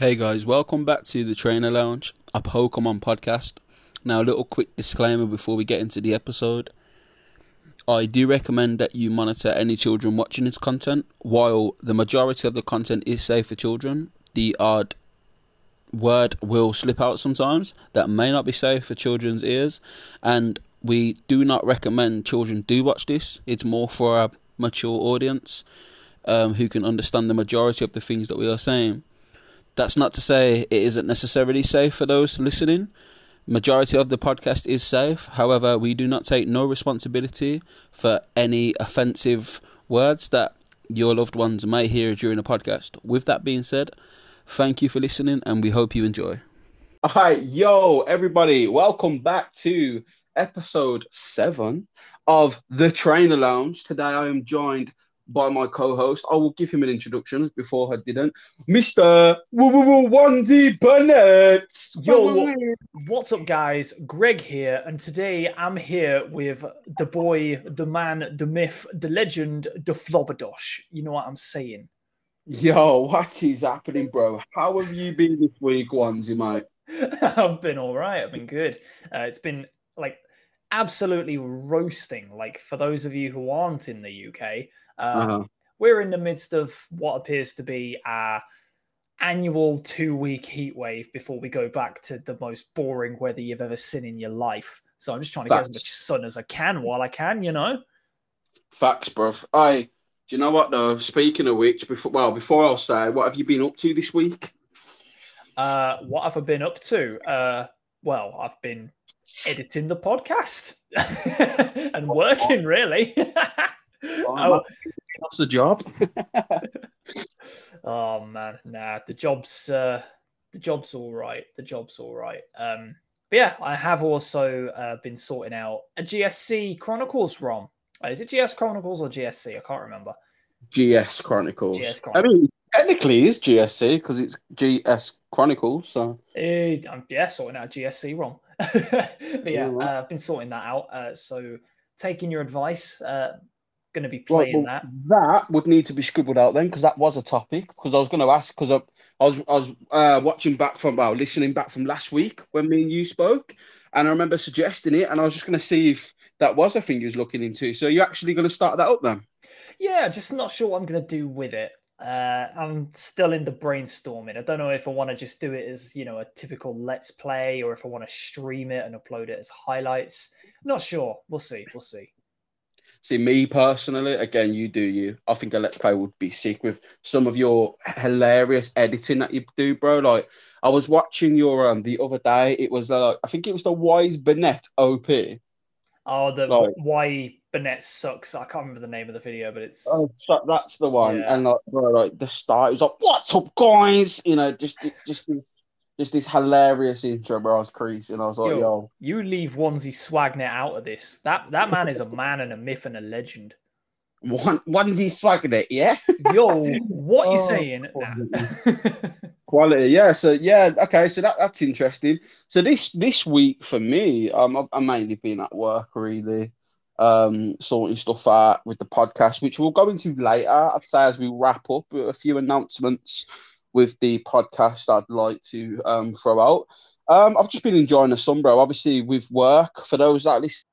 Hey guys, welcome back to the Trainer Lounge, a Pokemon podcast. Now, a little quick disclaimer before we get into the episode. I do recommend that you monitor any children watching this content. While the majority of the content is safe for children, the odd word will slip out sometimes that may not be safe for children's ears, and we do not recommend children do watch this. It's more for a mature audience um, who can understand the majority of the things that we are saying. That's not to say it isn't necessarily safe for those listening. Majority of the podcast is safe. However, we do not take no responsibility for any offensive words that your loved ones may hear during the podcast. With that being said, thank you for listening and we hope you enjoy. All right, yo, everybody, welcome back to episode seven of the Trainer Lounge. Today I am joined by my co-host. I will give him an introduction before I didn't. Mr. Onesie Burnett. Yo, what's up, guys? Greg here, and today I'm here with the boy, the man, the myth, the legend, the Flabberdash. You know what I'm saying? Yo, what is happening, bro? How have you been this week, Onesie, mate? I've been all right. I've been good. Uh, it's been like absolutely roasting. Like for those of you who aren't in the UK, um, uh-huh. We're in the midst of what appears to be our annual two week heat wave before we go back to the most boring weather you've ever seen in your life. So I'm just trying to Facts. get as much sun as I can while I can, you know? Facts, bro. I do you know what though? Speaking of which, before well, before I'll say, what have you been up to this week? Uh, what have I been up to? Uh, well, I've been editing the podcast and working really. oh, that's the job. oh man, nah, the job's uh, the job's all right. The job's all right. Um, but yeah, I have also uh, been sorting out a GSC Chronicles ROM. Uh, is it GS Chronicles or GSC? I can't remember. GS Chronicles. GS Chronicles. I mean, technically, it's GSC because it's GS Chronicles. So uh, yeah, sorting out GSC ROM. but yeah, uh, I've been sorting that out. Uh, so taking your advice, uh, going to be playing right, well, that. That would need to be scribbled out then, because that was a topic. Because I was going to ask, because I, I, was I was uh, watching back from well, listening back from last week when me and you spoke, and I remember suggesting it, and I was just going to see if that was a thing you was looking into. So you're actually going to start that up then? Yeah, just not sure what I'm going to do with it. Uh, I'm still in the brainstorming. I don't know if I want to just do it as you know a typical let's play, or if I want to stream it and upload it as highlights. Not sure. We'll see. We'll see. See, me personally, again, you do you. I think a Let's Play would be sick with some of your hilarious editing that you do, bro. Like, I was watching your um the other day. It was uh, I think it was the Wise Bennett OP. Oh, the like, why Bennett sucks. I can't remember the name of the video, but it's oh, that's the one. Yeah. And like, bro, like the start, it was like, "What's up, guys?" You know, just just this just this hilarious intro where I was creasing. And I was like, yo, yo. You leave Onesie Swagnet out of this. That that man is a man and a myth and a legend. One onesie Swagnet, yeah. Yo, what oh, you saying? Nah. quality, yeah. So yeah, okay. So that, that's interesting. So this this week for me, um, I've, I've mainly been at work really, um, sorting stuff out with the podcast, which we'll go into later. I'd say as we wrap up a few announcements with the podcast I'd like to um, throw out. Um, I've just been enjoying the sun, bro. Obviously, with work, for those that listen,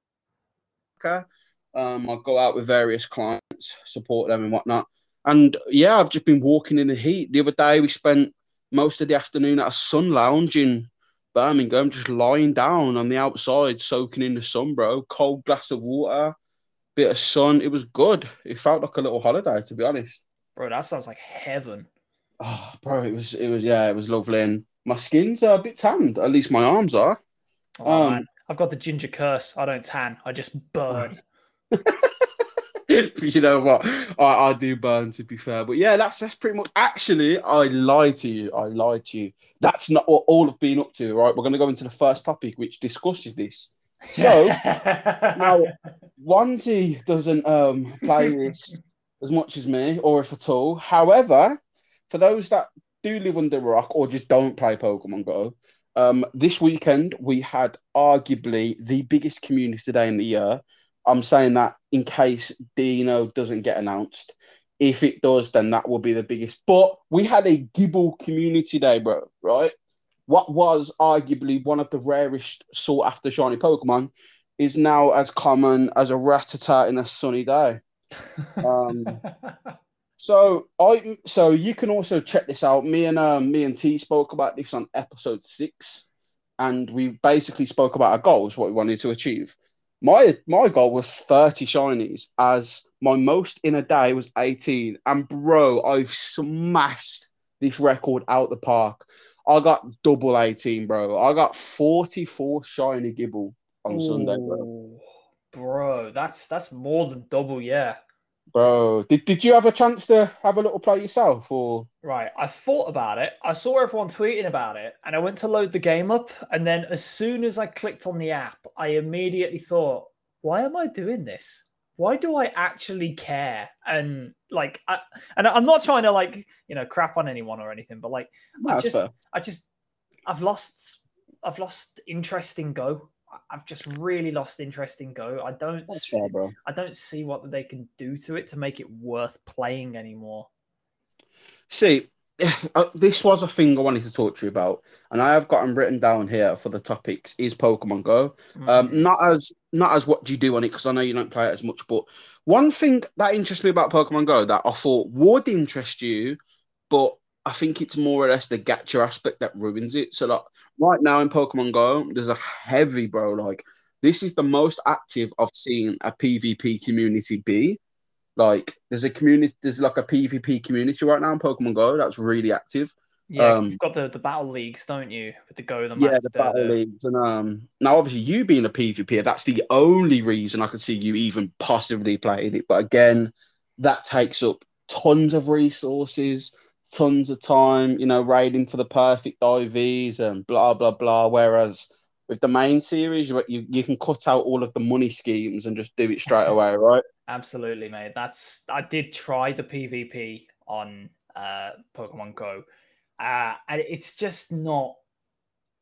um, I go out with various clients, support them and whatnot. And yeah, I've just been walking in the heat. The other day, we spent most of the afternoon at a sun lounge in Birmingham, just lying down on the outside, soaking in the sun, bro. Cold glass of water, bit of sun. It was good. It felt like a little holiday, to be honest. Bro, that sounds like heaven. Oh, bro, it was it was yeah, it was lovely, and my skin's a bit tanned. At least my arms are. Oh, um. I've got the ginger curse. I don't tan. I just burn. you know what? I, I do burn to be fair, but yeah, that's that's pretty much. Actually, I lied to you. I lied to you. That's not what all I've been up to. Right, we're going to go into the first topic, which discusses this. So now, Onesie doesn't um, play this as much as me, or if at all. However, for those that do live under a rock or just don't play Pokemon Go, um, this weekend we had arguably the biggest community day in the year. I'm saying that in case Deino doesn't get announced. if it does, then that will be the biggest. But we had a Gible community day, bro, right? What was arguably one of the rarest sought after shiny Pokemon is now as common as a Rattata in a sunny day. Um, so I so you can also check this out. Me and um, me and T spoke about this on episode six, and we basically spoke about our goals, what we wanted to achieve. My my goal was 30 shinies, as my most in a day was 18. And bro, I've smashed this record out the park. I got double 18, bro. I got 44 shiny gible on Ooh, Sunday, bro. Bro, that's that's more than double, yeah. Bro, did, did you have a chance to have a little play yourself or right? I thought about it. I saw everyone tweeting about it and I went to load the game up. And then as soon as I clicked on the app, I immediately thought, why am I doing this? Why do I actually care? And like I, and I'm not trying to like, you know, crap on anyone or anything, but like I just fair. I just I've lost I've lost interest in Go. I've just really lost interest in Go. I don't. That's fair, bro. I don't see what they can do to it to make it worth playing anymore. See, uh, this was a thing I wanted to talk to you about, and I have gotten written down here for the topics. Is Pokemon Go? Mm. Um, not as not as what do you do on it because I know you don't play it as much, but one thing that interests me about Pokemon Go that I thought would interest you, but I think it's more or less the gacha aspect that ruins it. So like right now in Pokemon Go, there's a heavy bro. Like this is the most active I've seen a PvP community be. Like there's a community, there's like a PvP community right now in Pokemon Go that's really active. Yeah, um, you've got the, the battle leagues, don't you? With the Go, the yeah, the battle leagues, and um, now obviously you being a PvP, that's the only reason I could see you even possibly playing it. But again, that takes up tons of resources tons of time, you know, raiding for the perfect IVs and blah blah blah. Whereas with the main series, you you can cut out all of the money schemes and just do it straight away, right? Absolutely, mate. That's I did try the PvP on uh, Pokemon Go, uh, and it's just not.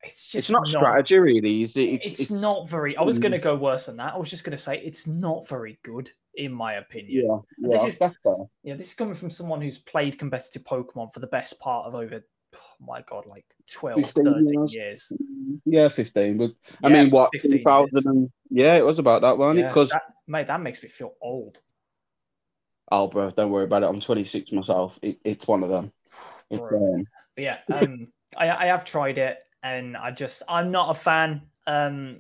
It's just it's not, not strategy, really. Is it? It's, it's, it's not very. I was going to go worse than that. I was just going to say it's not very good in my opinion. Yeah, yeah this is, that's fair. Yeah, this is coming from someone who's played competitive Pokemon for the best part of over, oh my god, like 12, 13 years. years. Yeah, 15. But I yeah, mean, what, 2000? And, yeah, it was about that, wasn't yeah, it? Because, mate, that makes me feel old. Oh, bro, don't worry about it. I'm 26 myself. It, it's one of them. Um... But yeah, um, I, I have tried it and I just, I'm not a fan. Um,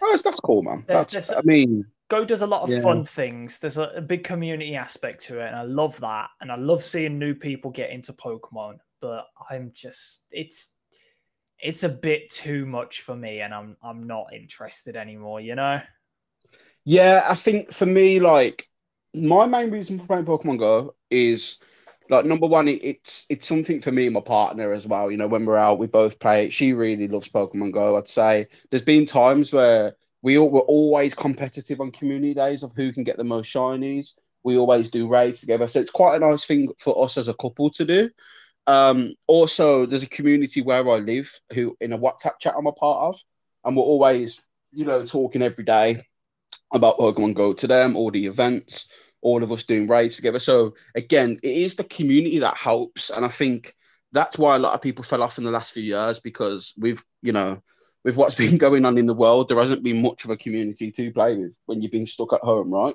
oh, that's, that's cool, man. That's, there's, I mean, Go does a lot of yeah. fun things. There's a, a, big community aspect to it, and I love that. And I love seeing new people get into Pokemon. But I'm just it's it's a bit too much for me, and I'm I'm not interested anymore. You know? Yeah, I think for me, like my main reason for playing Pokemon Go is like number one, it, it's it's something for me and my partner as well. You know, when we're out, we both play it. She really loves Pokemon Go. I'd say there's been times where we all, we're always competitive on community days of who can get the most shinies. We always do raids together, so it's quite a nice thing for us as a couple to do. Um, also, there's a community where I live who in a WhatsApp chat I'm a part of, and we're always, you know, talking every day about Pokemon Go to them, all the events, all of us doing raids together. So again, it is the community that helps, and I think that's why a lot of people fell off in the last few years because we've, you know, with what's been going on in the world, there hasn't been much of a community to play with when you've been stuck at home, right?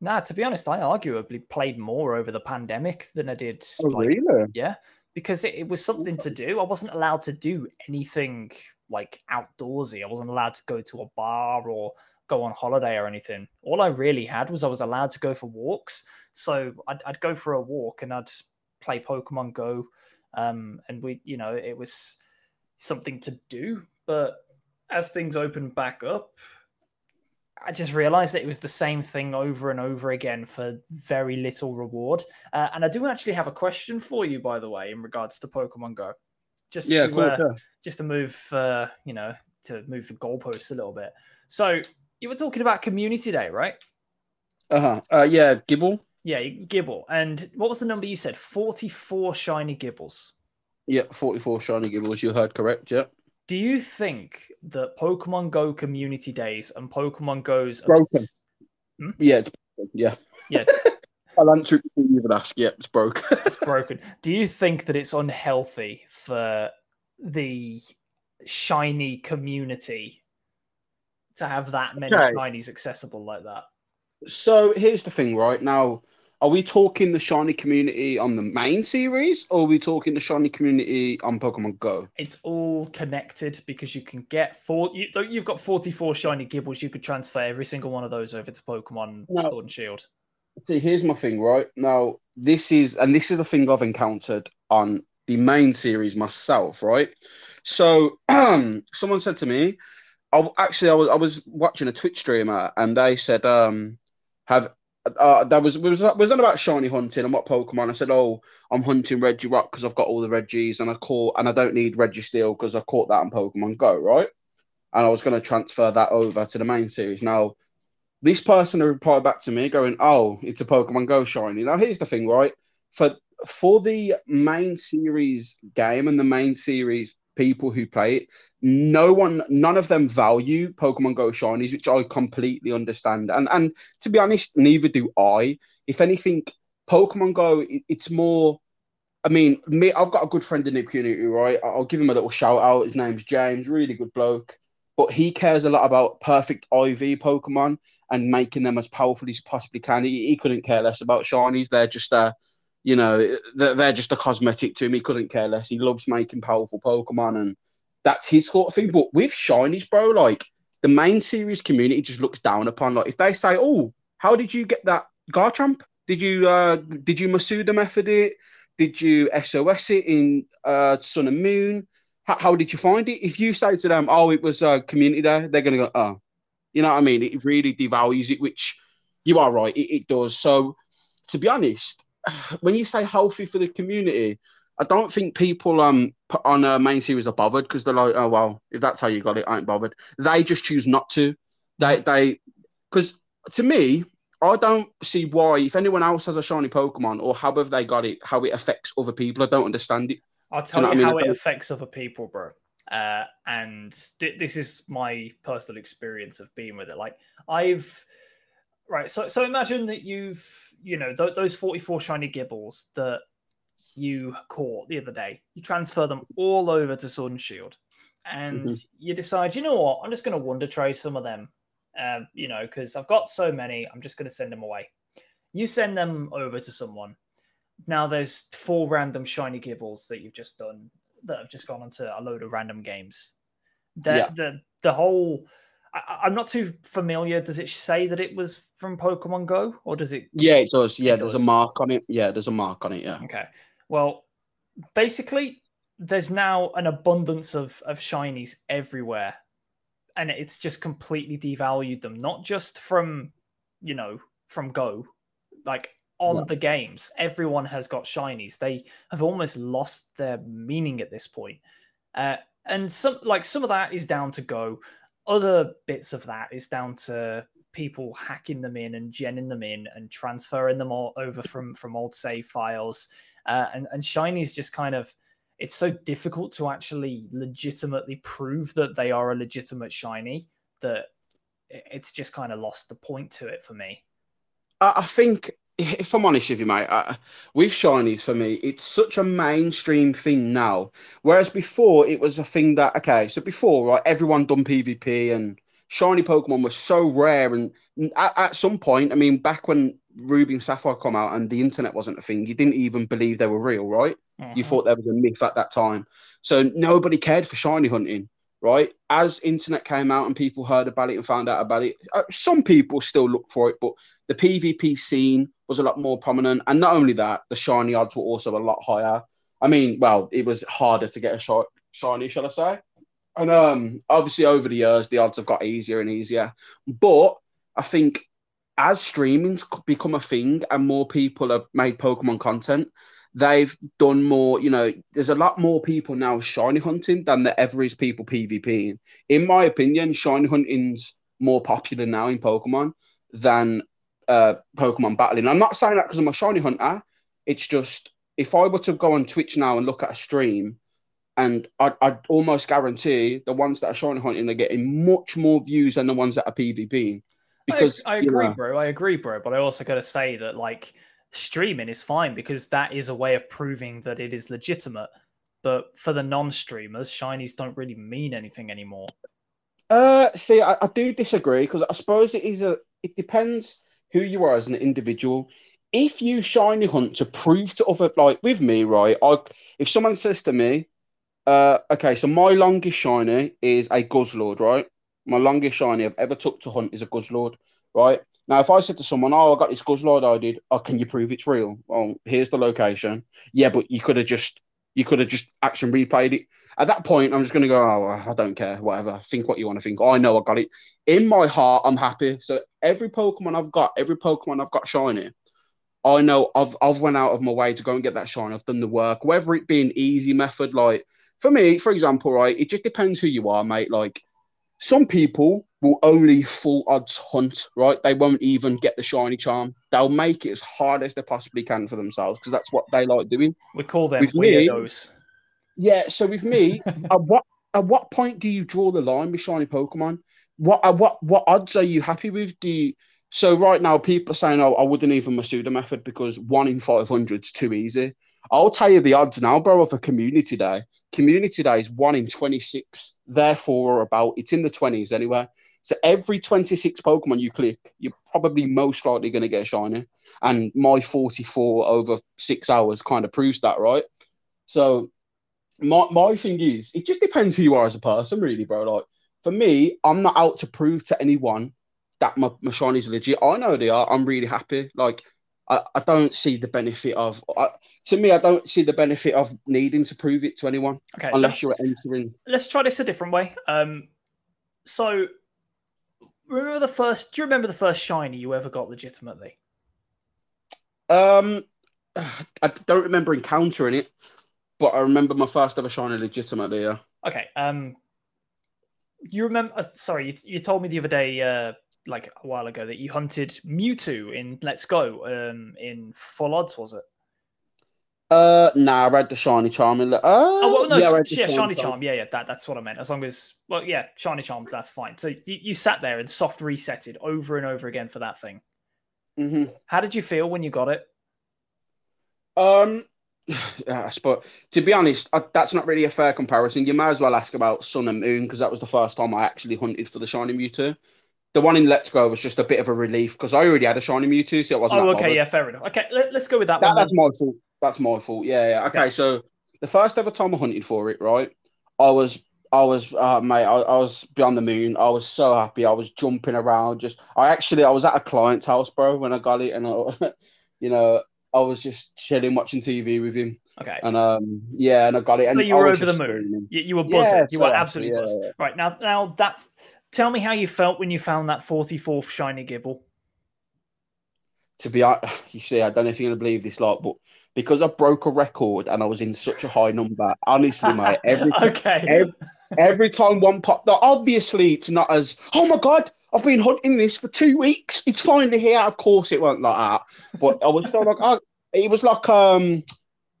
Nah, to be honest, I arguably played more over the pandemic than I did. Oh, like, really? Yeah, because it, it, was something to do. I wasn't allowed to do anything like outdoorsy. I wasn't allowed to go to a bar or go on holiday or anything. All I really had was I was allowed to go for walks. So I'd, I'd go for a walk and I'd play Pokemon Go. Um, and we, you know, it was something to do. But as things opened back up, I just realized that it was the same thing over and over again for very little reward. Uh, and I do actually have a question for you, by the way, in regards to Pokemon Go. Just yeah, to, cool, uh, yeah. just to move, uh, you know, to move the goalposts a little bit. So you were talking about Community Day, right? Uh-huh. Uh Yeah, Gible. Yeah, Gible. And what was the number you said? Forty-four shiny Gibles. Yeah, forty-four shiny Gibles. You heard correct. Yeah. Do you think that Pokemon Go community days and Pokemon Go's broken? Hmm? Yeah, yeah, yeah. I'll answer it before you even ask. Yeah, it's broken. it's broken. Do you think that it's unhealthy for the shiny community to have that many okay. shinies accessible like that? So here's the thing, right? Now, are we talking the shiny community on the main series, or are we talking the shiny community on Pokemon Go? It's all connected because you can get four. You, you've got forty-four shiny Gibles. You could transfer every single one of those over to Pokemon now, Sword and Shield. See, here's my thing, right? Now, this is and this is a thing I've encountered on the main series myself, right? So, someone said to me, I, actually, I was I was watching a Twitch streamer, and they said, um, "Have uh, that was was was on about shiny hunting and what Pokemon. I said, "Oh, I'm hunting Regirock because I've got all the Reggies, and I caught and I don't need Registeel because I caught that on Pokemon Go, right?" And I was going to transfer that over to the main series. Now, this person replied back to me going, "Oh, it's a Pokemon Go shiny." Now, here's the thing, right? For for the main series game and the main series people who play it, no one, none of them value Pokemon Go shinies, which I completely understand. And and to be honest, neither do I. If anything, Pokemon Go, it, it's more. I mean, me, I've got a good friend in the community, right? I'll give him a little shout out. His name's James, really good bloke. But he cares a lot about perfect IV Pokemon and making them as powerful as possibly can. He, he couldn't care less about shinies. They're just a, you know, they're, they're just a cosmetic to him. He couldn't care less. He loves making powerful Pokemon and that's his sort of thing. But with shinies, bro, like the main series community just looks down upon. Like if they say, "Oh, how did you get that Garchomp? Did you uh did you Masuda method it? Did you SOS it in uh Sun and Moon? How, how did you find it?" If you say to them, "Oh, it was a community there," they're gonna go, "Oh." You know what I mean? It really devalues it, which you are right, it, it does. So, to be honest, when you say healthy for the community, I don't think people um put on a main series are bothered because they're like, oh well, if that's how you got it, I ain't bothered. They just choose not to. They they because to me, I don't see why if anyone else has a shiny Pokemon or how have they got it, how it affects other people. I don't understand it. I'll tell you, you how I mean? it affects other people, bro. Uh, and th- this is my personal experience of being with it. Like I've right, so so imagine that you've you know th- those forty four shiny Gibles that you caught the other day. You transfer them all over to Sword and Shield, and mm-hmm. you decide, you know what, I'm just going to wonder trade some of them. Um, you know, because I've got so many, I'm just going to send them away. You send them over to someone. Now there's four random shiny Gibles that you've just done that have just gone onto a load of random games. The yeah. the the whole I, am not too familiar. Does it say that it was from Pokemon Go, or does it? Yeah, it does. Yeah, it there's does. a mark on it. Yeah, there's a mark on it. Yeah. Okay. Well, basically, there's now an abundance of, of shinies everywhere. And it's just completely devalued them, not just from, you know, from Go, like on yeah. the games. Everyone has got shinies. They have almost lost their meaning at this point. Uh, and some like some of that is down to Go. Other bits of that is down to people hacking them in and genning them in and transferring them all over from from old save files uh, and and Shiny's just kind of it's so difficult to actually legitimately prove that they are a legitimate shiny that it's just kind of lost the point to it for me. I think, if I'm honest with you, mate, I, with shinies for me, it's such a mainstream thing now. Whereas before, it was a thing that okay, so before, right, everyone done PvP and shiny Pokemon was so rare, and at, at some point, I mean, back when Ruby and Sapphire come out and the internet wasn't a thing, you didn't even believe they were real, right? Mm-hmm. You thought there was a myth at that time. So nobody cared for shiny hunting, right? As internet came out and people heard about it and found out about it, uh, some people still look for it, but the PvP scene was a lot more prominent. And not only that, the shiny odds were also a lot higher. I mean, well, it was harder to get a shot shiny, shall I say? And um, obviously, over the years, the odds have got easier and easier. But I think as streaming's become a thing and more people have made Pokemon content, they've done more. You know, there's a lot more people now shiny hunting than there ever is people PvPing. In my opinion, shiny hunting's more popular now in Pokemon than uh, Pokemon battling. I'm not saying that because I'm a shiny hunter. It's just if I were to go on Twitch now and look at a stream, and I'd, I'd, almost guarantee the ones that are shiny hunting are getting much more views than the ones that are PvPing. Because I, I agree, know, bro. I agree, bro. But I also got to say that like streaming is fine because that is a way of proving that it is legitimate. But for the non-streamers, shinies don't really mean anything anymore. Uh, see, I, I do disagree because I suppose it is a. It depends who you are as an individual. If you shiny hunt to prove to other, like with me, right? I if someone says to me, uh, okay, so my longest shiny is a Guzzlord, right? My longest shiny I've ever took to hunt is a Guzzlord, right? Now, if I said to someone, "Oh, I got this Guzzlord I did," oh, can you prove it's real? Well, here's the location. Yeah, but you could have just you could have just action replayed it. At that point, I'm just going to go, oh, I don't care, whatever. Think what you want to think. Oh, I know I got it. In my heart, I'm happy. So every Pokemon I've got, every Pokemon I've got shiny, I know I've I've went out of my way to go and get that shine. I've done the work, whether it be an easy method. Like for me, for example, right, it just depends who you are, mate. Like some people will only full odds hunt, right? They won't even get the shiny charm. They'll make it as hard as they possibly can for themselves because that's what they like doing. We call them with weirdos. Me, yeah, so with me, at what at what point do you draw the line with shiny Pokemon? What at what what odds are you happy with? Do you so right now people are saying, "Oh, I wouldn't even Masuda method because one in five hundred is too easy." I'll tell you the odds now, bro, of a community day. Community day is one in twenty six, therefore or about. It's in the twenties anyway. So every twenty six Pokemon you click, you're probably most likely going to get a shiny. And my forty four over six hours kind of proves that, right? So my my thing is, it just depends who you are as a person, really, bro. Like for me, I'm not out to prove to anyone that my, my shinies are legit. I know they are. I'm really happy. Like, I, I don't see the benefit of, I, to me, I don't see the benefit of needing to prove it to anyone. Okay. Unless you're entering. Let's try this a different way. Um, so, remember the first, do you remember the first shiny you ever got legitimately? Um, I don't remember encountering it, but I remember my first ever shiny legitimately, yeah. Okay. Um, you remember? Uh, sorry, you, you, told me the other day, uh, like a while ago, that you hunted Mewtwo in Let's Go. Um, in full odds, was it? Uh, nah, I read the shiny charm. In, uh, oh, well, no, yeah, yeah shiny charm. charm. Yeah, yeah, that, that's what I meant. As long as, well, yeah, shiny charms, that's fine. So you, you sat there and soft resetted over and over again for that thing. Mm-hmm. How did you feel when you got it? Um, yeah, but to be honest, I, that's not really a fair comparison. You might as well ask about Sun and Moon because that was the first time I actually hunted for the shiny Mewtwo. The one in Let's Go was just a bit of a relief because I already had a shiny Mewtwo, so it wasn't. Oh, okay, yeah, fair enough. Okay, let, us go with that. that that's my fault. That's my fault. Yeah, yeah. Okay, yeah. so the first ever time I hunted for it, right? I was, I was, uh, mate, I, I was beyond the moon. I was so happy. I was jumping around. Just, I actually, I was at a client's house, bro, when I got it, and I, you know, I was just chilling, watching TV with him. Okay. And um, yeah, and I got it. And so you were over the moon. You, you, were buzzing. Yeah, you so were absolutely yeah. Yeah. Right now, now that. Tell me how you felt when you found that forty-fourth shiny Gible. To be honest, you see, I don't know if you're gonna believe this, lot, but because I broke a record and I was in such a high number, honestly, mate, every time, okay. every, every time one popped, obviously it's not as oh my god, I've been hunting this for two weeks. It's finally here. Of course, it won't like that. But I was so like, oh, it was like, um,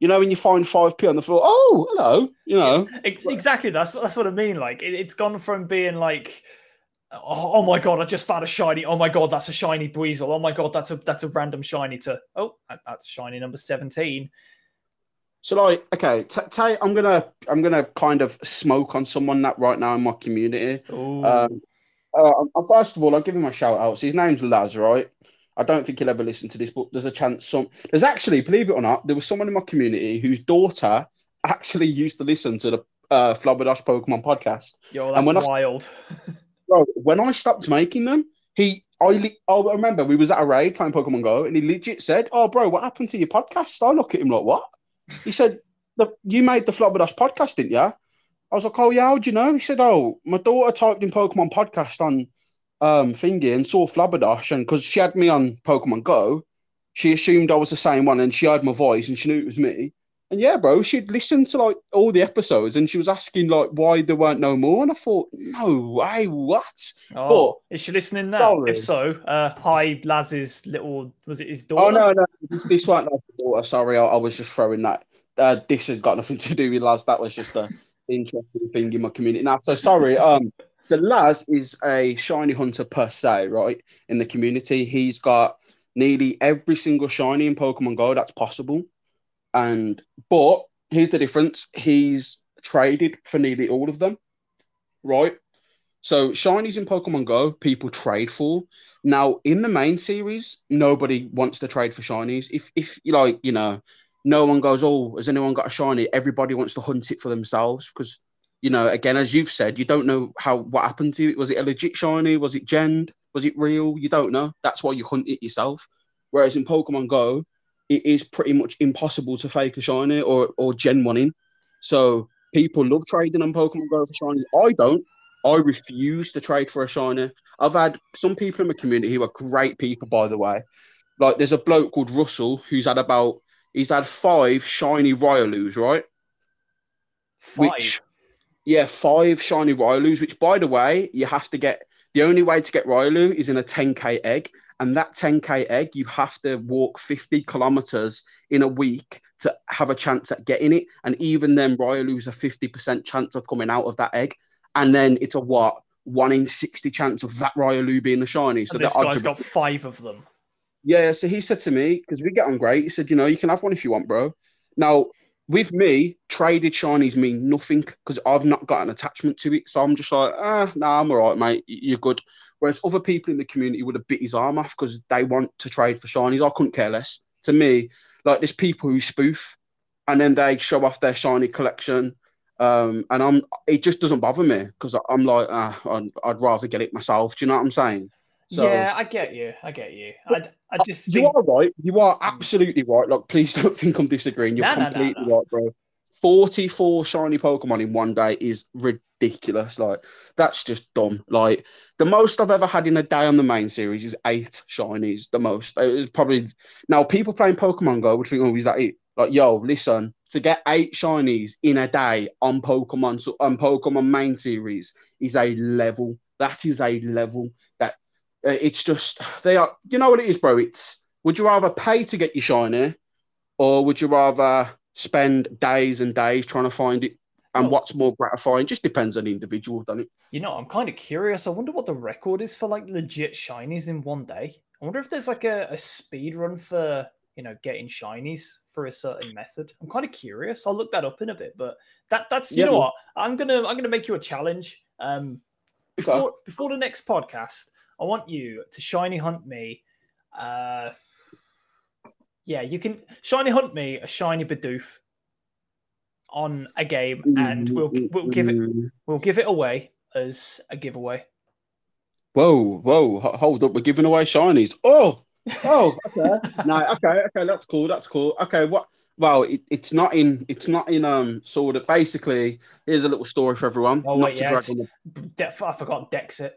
you know, when you find five p on the floor. Oh, hello. You know, yeah, exactly. That's that's what I mean. Like, it, has gone from being like, oh, oh, my god, I just found a shiny. Oh my god, that's a shiny Buizel. Oh my god, that's a that's a random shiny. To oh, that's shiny number seventeen. So like, okay, t- t- I'm gonna I'm gonna kind of smoke on someone that right now in my community. Um, uh, first of all, I'll give him a shout out. So his name's Laz, right? I don't think he'll ever listen to this, but there's a chance some. There's actually, believe it or not, there was someone in my community whose daughter actually used to listen to the uh, Flabberdash Pokemon podcast. Yo, that's and when wild. I, bro, when I stopped making them, he, I, I remember we was at a raid playing Pokemon Go, and he legit said, "Oh, bro, what happened to your podcast?" I look at him like, "What?" He said, "You made the Flabberdash podcast, didn't you?" I was like, oh, yeah, how'd you know? He said, oh, my daughter typed in Pokemon podcast on um, Thingy and saw Flabberdash. And because she had me on Pokemon Go, she assumed I was the same one and she heard my voice and she knew it was me. And yeah, bro, she'd listened to like all the episodes and she was asking like why there weren't no more. And I thought, no way, what? Oh, but, is she listening now? Sorry. If so, uh, hi, Laz's little, was it his daughter? Oh, no, no, this, this wasn't Laz's daughter. Sorry, I, I, was just throwing that. Uh, this has got nothing to do with Laz. That was just a interesting thing in my community. Now, so sorry. Um, so Laz is a shiny hunter per se, right? In the community, he's got nearly every single shiny in Pokemon Go that's possible. And but here's the difference: he's traded for nearly all of them, right? So shinies in Pokemon Go, people trade for. Now in the main series, nobody wants to trade for shinies. If if like you know, no one goes, oh, has anyone got a shiny? Everybody wants to hunt it for themselves because you know, again, as you've said, you don't know how what happened to it. Was it a legit shiny? Was it genned? Was it real? You don't know. That's why you hunt it yourself. Whereas in Pokemon Go, it is pretty much impossible to fake a shiny or or gen one in. So people love trading on Pokemon Go for shinies. I don't. I refuse to trade for a shiny. I've had some people in my community who are great people, by the way. Like there's a bloke called Russell who's had about he's had five shiny Riolu's, right? Five. Which yeah, five shiny Riolu's, which by the way, you have to get the only way to get Riolu is in a 10k egg, and that 10k egg you have to walk 50 kilometers in a week to have a chance at getting it. And even then, Riolu's a 50% chance of coming out of that egg, and then it's a what one in 60 chance of that Riolu being a shiny. So and this guy's got five of them. Yeah, so he said to me because we get on great. He said, you know, you can have one if you want, bro. Now with me, traded shinies mean nothing because I've not got an attachment to it. So I'm just like, ah, nah, I'm all right, mate. You're good. Whereas other people in the community would have bit his arm off because they want to trade for shinies. I couldn't care less. To me, like there's people who spoof and then they show off their shiny collection. Um, and I'm it just doesn't bother me because I'm like, ah, I'd, I'd rather get it myself. Do you know what I'm saying? So, yeah, I get you. I get you. I, I oh, just you think... are right. You are hmm. absolutely right. Like, please don't think I'm disagreeing. You're completely right, bro. 44 shiny Pokemon in one day is ridiculous. Like, that's just dumb. Like, the most I've ever had in a day on the main series is eight shinies. The most. It was probably now people playing Pokemon Go would think, oh, is that it? Like, yo, listen, to get eight shinies in a day on Pokemon so on Pokemon main series is a level. That is a level that it's just they are. You know what it is, bro. It's would you rather pay to get your shiny, or would you rather spend days and days trying to find it? And well, what's more gratifying just depends on the individual, doesn't it? You know, I'm kind of curious. I wonder what the record is for like legit shinies in one day. I wonder if there's like a, a speed run for you know getting shinies for a certain method. I'm kind of curious. I'll look that up in a bit. But that that's you yeah, know what I'm gonna I'm gonna make you a challenge. Um, before okay. before the next podcast, I want you to shiny hunt me. Uh, yeah, you can shiny hunt me a shiny Bidoof on a game, and we'll we'll give it we'll give it away as a giveaway. Whoa, whoa, hold up! We're giving away shinies. Oh, oh, okay, no, okay, okay, that's cool, that's cool. Okay, what? Well, it, it's not in. It's not in. Um, sort of. Basically, here's a little story for everyone. Oh wait, yeah, I forgot Dexit.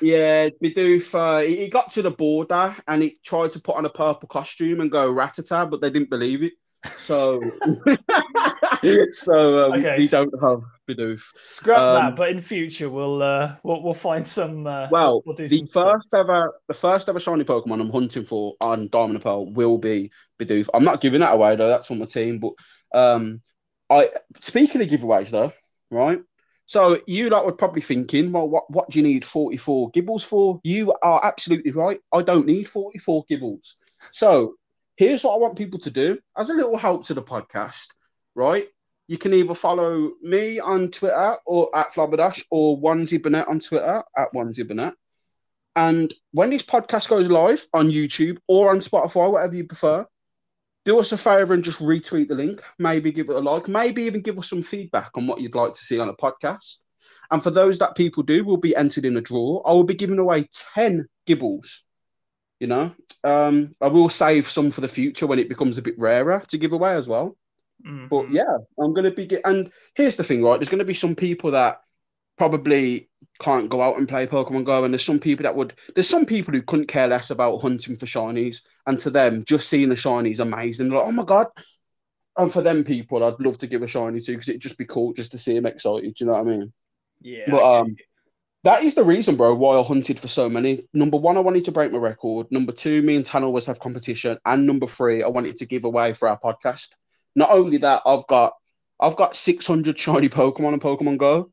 Yeah, Bidoof, uh, he got to the border and he tried to put on a purple costume and go Rattata, but they didn't believe it. So, so um, okay, we don't have Bidoof. Scrap um, that, but in future we'll uh, we'll, we'll find some. Uh, well, we'll the first stuff. ever, the first ever shiny Pokemon I'm hunting for on Diamond and Pearl will be Bidoof. I'm not giving that away though. That's from my team. But um, I speaking of giveaways though, right? So you like were probably thinking, well, what, what do you need 44 Gibles for? You are absolutely right. I don't need 44 Gibles. So here's what I want people to do as a little help to the podcast, right? You can either follow me on Twitter or at Flabberdash or Onesie Burnett on Twitter at Onesie Burnett. And when this podcast goes live on YouTube or on Spotify, whatever you prefer, do us a favor and just retweet the link. Maybe give it a like. Maybe even give us some feedback on what you'd like to see on a podcast. And for those that people do, will be entered in a draw. I will be giving away 10 Gibles. You know, um, I will save some for the future when it becomes a bit rarer to give away as well. Mm-hmm. But yeah, I'm going to be. Get- and here's the thing, right? There's going to be some people that probably can't go out and play Pokemon Go. And there's some people that would, there's some people who couldn't care less about hunting for shinies. And to them, just seeing a shiny is amazing. They're like, oh my God. And for them people, I'd love to give a shiny to because it'd just be cool just to see them excited. Do you know what I mean? Yeah. But um, that is the reason, bro, why I hunted for so many. Number one, I wanted to break my record. Number two, me and Tan always have competition. And number three, I wanted to give away for our podcast. Not only that, I've got I've got 600 shiny Pokemon on Pokemon Go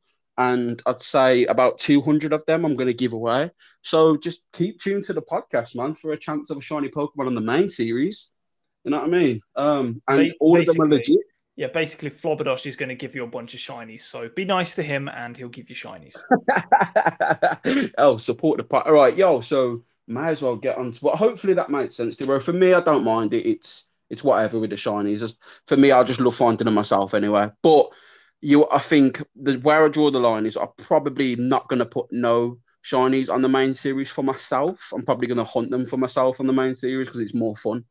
and I'd say about 200 of them I'm going to give away. So just keep tuned to the podcast, man, for a chance of a shiny Pokemon on the main series. You know what I mean? Um, and all of them are legit. Yeah, basically, Flabberdash is going to give you a bunch of shinies. So be nice to him, and he'll give you shinies. oh, support the part. All right, yo. So may as well get on. To, but hopefully that makes sense to. For me, I don't mind it. It's it's whatever with the shinies. For me, I just love finding them myself anyway. But you, I think the where I draw the line is I'm probably not going to put no shinies on the main series for myself. I'm probably going to hunt them for myself on the main series because it's more fun.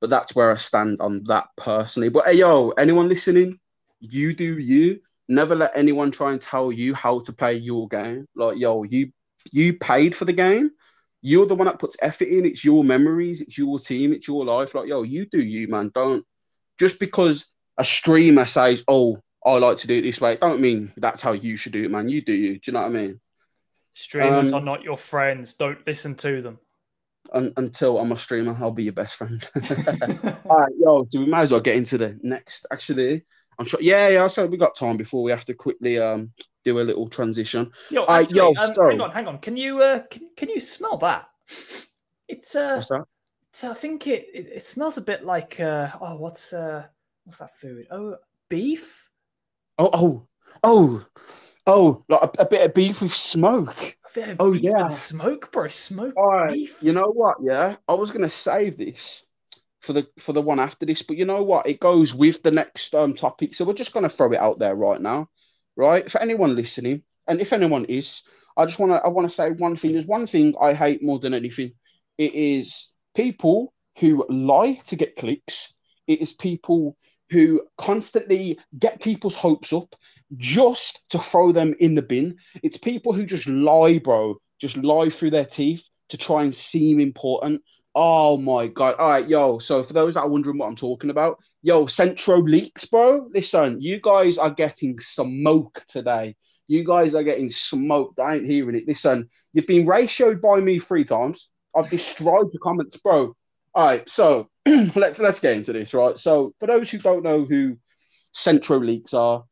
But that's where I stand on that personally. But hey, yo, anyone listening, you do you. Never let anyone try and tell you how to play your game. Like, yo, you you paid for the game. You're the one that puts effort in. It's your memories. It's your team. It's your life. Like, yo, you do you, man. Don't just because a streamer says, "Oh, I like to do it this way," don't mean that's how you should do it, man. You do you. Do you know what I mean? Streamers um, are not your friends. Don't listen to them un- until I'm a streamer, I'll be your best friend. All right, yo, so we might as well get into the next. Actually, I'm sure. Yeah, yeah. So we got time before we have to quickly um do a little transition. Yo, actually, yo, um, so hang on, hang on. Can you uh can, can you smell that? It's uh, what's that? It's, I think it, it, it smells a bit like uh oh what's uh what's that food? Oh, beef. Oh oh oh oh, like a, a bit of beef with smoke oh yeah, smoke, bro, smoke. Right, beef. you know what? Yeah, I was gonna save this for the for the one after this, but you know what? It goes with the next um topic, so we're just gonna throw it out there right now, right? For anyone listening, and if anyone is, I just wanna I wanna say one thing. There's one thing I hate more than anything. It is people who lie to get clicks. It is people who constantly get people's hopes up just to throw them in the bin. It's people who just lie, bro, just lie through their teeth to try and seem important. Oh my god! All right, yo. So for those that are wondering what I'm talking about, yo, Centro leaks, bro. Listen, you guys are getting smoke today. You guys are getting smoked. I ain't hearing it. Listen, you've been ratioed by me three times. I've destroyed the comments, bro. All right, so let's let's get into this, right? So for those who don't know who Centro leaks are,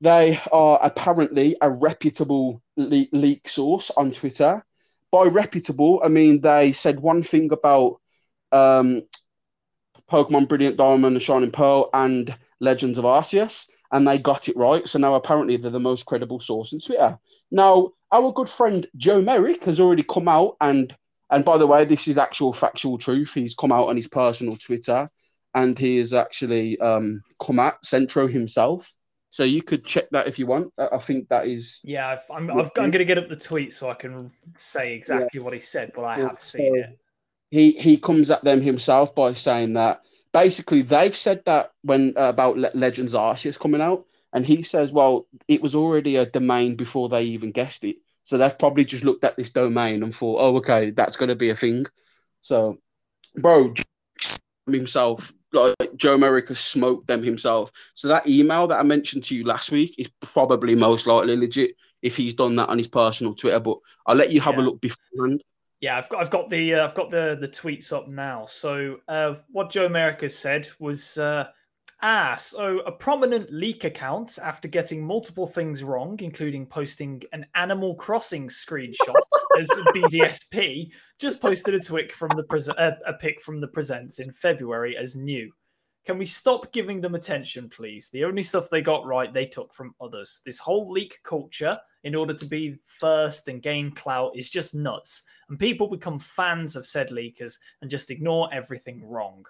they are apparently a reputable le- leak source on Twitter. By reputable, I mean they said one thing about um, Pokemon Brilliant Diamond and Shining Pearl and Legends of Arceus, and they got it right. So now apparently they're the most credible source on Twitter. Now, our good friend Joe Merrick has already come out and and by the way, this is actual factual truth. He's come out on his personal Twitter and he has actually um, come at Centro himself so you could check that if you want. I think that is. Yeah, i am I'm, I'm going to get up the tweet so I can say exactly yeah. what he said, but I yeah, have seen so it. He he comes at them himself by saying that basically they've said that when uh, about Le- Legends Arceus coming out, and he says, well, it was already a domain before they even guessed it. So they've probably just looked at this domain and thought, oh, okay, that's going to be a thing. So, bro, himself like Joe Merrick smoked them himself. So that email that I mentioned to you last week is probably most likely legit if he's done that on his personal Twitter. But I'll let you have yeah. a look beforehand. Yeah, I've got I've got the uh, I've got the the tweets up now. So uh, what Joe Merrick said was. Uh, Ah, so a prominent leak account, after getting multiple things wrong, including posting an Animal Crossing screenshot as BDSP, just posted a tweet from the pre- uh, a pic from the presents in February as new. Can we stop giving them attention, please? The only stuff they got right, they took from others. This whole leak culture, in order to be first and gain clout, is just nuts. And people become fans of said leakers and just ignore everything wrong.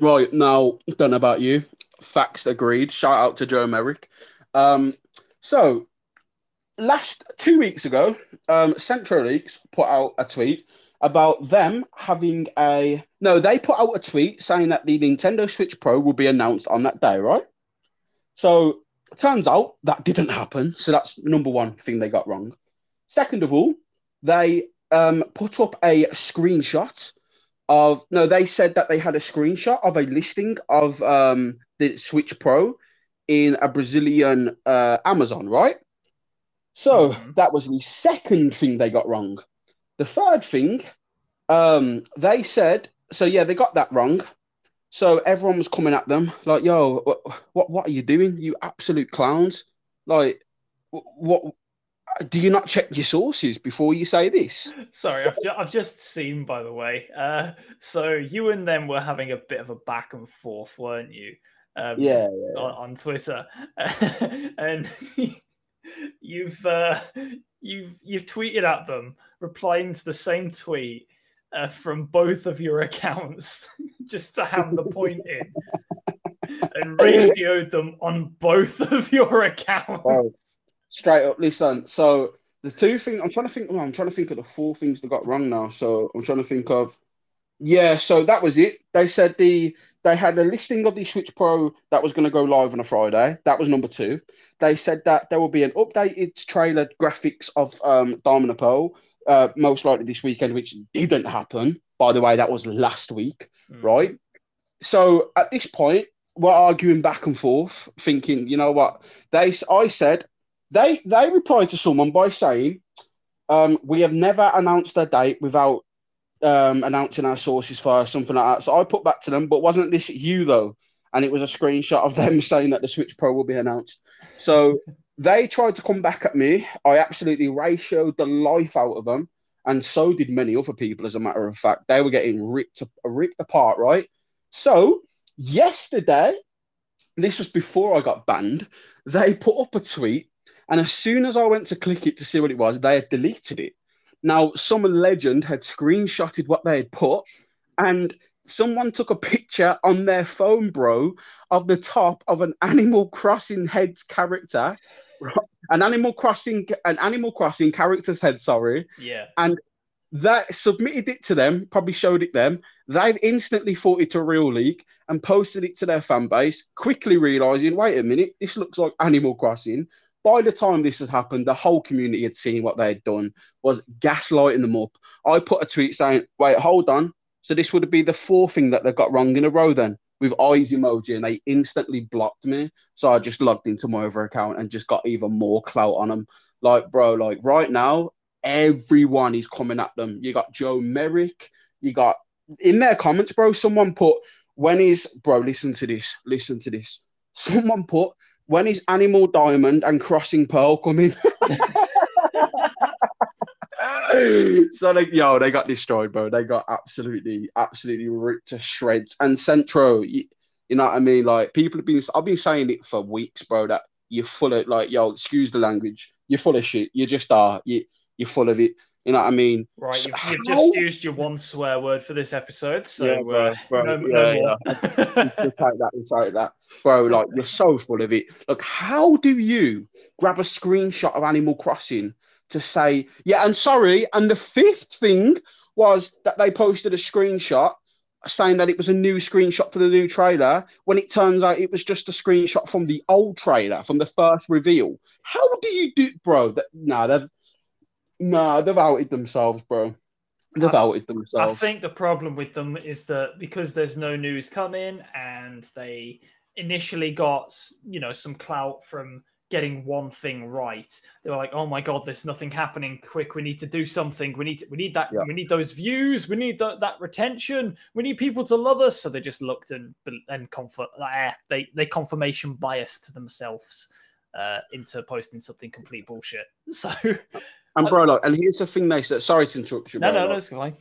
Right now, don't know about you. Facts agreed. Shout out to Joe Merrick. Um, so last two weeks ago, um, Centro Leaks put out a tweet about them having a no. They put out a tweet saying that the Nintendo Switch Pro will be announced on that day, right? So turns out that didn't happen. So that's number one thing they got wrong. Second of all, they um, put up a screenshot of no, they said that they had a screenshot of a listing of um, the Switch Pro in a Brazilian uh, Amazon, right? So mm-hmm. that was the second thing they got wrong. The third thing, um, they said so. Yeah, they got that wrong. So everyone was coming at them like, "Yo, what, what, what are you doing? You absolute clowns!" Like, what do you not check your sources before you say this? Sorry, I've, ju- I've just seen, by the way. Uh, so you and them were having a bit of a back and forth, weren't you? Um, yeah, yeah. On, on, Twitter, and you've uh, you've you've tweeted at them, replying to the same tweet uh, from both of your accounts, just to have the point in, and ratioed them on both of your accounts straight up. Listen, so the two things I'm trying to think. Well, I'm trying to think of the four things that got wrong now. So I'm trying to think of. Yeah, so that was it. They said the they had a listing of the Switch Pro that was going to go live on a Friday. That was number two. They said that there will be an updated trailer graphics of um, Diamond Pearl, uh, most likely this weekend, which didn't happen. By the way, that was last week, mm. right? So at this point, we're arguing back and forth, thinking, you know what? They, I said they they replied to someone by saying, um, "We have never announced a date without um, announcing our sources first, something like that." So I put back to them, but wasn't this you though? And it was a screenshot of them saying that the Switch Pro will be announced. So they tried to come back at me. I absolutely ratioed the life out of them, and so did many other people. As a matter of fact, they were getting ripped ripped apart. Right. So yesterday, this was before I got banned. They put up a tweet and as soon as I went to click it to see what it was, they had deleted it. Now, some legend had screenshotted what they had put, and someone took a picture on their phone, bro, of the top of an Animal Crossing head's character. An Animal Crossing, an Animal Crossing character's head, sorry. Yeah. And that submitted it to them, probably showed it them. They've instantly thought it a real leak and posted it to their fan base, quickly realizing, wait a minute, this looks like Animal Crossing by the time this had happened, the whole community had seen what they had done, was gaslighting them up. I put a tweet saying, wait, hold on. So this would be the fourth thing that they got wrong in a row then with eyes emoji and they instantly blocked me. So I just logged into my other account and just got even more clout on them. Like, bro, like right now, everyone is coming at them. You got Joe Merrick, you got in their comments, bro, someone put, when is, bro, listen to this, listen to this. Someone put, when is Animal Diamond and Crossing Pearl coming? so like yo, they got destroyed, bro. They got absolutely, absolutely ripped to shreds. And Centro, you, you know what I mean? Like people have been, I've been saying it for weeks, bro. That you're full of like, yo, excuse the language. You're full of shit. You just are. You, you're full of it. You know what I mean? Right, you've, you've just used your one swear word for this episode, so yeah, bro, uh, no, yeah, no yeah. take that, take that, bro. Like you're so full of it. Look, how do you grab a screenshot of Animal Crossing to say, yeah, and sorry, and the fifth thing was that they posted a screenshot saying that it was a new screenshot for the new trailer when it turns out it was just a screenshot from the old trailer from the first reveal. How do you do, bro? That no, they've Nah, they've outed themselves, bro. They've I, outed themselves. I think the problem with them is that because there's no news coming and they initially got, you know, some clout from getting one thing right. They were like, "Oh my god, there's nothing happening. Quick, we need to do something. We need to, we need that. Yeah. We need those views. We need the, that retention. We need people to love us." So they just looked and and comfort. Eh, they they confirmation biased themselves uh, into posting something complete bullshit. So and bro, and here's the thing they said. Sorry to interrupt you. Bro, no, no, no, it's fine.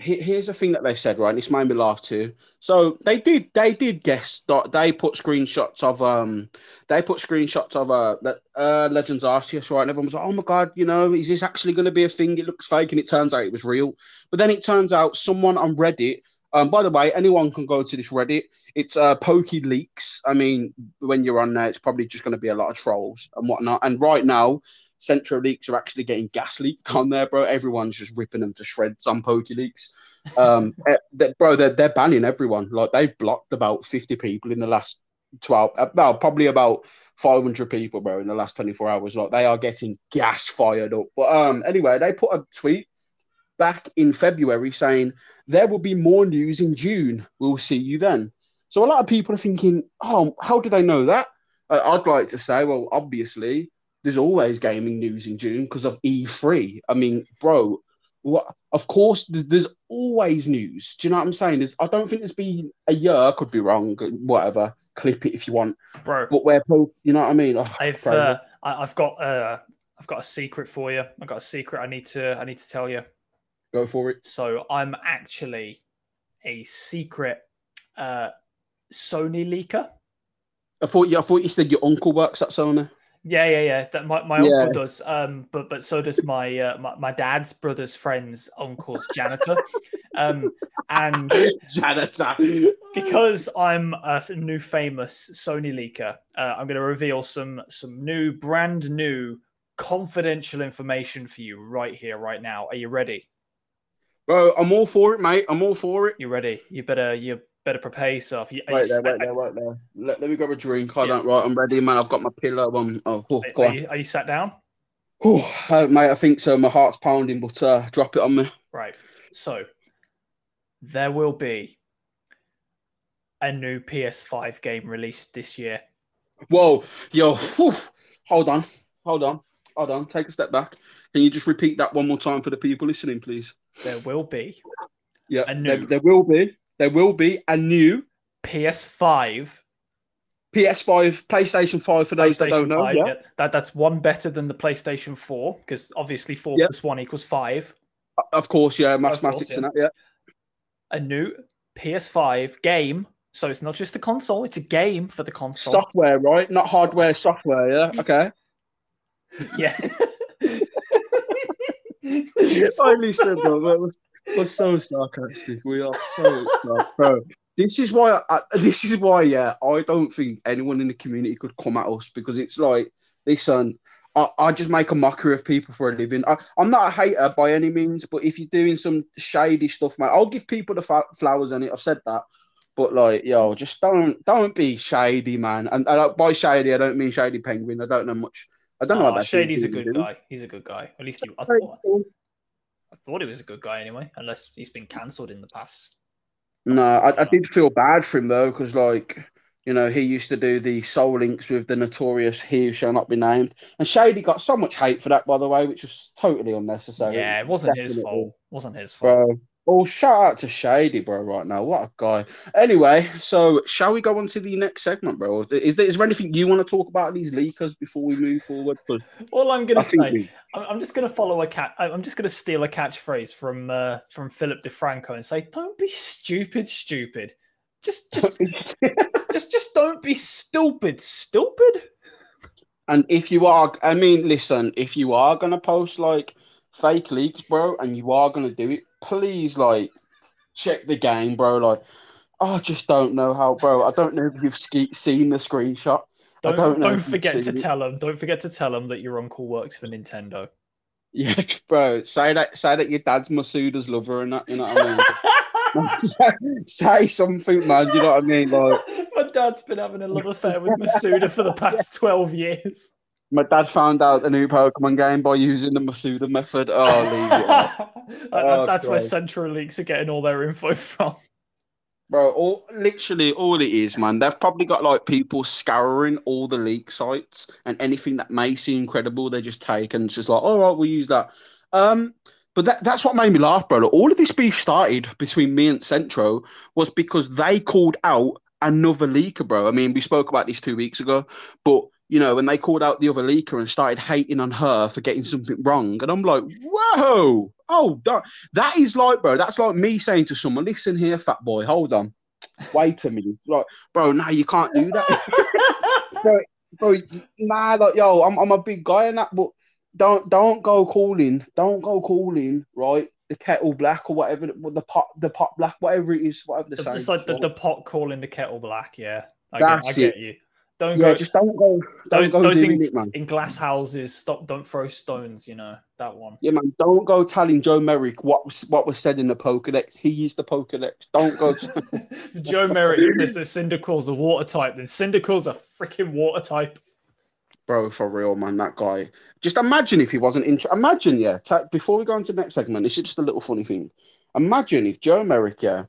Here's the thing that they said, right? And this made me laugh too. So they did, they did guess that they put screenshots of um, they put screenshots of uh, uh Legends Arceus, right? And everyone was like, "Oh my god, you know, is this actually going to be a thing? It looks fake," and it turns out it was real. But then it turns out someone on Reddit um, by the way, anyone can go to this Reddit. It's uh, PokeLeaks. I mean, when you're on there, it's probably just going to be a lot of trolls and whatnot. And right now, Centro leaks are actually getting gas leaked on there, bro. Everyone's just ripping them to shreds on Leaks. Um, eh, they, bro, they're, they're banning everyone. Like they've blocked about 50 people in the last 12, about uh, probably about 500 people, bro, in the last 24 hours. Like they are getting gas fired up. But um, anyway, they put a tweet back in February saying there will be more news in June. We'll see you then. So a lot of people are thinking, oh, how do they know that? I'd like to say, well, obviously, there's always gaming news in June because of E3. I mean, bro, what? Of course, there's always news. Do you know what I'm saying? There's, I don't think there's been a year. I could be wrong. Whatever. clip it if you want, bro. But where you know what I mean? Oh, I've uh, I, have got uh, I've got a secret for you. I've got a secret I need to I need to tell you. Go for it. So I'm actually a secret uh, Sony leaker. I thought you I thought you said your uncle works at Sony. Yeah, yeah, yeah. That my, my yeah. uncle does. Um, but but so does my, uh, my my dad's brother's friend's uncle's janitor. um, and janitor. because I'm a new famous Sony leaker, uh, I'm going to reveal some some new, brand new, confidential information for you right here, right now. Are you ready? Bro, I'm all for it, mate. I'm all for it. You ready? You better you better prepare yourself. You, right there, right there, right there. Let, let me grab a drink. I yeah. don't. Right, I'm ready, man. I've got my pillow. On. Oh, oh are, are, you, are, you, sat down? Oh, uh, mate, I think so. My heart's pounding, but uh, drop it on me. Right. So there will be a new PS5 game released this year. Whoa, yo, whew. hold on, hold on, hold on. Take a step back. Can you just repeat that one more time for the people listening, please? There will be. Yeah, new... there, there will be there will be a new PS5. PS5, PlayStation 5 for those that don't know. 5, yeah. yeah. That, that's one better than the PlayStation 4 because obviously 4 yeah. plus 1 equals 5. Of course, yeah, mathematics course, yeah. and that, yeah. A new PS5 game. So it's not just a console, it's a game for the console. Software, right? Not hardware, software, yeah. Okay. yeah. I listen, bro. We're so sarcastic. We are so bro. This is why. I, this is why. Yeah, I don't think anyone in the community could come at us because it's like, listen, I, I just make a mockery of people for a living. I, am not a hater by any means, but if you're doing some shady stuff, man, I'll give people the fa- flowers on it. I've said that. But like, yo, just don't don't be shady, man. And, and uh, by shady, I don't mean shady penguin. I don't know much. I don't oh, know about Shady's a good guy. He's a good guy. At least you. I thought. Thought he was a good guy anyway, unless he's been cancelled in the past. No, I, I did feel bad for him though, because like you know he used to do the soul links with the notorious "He Who Shall Not Be Named," and Shady got so much hate for that, by the way, which was totally unnecessary. Yeah, it wasn't Definitely. his fault. It wasn't his fault. Bro, Oh, shout out to Shady, bro, right now. What a guy. Anyway, so shall we go on to the next segment, bro? Is there, is there anything you want to talk about these leakers before we move forward? Because all I'm going to say, we... I'm just going to follow a cat. I'm just going to steal a catchphrase from uh, from Philip DeFranco and say, "Don't be stupid, stupid. Just, just, just, just don't be stupid, stupid." And if you are, I mean, listen, if you are going to post like fake leaks, bro, and you are going to do it, please, like, check the game, bro. Like, I just don't know how, bro. I don't know if you've ske- seen the screenshot. Don't, don't, don't forget to it. tell them. Don't forget to tell them that your uncle works for Nintendo. Yeah, bro. Say that. Say that your dad's Masuda's lover and that. You know what I mean? say, say, something, man. You know what I mean? Like, my dad's been having a love affair with Masuda for the past twelve years. My dad found out a new Pokemon game by using the Masuda method. Oh, oh, That's God. where Centro Leaks are getting all their info from. Bro, all literally all it is, man. They've probably got like people scouring all the leak sites and anything that may seem credible, they just take and it's just like, all right, we'll use that. Um, but that, that's what made me laugh, bro. All of this beef started between me and Centro was because they called out another leaker, bro. I mean, we spoke about this two weeks ago, but you know, when they called out the other leaker and started hating on her for getting something wrong. And I'm like, whoa, oh, that, that is like, bro, that's like me saying to someone, listen here, fat boy, hold on, wait a minute. Like, bro, no, you can't do that. bro, bro, nah, like, yo, I'm, I'm a big guy in that, but don't don't go calling, don't go calling, right? The kettle black or whatever, the pot, the pot black, whatever it is, whatever the It's like the, the pot calling the kettle black, yeah. I, That's get, I get it. you. Don't yeah, go. Just don't go. Don't those, go those in, it, in glass houses. Stop. Don't throw stones. You know that one. Yeah, man. Don't go telling Joe Merrick what was what was said in the Pokedex. He is the Pokedex. Don't go. To... Joe Merrick is that Cyndaquil's a water type. Then Cyndaquil's a freaking water type. Bro, for real, man. That guy. Just imagine if he wasn't in. Imagine, yeah. T- before we go into the next segment, this is just a little funny thing. Imagine if Joe Merrick, yeah,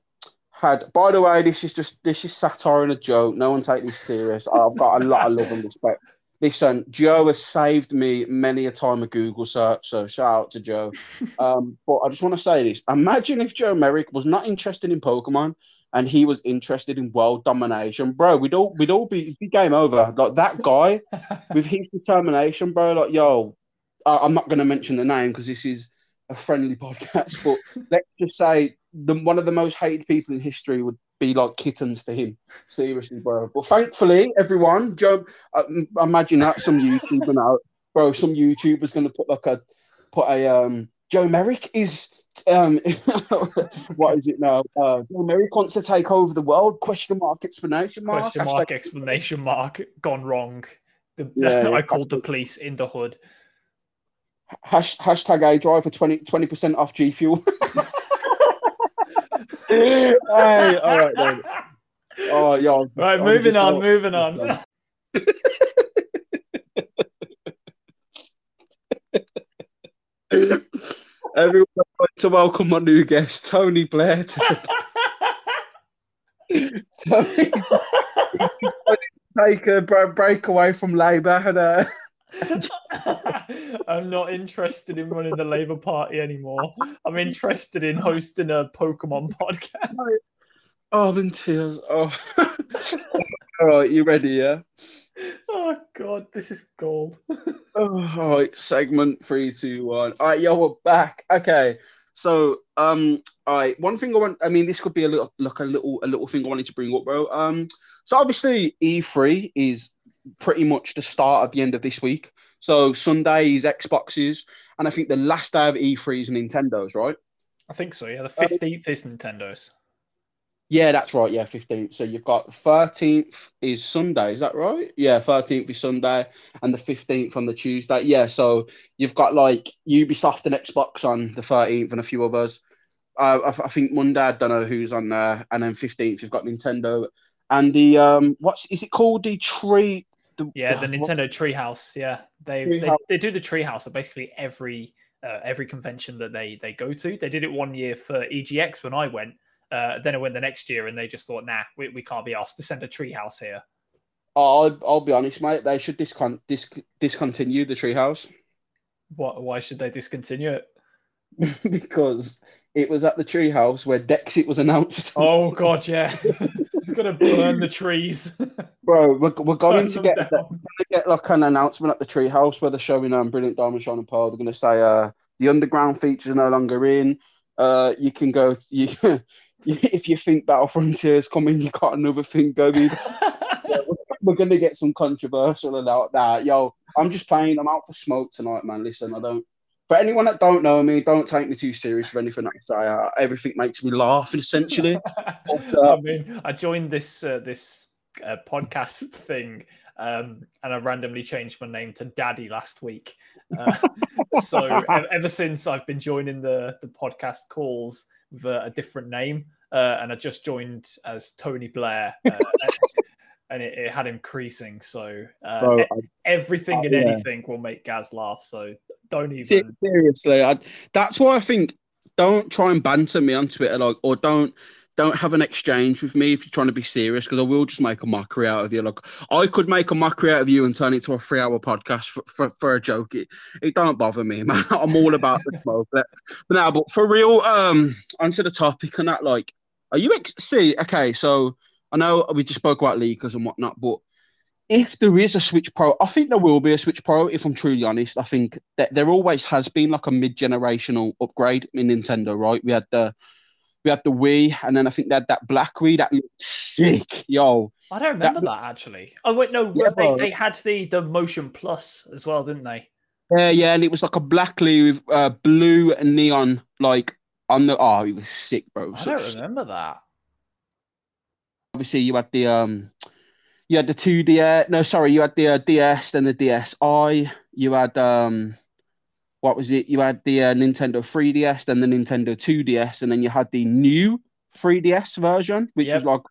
had. By the way, this is just this is satire and a joke. No one take this serious. I've got a lot of love and respect. Listen, Joe has saved me many a time a Google search, so shout out to Joe. Um, but I just want to say this: Imagine if Joe Merrick was not interested in Pokemon, and he was interested in world domination, bro, we'd all we'd all be, be game over. Like that guy with his determination, bro. Like, yo, I, am not going to mention the name because this is a friendly podcast, but let's just say the one of the most hated people in history would be like kittens to him. Seriously, bro. But thankfully, everyone, Joe, I, I imagine that some YouTuber now, bro, some YouTuber's going to put like a put a um Joe Merrick is um, what is it now? Uh, Merrick wants to take over the world? Question mark explanation mark. Question mark explanation mark. Gone wrong. The, yeah, I called the police in the hood. Hash, hashtag A drive for 20 percent off G Fuel. hey, all right then. Oh, yeah. Right, moving on, not... moving on. Everyone, I'd like to welcome my new guest, Tony Blair. To Tony's, he's take a break away from Labour and. Uh... I'm not interested in running the Labour Party anymore. I'm interested in hosting a Pokemon podcast. Oh, I'm in tears. Oh, all right, you ready? Yeah. Oh God, this is gold. oh, all right, segment three, two, one. All right, yo, we're back. Okay, so um, all right, one thing I want. I mean, this could be a little, like a little, a little thing I wanted to bring up, bro. Um, so obviously E3 is pretty much the start of the end of this week. So Sunday is Xboxes, and I think the last day of E3 is Nintendo's, right? I think so. Yeah, the fifteenth um, is Nintendo's. Yeah, that's right. Yeah, 15th. So you've got 13th is Sunday. Is that right? Yeah, 13th is Sunday and the 15th on the Tuesday. Yeah, so you've got like Ubisoft and Xbox on the 13th and a few others. Uh, I, I, think Monday, I don't know who's on there. And then 15th, you've got Nintendo. And the, um, what's, is it called the tree? The, yeah, the Nintendo Treehouse. Yeah, they, they, they do the Treehouse at basically every uh, every convention that they they go to. They did it one year for EGX when I went, uh, then it went the next year, and they just thought, nah, we, we can't be asked to send a treehouse here. I'll, I'll be honest, mate. They should discon- disc- discontinue the treehouse. What? Why should they discontinue it? because it was at the treehouse where Dexit was announced. Oh God, yeah. we're gonna burn the trees, bro. We're, we're going to get the, gonna get like an announcement at the treehouse where they're showing um Brilliant Diamond and Pearl. They're gonna say uh the underground features are no longer in. Uh, you can go. You if you think Battle Frontier is coming, you got another thing going. yeah, we're, gonna get some controversial about that. Yo, I'm just playing. I'm out for smoke tonight, man. Listen, I don't. For anyone that don't know me, don't take me too serious for anything I say. Uh, everything makes me laugh, essentially. but, uh, I mean, I joined this uh, this uh, podcast thing, um, and I randomly changed my name to Daddy last week. Uh, so ever since I've been joining the the podcast calls with a, a different name, uh, and I just joined as Tony Blair. And it, it, had him creasing. So uh, Bro, I, everything and yeah. anything will make Gaz laugh. So don't even seriously. I, that's why I think don't try and banter me on Twitter, like, or don't don't have an exchange with me if you're trying to be serious, because I will just make a mockery out of you. Like I could make a mockery out of you and turn it to a three-hour podcast for, for, for a joke. It, it don't bother me, man. I'm all about the smoke. But, but now, but for real, um, onto the topic and that, like, are you ex- see? Okay, so I know we just spoke about leakers and whatnot, but if there is a Switch Pro, I think there will be a Switch Pro. If I'm truly honest, I think that there always has been like a mid-generational upgrade in Nintendo. Right? We had the we had the Wii, and then I think they had that Black Wii that looked sick, yo. I don't remember that, that actually. Oh wait, no, yeah, they, they had the the Motion Plus as well, didn't they? Yeah, yeah, and it was like a black Wii with uh, blue and neon, like on the. Oh, it was sick, bro. I don't remember that. Obviously, you had the um, you had the two DS. No, sorry, you had the uh, DS, then the DSi. You had um, what was it? You had the uh, Nintendo 3DS, then the Nintendo 2DS, and then you had the new 3DS version, which yep. was like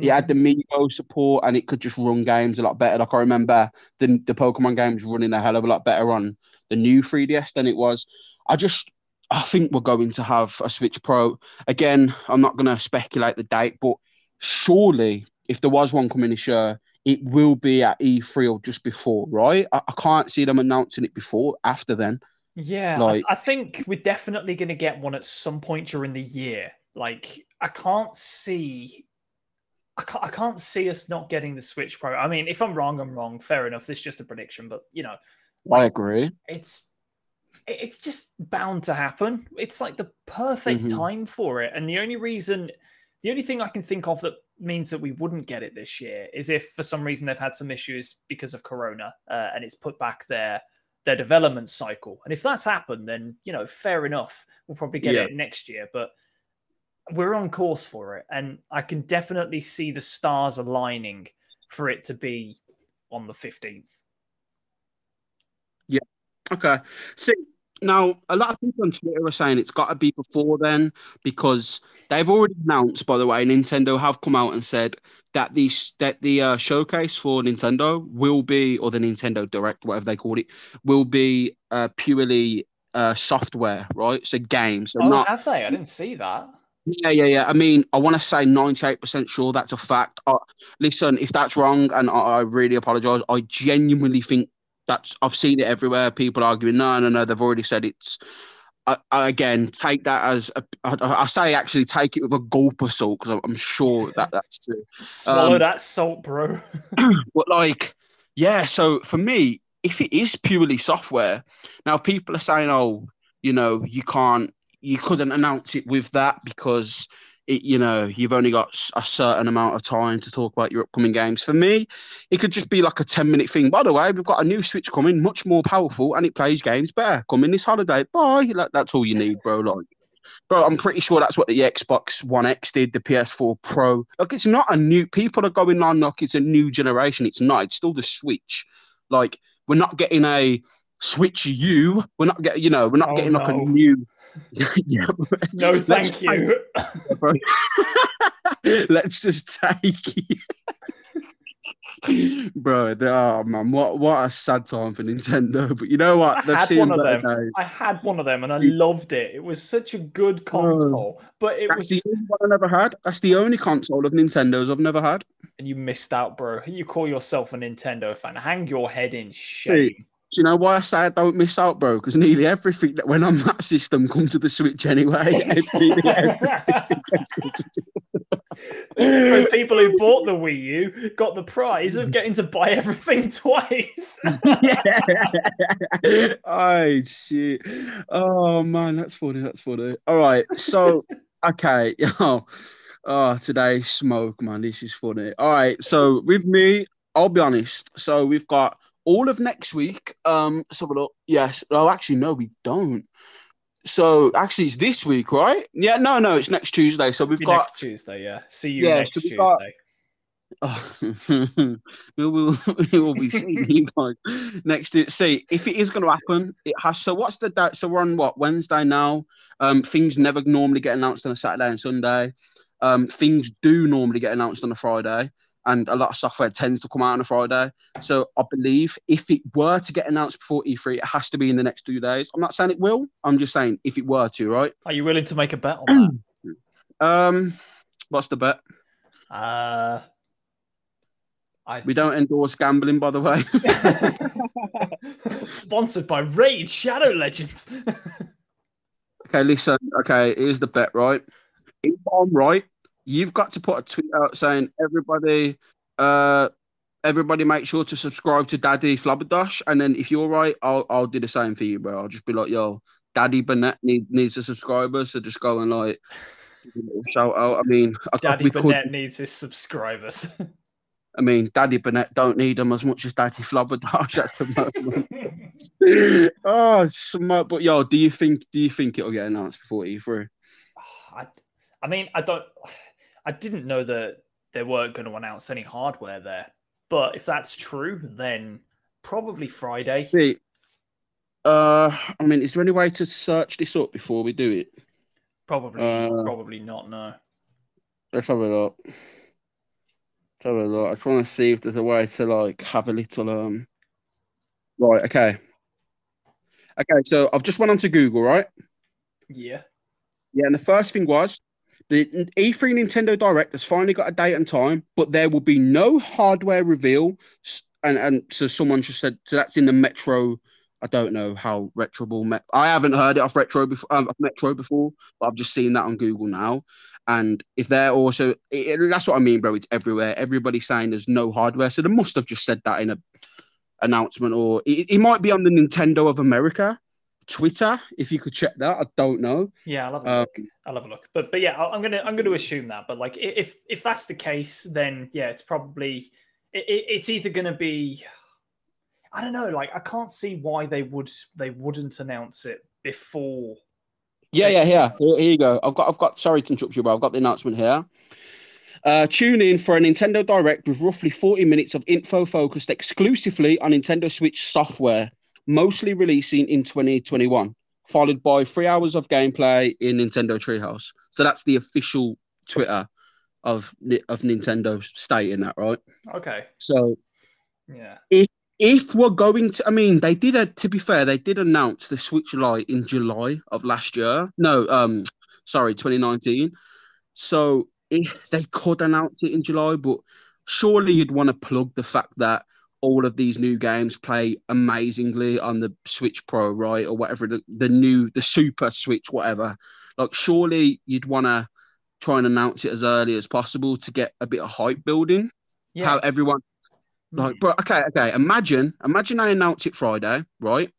it had the mm-hmm. Support and it could just run games a lot better. Like I remember the the Pokemon games running a hell of a lot better on the new 3DS than it was. I just I think we're going to have a Switch Pro again. I'm not going to speculate the date, but surely if there was one coming this year, it will be at E3 or just before, right? I, I can't see them announcing it before, after then. Yeah, like, I, I think we're definitely going to get one at some point during the year. Like, I can't see. I can't, I can't see us not getting the Switch Pro. I mean, if I'm wrong, I'm wrong. Fair enough. This is just a prediction, but you know, I agree. It's it's just bound to happen. It's like the perfect mm-hmm. time for it. And the only reason, the only thing I can think of that means that we wouldn't get it this year is if for some reason they've had some issues because of Corona uh, and it's put back their their development cycle. And if that's happened, then you know, fair enough. We'll probably get yeah. it next year, but we're on course for it, and I can definitely see the stars aligning for it to be on the fifteenth. Yeah. Okay. See, now, a lot of people on Twitter are saying it's got to be before then because they've already announced, by the way, Nintendo have come out and said that the that the uh, showcase for Nintendo will be, or the Nintendo Direct, whatever they call it, will be uh, purely uh, software, right? So games. So oh, not, have they? I didn't see that. Yeah, yeah, yeah. I mean, I want to say 98% sure that's a fact. Uh, listen, if that's wrong, and I, I really apologize, I genuinely think that's I've seen it everywhere. People arguing, no, no, no. They've already said it's. I, I, again, take that as a, I, I say actually take it with a gulp of salt because I'm, I'm, sure that that's true. Swallow um, that salt, bro. but like, yeah. So for me, if it is purely software, now people are saying, oh, you know, you can't, you couldn't announce it with that because it, you know, you've only got a certain amount of time to talk about your upcoming games. For me, it could just be like a 10 minute thing. By the way, we've got a new Switch coming, much more powerful, and it plays games better. Coming this holiday. Bye. Like, that's all you need, bro. Like, bro, I'm pretty sure that's what the Xbox One X did, the PS4 Pro. Like, it's not a new, people are going on like it's a new generation. It's not, it's still the Switch. Like, we're not getting a Switch U. We're not getting, you know, we're not oh, getting like a new yeah. No, thank you. Let's just take it. Bro, oh man, what what a sad time for Nintendo. But you know what? I had one of them. Days. I had one of them and I loved it. It was such a good oh. console. but it That's was the only one I never had. That's the only console of Nintendo's I've never had. And you missed out, bro. You call yourself a Nintendo fan. Hang your head in shame. See, do you know why I say I don't miss out, bro? Because nearly everything that went on that system come to the Switch anyway. Those people who bought the Wii U got the prize of getting to buy everything twice. oh shit! Oh man, that's funny. That's funny. All right, so okay, oh, oh, today smoke, man. This is funny. All right, so with me, I'll be honest. So we've got all of next week. Um, let's have a look. Yes. Oh, actually, no, we don't. So actually, it's this week, right? Yeah. No, no, it's next Tuesday. So we've got next Tuesday. Yeah. See you yeah, next so Tuesday. Got... Oh, we will we will be seeing you guys next to see if it is going to happen. It has. So what's the date? So we're on what Wednesday now. Um, things never normally get announced on a Saturday and Sunday. Um, things do normally get announced on a Friday and a lot of software tends to come out on a Friday. So I believe if it were to get announced before E3, it has to be in the next two days. I'm not saying it will. I'm just saying if it were to, right? Are you willing to make a bet on that? um, what's the bet? Uh, I... We don't endorse gambling, by the way. Sponsored by Raid Shadow Legends. okay, listen. Okay, here's the bet, right? If I'm right, you've got to put a tweet out saying everybody uh everybody make sure to subscribe to Daddy Flabberdash. And then if you're right I'll I'll do the same for you bro. I'll just be like yo Daddy Burnett need, needs a subscriber. So just go and like shout out. I mean Daddy Burnett could, needs his subscribers. I mean Daddy Burnett don't need them as much as Daddy Flabberdash at the moment. Oh smart but yo do you think do you think it'll get announced before E3 I, I mean I don't I didn't know that they weren't going to announce any hardware there. But if that's true, then probably Friday. See, uh, I mean, is there any way to search this up before we do it? Probably, uh, probably not. No. Let's have a look. Let's have a look. I just want to see if there's a way to like have a little um. Right. Okay. Okay. So I've just went onto Google, right? Yeah. Yeah, and the first thing was the E3 Nintendo Direct has finally got a date and time, but there will be no hardware reveal. And and so someone just said so that's in the Metro. I don't know how retroable. Met- I haven't heard it off retro before. Um, Metro before, but I've just seen that on Google now. And if they're also, it, that's what I mean, bro. It's everywhere. Everybody's saying there's no hardware, so they must have just said that in a announcement, or it, it might be on the Nintendo of America Twitter. If you could check that, I don't know. Yeah, I'll have a um, look. I'll have a look. But but yeah, I'm gonna I'm gonna assume that. But like, if if that's the case, then yeah, it's probably it, it's either gonna be. I don't know. Like, I can't see why they would they wouldn't announce it before yeah, yeah, yeah. Here, here, you go. I've got, I've got. Sorry to interrupt you, but I've got the announcement here. Uh, tune in for a Nintendo Direct with roughly 40 minutes of info focused exclusively on Nintendo Switch software, mostly releasing in 2021, followed by three hours of gameplay in Nintendo Treehouse. So that's the official Twitter of of Nintendo stating that, right? Okay. So, yeah. If if we're going to, I mean, they did. A, to be fair, they did announce the Switch Lite in July of last year. No, um, sorry, 2019. So if they could announce it in July, but surely you'd want to plug the fact that all of these new games play amazingly on the Switch Pro, right, or whatever the, the new, the Super Switch, whatever. Like, surely you'd want to try and announce it as early as possible to get a bit of hype building. Yeah. How everyone mm-hmm. like, bro, okay, okay. Imagine, imagine I announce it Friday, right?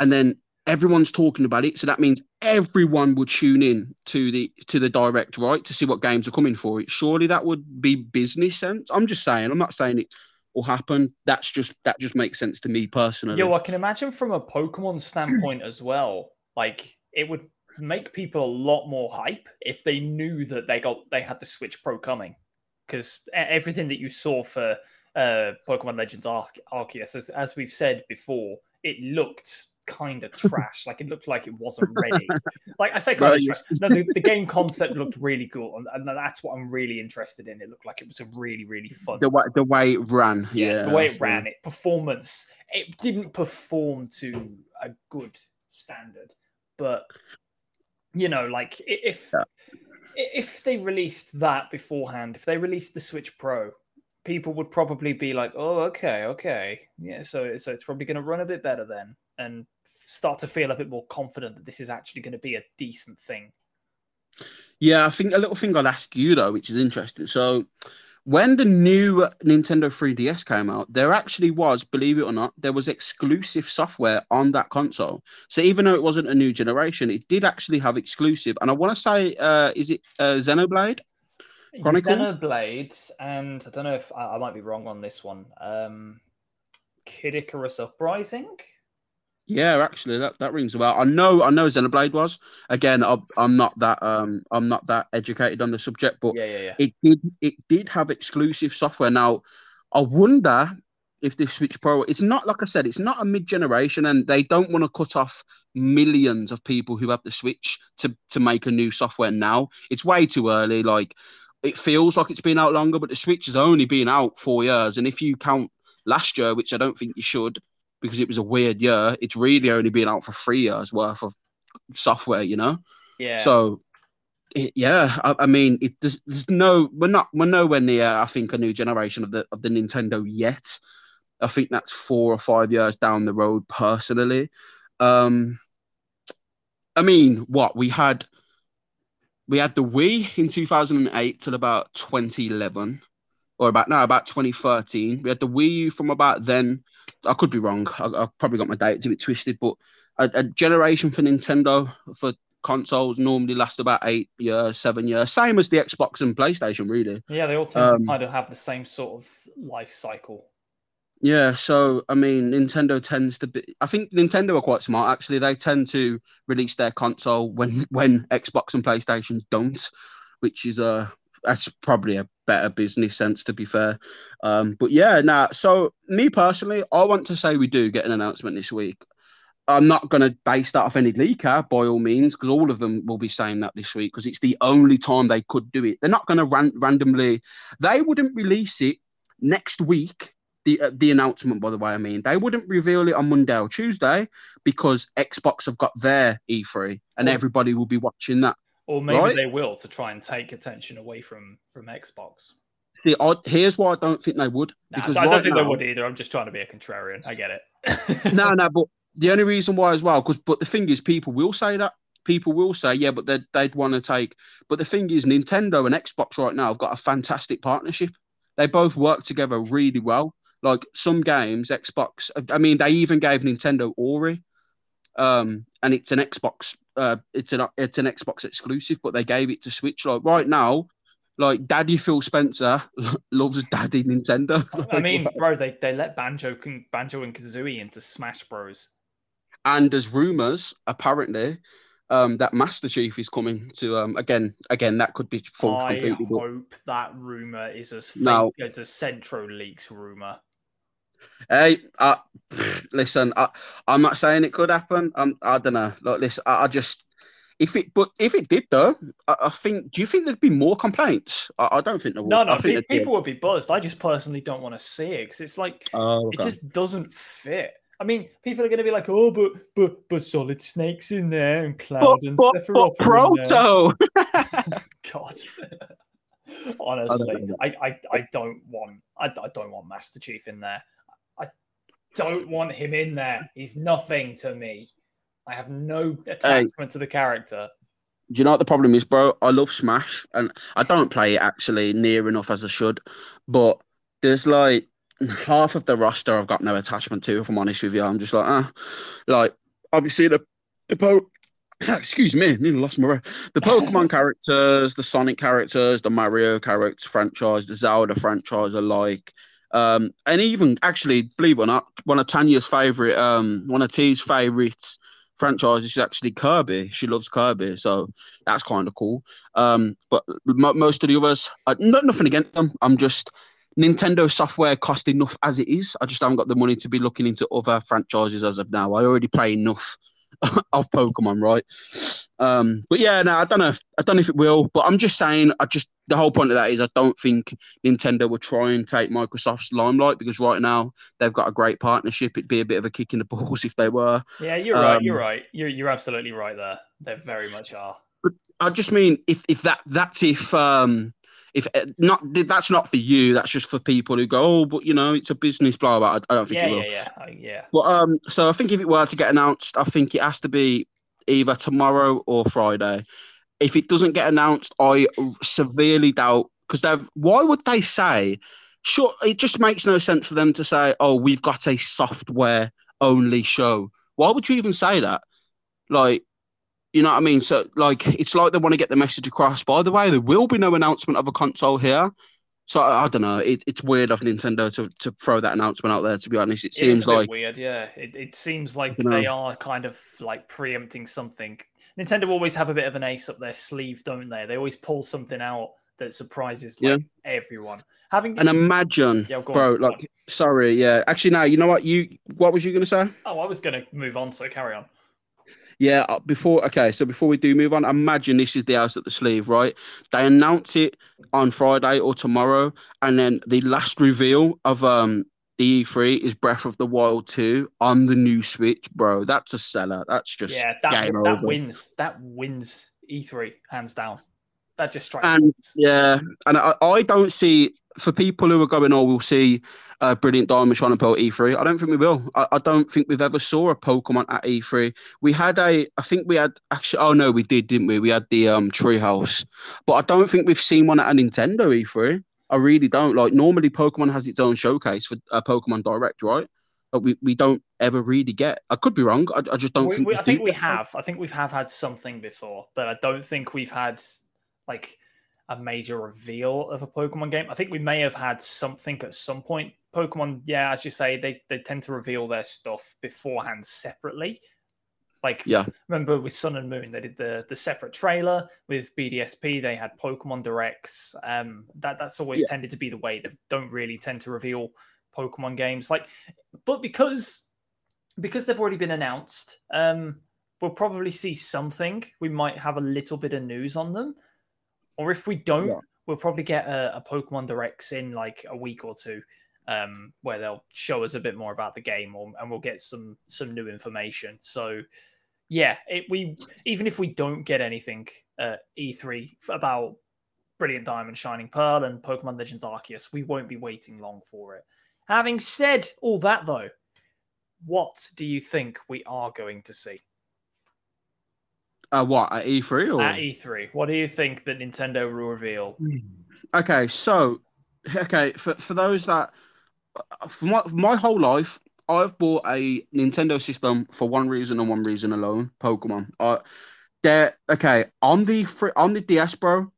And then everyone's talking about it. So that means everyone would tune in to the to the direct, right? To see what games are coming for it. Surely that would be business sense. I'm just saying, I'm not saying it will happen. That's just that just makes sense to me personally. Yo, I can imagine from a Pokemon standpoint as well. Like it would make people a lot more hype if they knew that they got they had the Switch Pro coming. Because everything that you saw for uh, Pokemon Legends Arce- Arceus, as, as we've said before, it looked kind of trash. like it looked like it wasn't ready. like I say, kind of no, the, the, game concept looked really cool, and, and, that's what I'm really interested in. It looked like it was a really, really fun. The way the way it ran, yeah, yeah the way it ran, it performance. It didn't perform to a good standard, but you know, like if. Yeah. If they released that beforehand, if they released the Switch Pro people would probably be like, "Oh, okay, okay, yeah." So, so it's probably going to run a bit better then, and start to feel a bit more confident that this is actually going to be a decent thing. Yeah, I think a little thing I'll ask you though, which is interesting. So, when the new Nintendo 3DS came out, there actually was, believe it or not, there was exclusive software on that console. So even though it wasn't a new generation, it did actually have exclusive. And I want to say, uh, is it uh, Xenoblade? Chronicles? Xenoblade, and I don't know if I, I, might be wrong on this one. Um, Kid Icarus Uprising. Yeah, actually, that, that rings a bell. I know, I know, Xenoblade was. Again, I, I'm not that um, I'm not that educated on the subject, but yeah, yeah, yeah. it did it did have exclusive software. Now, I wonder if the Switch Pro, it's not like I said, it's not a mid generation, and they don't want to cut off millions of people who have the Switch to to make a new software now. It's way too early. Like it feels like it's been out longer, but the Switch has only been out four years. And if you count last year, which I don't think you should, because it was a weird year, it's really only been out for three years worth of software, you know? Yeah. So it, yeah, I, I, mean, it there's, there's no we're not we're nowhere near I think a new generation of the of the Nintendo yet. I think that's four or five years down the road. Personally, um, I mean, what we had we had the Wii in 2008 till about 2011, or about now about 2013. We had the Wii U from about then. I could be wrong. I, I probably got my dates a bit twisted, but a, a, generation for Nintendo for consoles normally last about eight years, seven years. Same as the Xbox and PlayStation, really. Yeah, they all tend um, to kind of have the same sort of life cycle. Yeah, so I mean, Nintendo tends to be. I think Nintendo are quite smart. Actually, they tend to release their console when when Xbox and PlayStation don't, which is a that's probably a better business sense to be fair. Um, but yeah, now nah, so me personally, I want to say we do get an announcement this week. I'm not going to base that off any leaker by all means, because all of them will be saying that this week because it's the only time they could do it. They're not going to ran- randomly. They wouldn't release it next week the uh, the announcement, by the way, I mean they wouldn't reveal it on Monday or Tuesday because Xbox have got their E3 and everybody will be watching that. Or maybe right? they will to try and take attention away from from Xbox. See, I, here's why I don't think they would. Nah, because I don't right think now, they would either. I'm just trying to be a contrarian. I get it. no, no, but the only reason why as well, because but the thing is, people will say that people will say, yeah, but they'd, they'd want to take. But the thing is, Nintendo and Xbox right now have got a fantastic partnership. They both work together really well. Like some games, Xbox. I mean, they even gave Nintendo Ori, um, and it's an Xbox. Uh, it's an it's an Xbox exclusive, but they gave it to Switch. Like right now, like Daddy Phil Spencer loves Daddy Nintendo. I mean, bro, they, they let Banjo Banjo and Kazooie into Smash Bros. And there's rumors, apparently, um, that Master Chief is coming to um again again that could be false I completely. Hope but... that rumor is as fake no. as a Centro Leaks rumor. Hey, uh, listen, I, I'm not saying it could happen. I'm, I don't know. Like, listen, I, I just if it, but if it did though, I, I, think. Do you think there'd be more complaints? I, I don't think there would. No, no. Pe- people would be buzzed. I just personally don't want to see it because it's like oh, okay. it just doesn't fit. I mean, people are going to be like, "Oh, but but but Solid Snake's in there and Cloud but, and but, Sephiroth but Proto." God, honestly, I, I, I don't want I, I don't want Master Chief in there. Don't want him in there. He's nothing to me. I have no attachment hey, to the character. Do you know what the problem is, bro? I love Smash, and I don't play it actually near enough as I should. But there's like half of the roster I've got no attachment to. If I'm honest with you, I'm just like, ah, like obviously the the po- excuse me, nearly lost my breath. The Pokemon characters, the Sonic characters, the Mario character franchise, the Zelda franchise are like. Um, and even actually, believe it or not, one of Tanya's favorite, um, one of T's favorites franchises is actually Kirby. She loves Kirby, so that's kind of cool. Um, but m- most of the others, uh, not nothing against them. I'm just Nintendo software cost enough as it is. I just haven't got the money to be looking into other franchises as of now. I already play enough of Pokemon, right? Um, but yeah, no, I don't know. I don't know if it will, but I'm just saying. I just the whole point of that is I don't think Nintendo will try and take Microsoft's limelight because right now they've got a great partnership. It'd be a bit of a kick in the balls if they were. Yeah, you're um, right. You're right. You're you're absolutely right there. They very much are. But I just mean if if that that's if um if uh, not that's not for you that's just for people who go oh but you know it's a business blah blah i, don't think yeah, it will yeah yeah yeah but um so i think if it were to get announced i think it has to be either tomorrow or friday if it doesn't get announced i severely doubt because they've why would they say sure it just makes no sense for them to say oh we've got a software only show why would you even say that like you know what I mean? So, like, it's like they want to get the message across. By the way, there will be no announcement of a console here. So I, I don't know. It, it's weird of Nintendo to, to throw that announcement out there. To be honest, it, it seems like weird. Yeah, it, it seems like they are kind of like preempting something. Nintendo always have a bit of an ace up their sleeve, don't they? They always pull something out that surprises like yeah. everyone. Having and imagine, yeah, bro. On, like, sorry, yeah. Actually, now you know what you. What was you going to say? Oh, I was going to move on. So carry on. Yeah, uh, before okay, so before we do move on, imagine this is the house at the sleeve, right? They announce it on Friday or tomorrow, and then the last reveal of um the E3 is Breath of the Wild 2 on the new Switch, bro. That's a seller. That's just yeah, that, that over. wins. That wins E3 hands down. That just strikes. And yeah, and I, I don't see for people who are going, oh, we'll see a brilliant Diamond Shining Pearl E3. I don't think we will. I, I, don't think we've ever saw a Pokemon at E3. We had a, I think we had actually. Oh no, we did, didn't we? We had the um Treehouse, but I don't think we've seen one at a Nintendo E3. I really don't. Like normally, Pokemon has its own showcase for a Pokemon Direct, right? But we, we don't ever really get. I could be wrong. I, I just don't we, think. We, I think we have. I think we have had something before, but I don't think we've had like a major reveal of a Pokemon game. I think we may have had something at some point. Pokemon, yeah, as you say, they, they tend to reveal their stuff beforehand separately. Like, yeah, remember with Sun and Moon, they did the the separate trailer with BDSP. They had Pokemon directs. Um, that that's always yeah. tended to be the way. They don't really tend to reveal Pokemon games. Like, but because because they've already been announced, um, we'll probably see something. We might have a little bit of news on them. Or if we don't, yeah. we'll probably get a, a, Pokemon Directs in like a week or two, um, where they'll show us a bit more about the game, or, and we'll get some some new information. So, yeah, it, we even if we don't get anything at E3 about Brilliant Diamond, Shining Pearl, and Pokemon Legends Arceus, we won't be waiting long for it. Having said all that, though, what do you think we are going to see? Uh, what at E3 or at E3? What do you think that Nintendo will reveal? Okay, so okay for for those that for my for my whole life, I've bought a Nintendo system for one reason and one reason alone: Pokemon. Uh, there. Okay, on the on the DS, bro.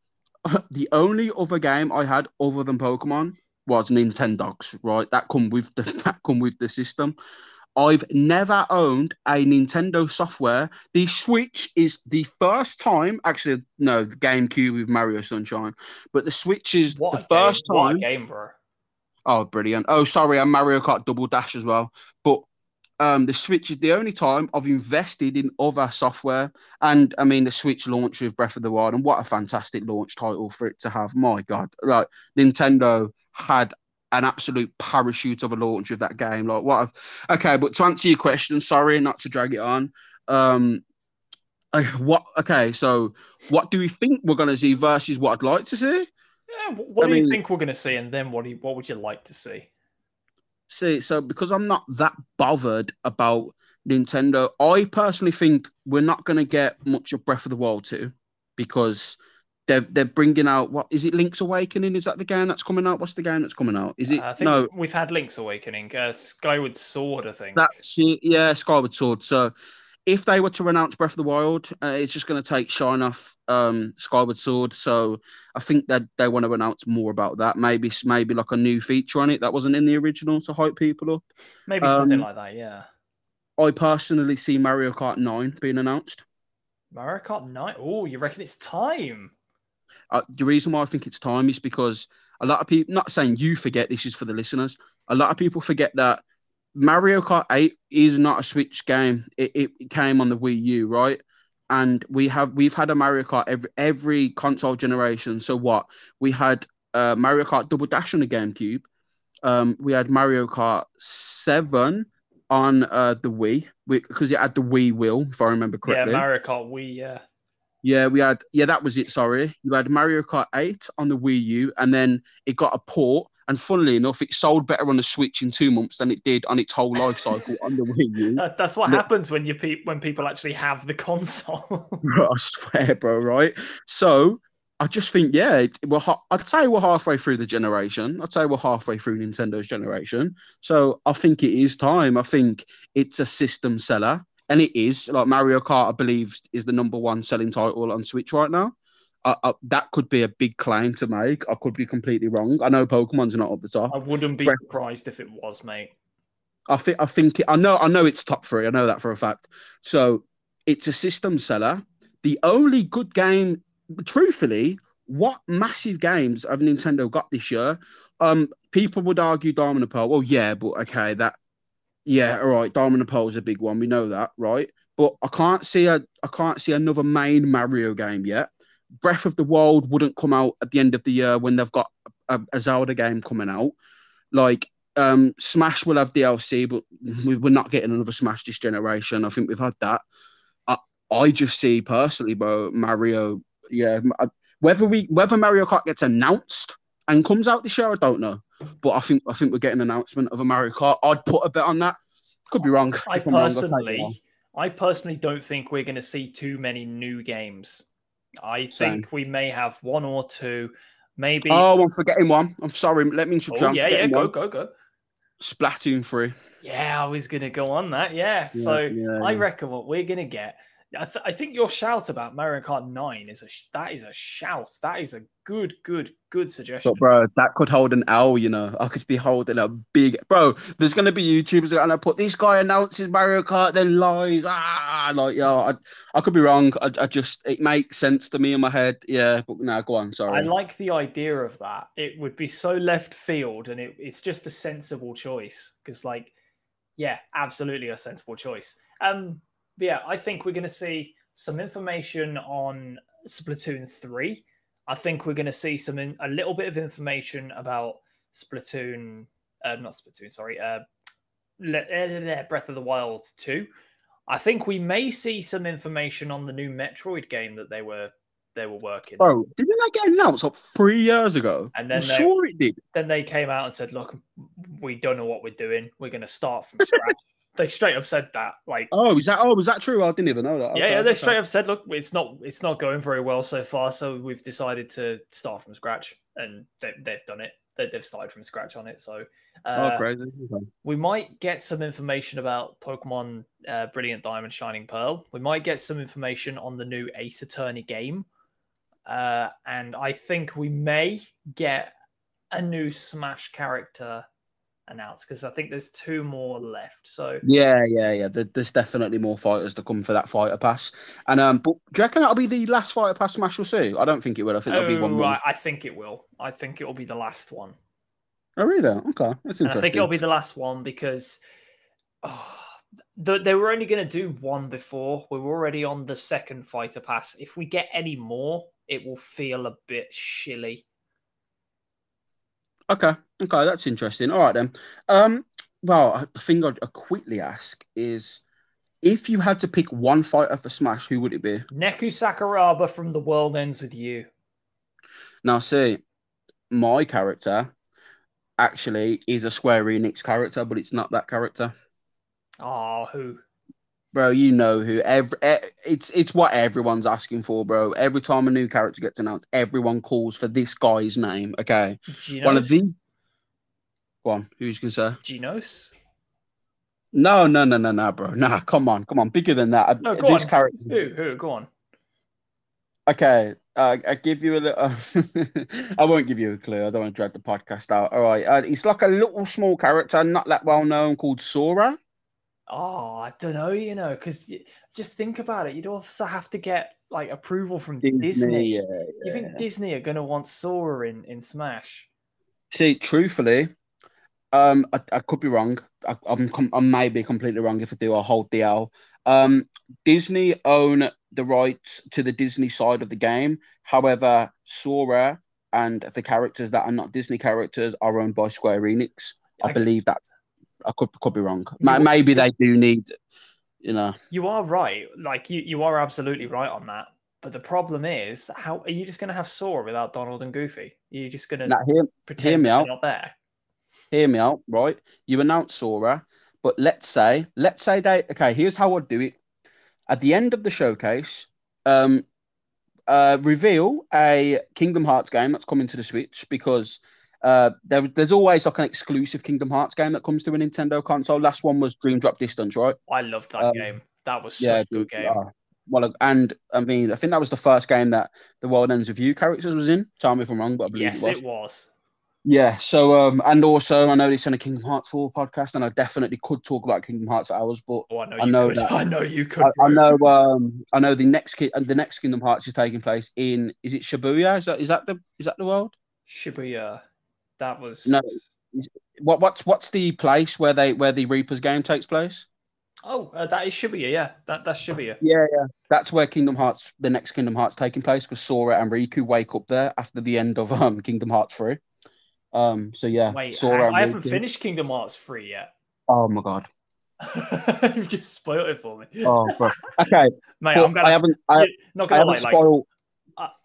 The only other game I had other than Pokemon was Nintendogs. Right, that come with the that come with the system. I've never owned a Nintendo software. The Switch is the first time, actually, no, the GameCube with Mario Sunshine, but the Switch is what the first game, time. game, bro. Oh, brilliant. Oh, sorry, I'm Mario Kart Double Dash as well. But um, the Switch is the only time I've invested in other software. And I mean, the Switch launched with Breath of the Wild, and what a fantastic launch title for it to have. My God, like Nintendo had an absolute parachute of a launch with that game. Like what? I've, okay, but to answer your question, sorry not to drag it on. Um, what? Okay, so what do we think we're going to see versus what I'd like to see? Yeah, what do mean, you think we're going to see, and then what do you, what would you like to see? See, so because I'm not that bothered about Nintendo, I personally think we're not going to get much of Breath of the Wild 2 because they're they're bringing out what is it? Link's Awakening? Is that the game that's coming out? What's the game that's coming out? Is it? Uh, I think no, we've had Link's Awakening, uh, Skyward Sword. I think that's it. Yeah, Skyward Sword. So if they were to announce Breath of the Wild, uh, it's just going to take shine off um, Skyward Sword. So I think that they want to announce more about that. Maybe maybe like a new feature on it that wasn't in the original to hype people up. Maybe um, something like that. Yeah. I personally see Mario Kart Nine being announced. Mario Kart Nine. Oh, you reckon it's time? Uh, the reason why I think it's time is because a lot of people, not saying you forget, this is for the listeners, a lot of people forget that Mario Kart 8 is not a Switch game. It, it, came on the Wii U, right? And we have we've had a Mario Kart every every console generation. So what? We had uh, Mario Kart Double Dash on the GameCube. Um, we had Mario Kart 7 on uh, the Wii because it had the Wii wheel, if I remember correctly. Yeah, Mario Kart Wii, yeah. Yeah, we had yeah, that was it. Sorry, you had Mario Kart 8 on the Wii U, and then it got a port. And funnily enough, it sold better on the Switch in two months than it did on its whole life cycle on the Wii U. That's what happens when you pe- when people actually have the console. I swear, bro. Right. So I just think, yeah, we're ha- I'd say we're halfway through the generation. I'd say we're halfway through Nintendo's generation. So I think it is time. I think it's a system seller and it is like Mario Kart. I believe is the number one selling title on Switch right now. Uh, uh, that could be a big claim to make. I could be completely wrong. I know Pokemon's not up the top. I wouldn't be Breath- surprised if it was, mate. I think I think it, I know I know it's top three. I know that for a fact. So it's a system seller. The only good game, truthfully, what massive games have Nintendo got this year? Um, people would argue Diamond and Pearl. Well, yeah, but okay, that yeah, all right. Diamond and Pearl is a big one. We know that, right? But I can't see a I can't see another main Mario game yet. Breath of the Wild wouldn't come out at the end of the year when they've got a, a Zelda game coming out. Like um, Smash will have DLC, but we're not getting another Smash this generation. I think we've had that. I, I just see personally, bro, Mario. Yeah, whether we whether Mario Kart gets announced and comes out this year, I don't know. But I think I think we're getting an announcement of a Mario Kart. I'd put a bet on that. Could be wrong. I personally, wrong, I personally don't think we're going to see too many new games. I think Same. we may have one or two, maybe. Oh, I'm forgetting one. I'm sorry. Let me introduce. Oh, yeah, yeah. Go, one. go, go. Splatoon three. Yeah, I was going to go on that. Yeah. yeah so yeah, I reckon what we're going to get I, th- I, think your shout about Mario Kart Nine is a sh- that is a shout. That is a good, good, good suggestion. But bro, that could hold an L. You know, I could be holding a big bro. There's gonna be YouTubers that gonna put this guy announces Mario Kart, then lies. Ah, like yeah, I, I could be wrong. I, I just it makes sense to me in my head. Yeah, but now go on. Sorry. I like the idea of that. It would be so left field, and it, it's just a sensible choice because, like, yeah, absolutely a sensible choice. Um, but yeah, I think we're going to see some information on Splatoon 3. I think we're going to see some in, a little bit of information about Splatoon, uh, not Splatoon, sorry, uh, Breath of the Wild 2. I think we may see some information on the new Metroid game that they were they were working. Oh, didn't that get announced like three years ago? And then they, sure it did. Then they came out and said, "Look, we don't know what we're doing. We're going to start from scratch." they straight up said that. Like, oh, is that? Oh, was that true? I didn't even know that. Yeah, okay, yeah, they okay. straight up said, look, it's not, it's not going very well so far, so we've decided to start from scratch, and they, have done it. They, have started from scratch on it. So, uh, oh, crazy. Okay. We might get some information about Pokemon uh, Brilliant Diamond, Shining Pearl. We might get some information on the new Ace Attorney game, uh, and I think we may get a new Smash character announced because I think there's two more left. So yeah, yeah, yeah. There's definitely more fighters to come for that fighter pass. And um, but do you reckon that'll be the last fighter pass Smash will see? I don't think it will. I think there'll be one more. Right, I think it will. I think it will be the last one. Oh really? Okay, that's interesting. And I think it'll be the last one because oh, the, they were only going to do one before. We were already on the second fighter pass. If we get any more, it will feel a bit shilly. Okay, okay, that's interesting. All right then. Um, well, the thing I'd, quickly ask is, if you had to pick one fighter for Smash, who would it be? Neku Sakuraba from The World Ends with You. Now, see, my character actually is a Square Enix character, but it's not that character. Oh, who? Bro, you know who. Every it's it's what everyone's asking for, bro. Every time a new character gets announced, everyone calls for this guy's name. Okay, Genos? one of the. one who's gonna say? Genos. No, no, no, no, no, bro. Nah, come on, come on. Bigger than that. No, go this on. character. Who? Who? Go on. Okay, uh, I give you a little. I won't give you a clue. I don't want to drag the podcast out. All right, uh, he's like a little small character, not that well known, called Sora. Oh, I don't know, you know, because just think about it. You'd also have to get like approval from Disney. Disney. Yeah, yeah. You think Disney are going to want Sora in, in Smash? See, truthfully, um, I, I could be wrong. I, I'm I may be completely wrong if I do a whole DL. Um, Disney own the rights to the Disney side of the game. However, Sora and the characters that are not Disney characters are owned by Square Enix. I, I believe that's I could could be wrong. Maybe they do need, you know. You are right. Like you, you are absolutely right on that. But the problem is, how are you just going to have Sora without Donald and Goofy? You're you just going to now, hear, pretend hear me out. not there? Hear me out, right? You announce Sora, but let's say, let's say they okay. Here's how I'd do it. At the end of the showcase, um, uh, reveal a Kingdom Hearts game that's coming to the Switch because uh, there, there's always like an exclusive Kingdom Hearts game that comes to a Nintendo console. Last one was Dream Drop Distance, right? I loved that um, game. That was yeah, such a good game. Uh, well, and I mean, I think that was the first game that the World Ends with You characters was in. Tell me if I'm wrong, but I believe yes, it was. It was. Yeah. So, um, and also I know it's on a Kingdom Hearts 4 podcast, and I definitely could talk about Kingdom Hearts for hours, but oh, I know, I know that I know you could. I, I, know. Um, I know the next ki- the next Kingdom Hearts is taking place in. Is it Shibuya? Is that is that the is that the world? Shibuya. That was no. What what's what's the place where they where the Reapers game takes place? Oh, uh, that is Shibuya. Yeah, that that's Shibuya. Yeah, yeah. That's where Kingdom Hearts, the next Kingdom Hearts, taking place because Sora and Riku wake up there after the end of um Kingdom Hearts three. Um. So yeah. Wait, Sora I, I haven't Riku. finished Kingdom Hearts three yet. Oh my god. You've just spoiled it for me. Oh, bro. okay, mate. I'm gonna, I haven't. I, not gonna I haven't lie, spoiled. Like,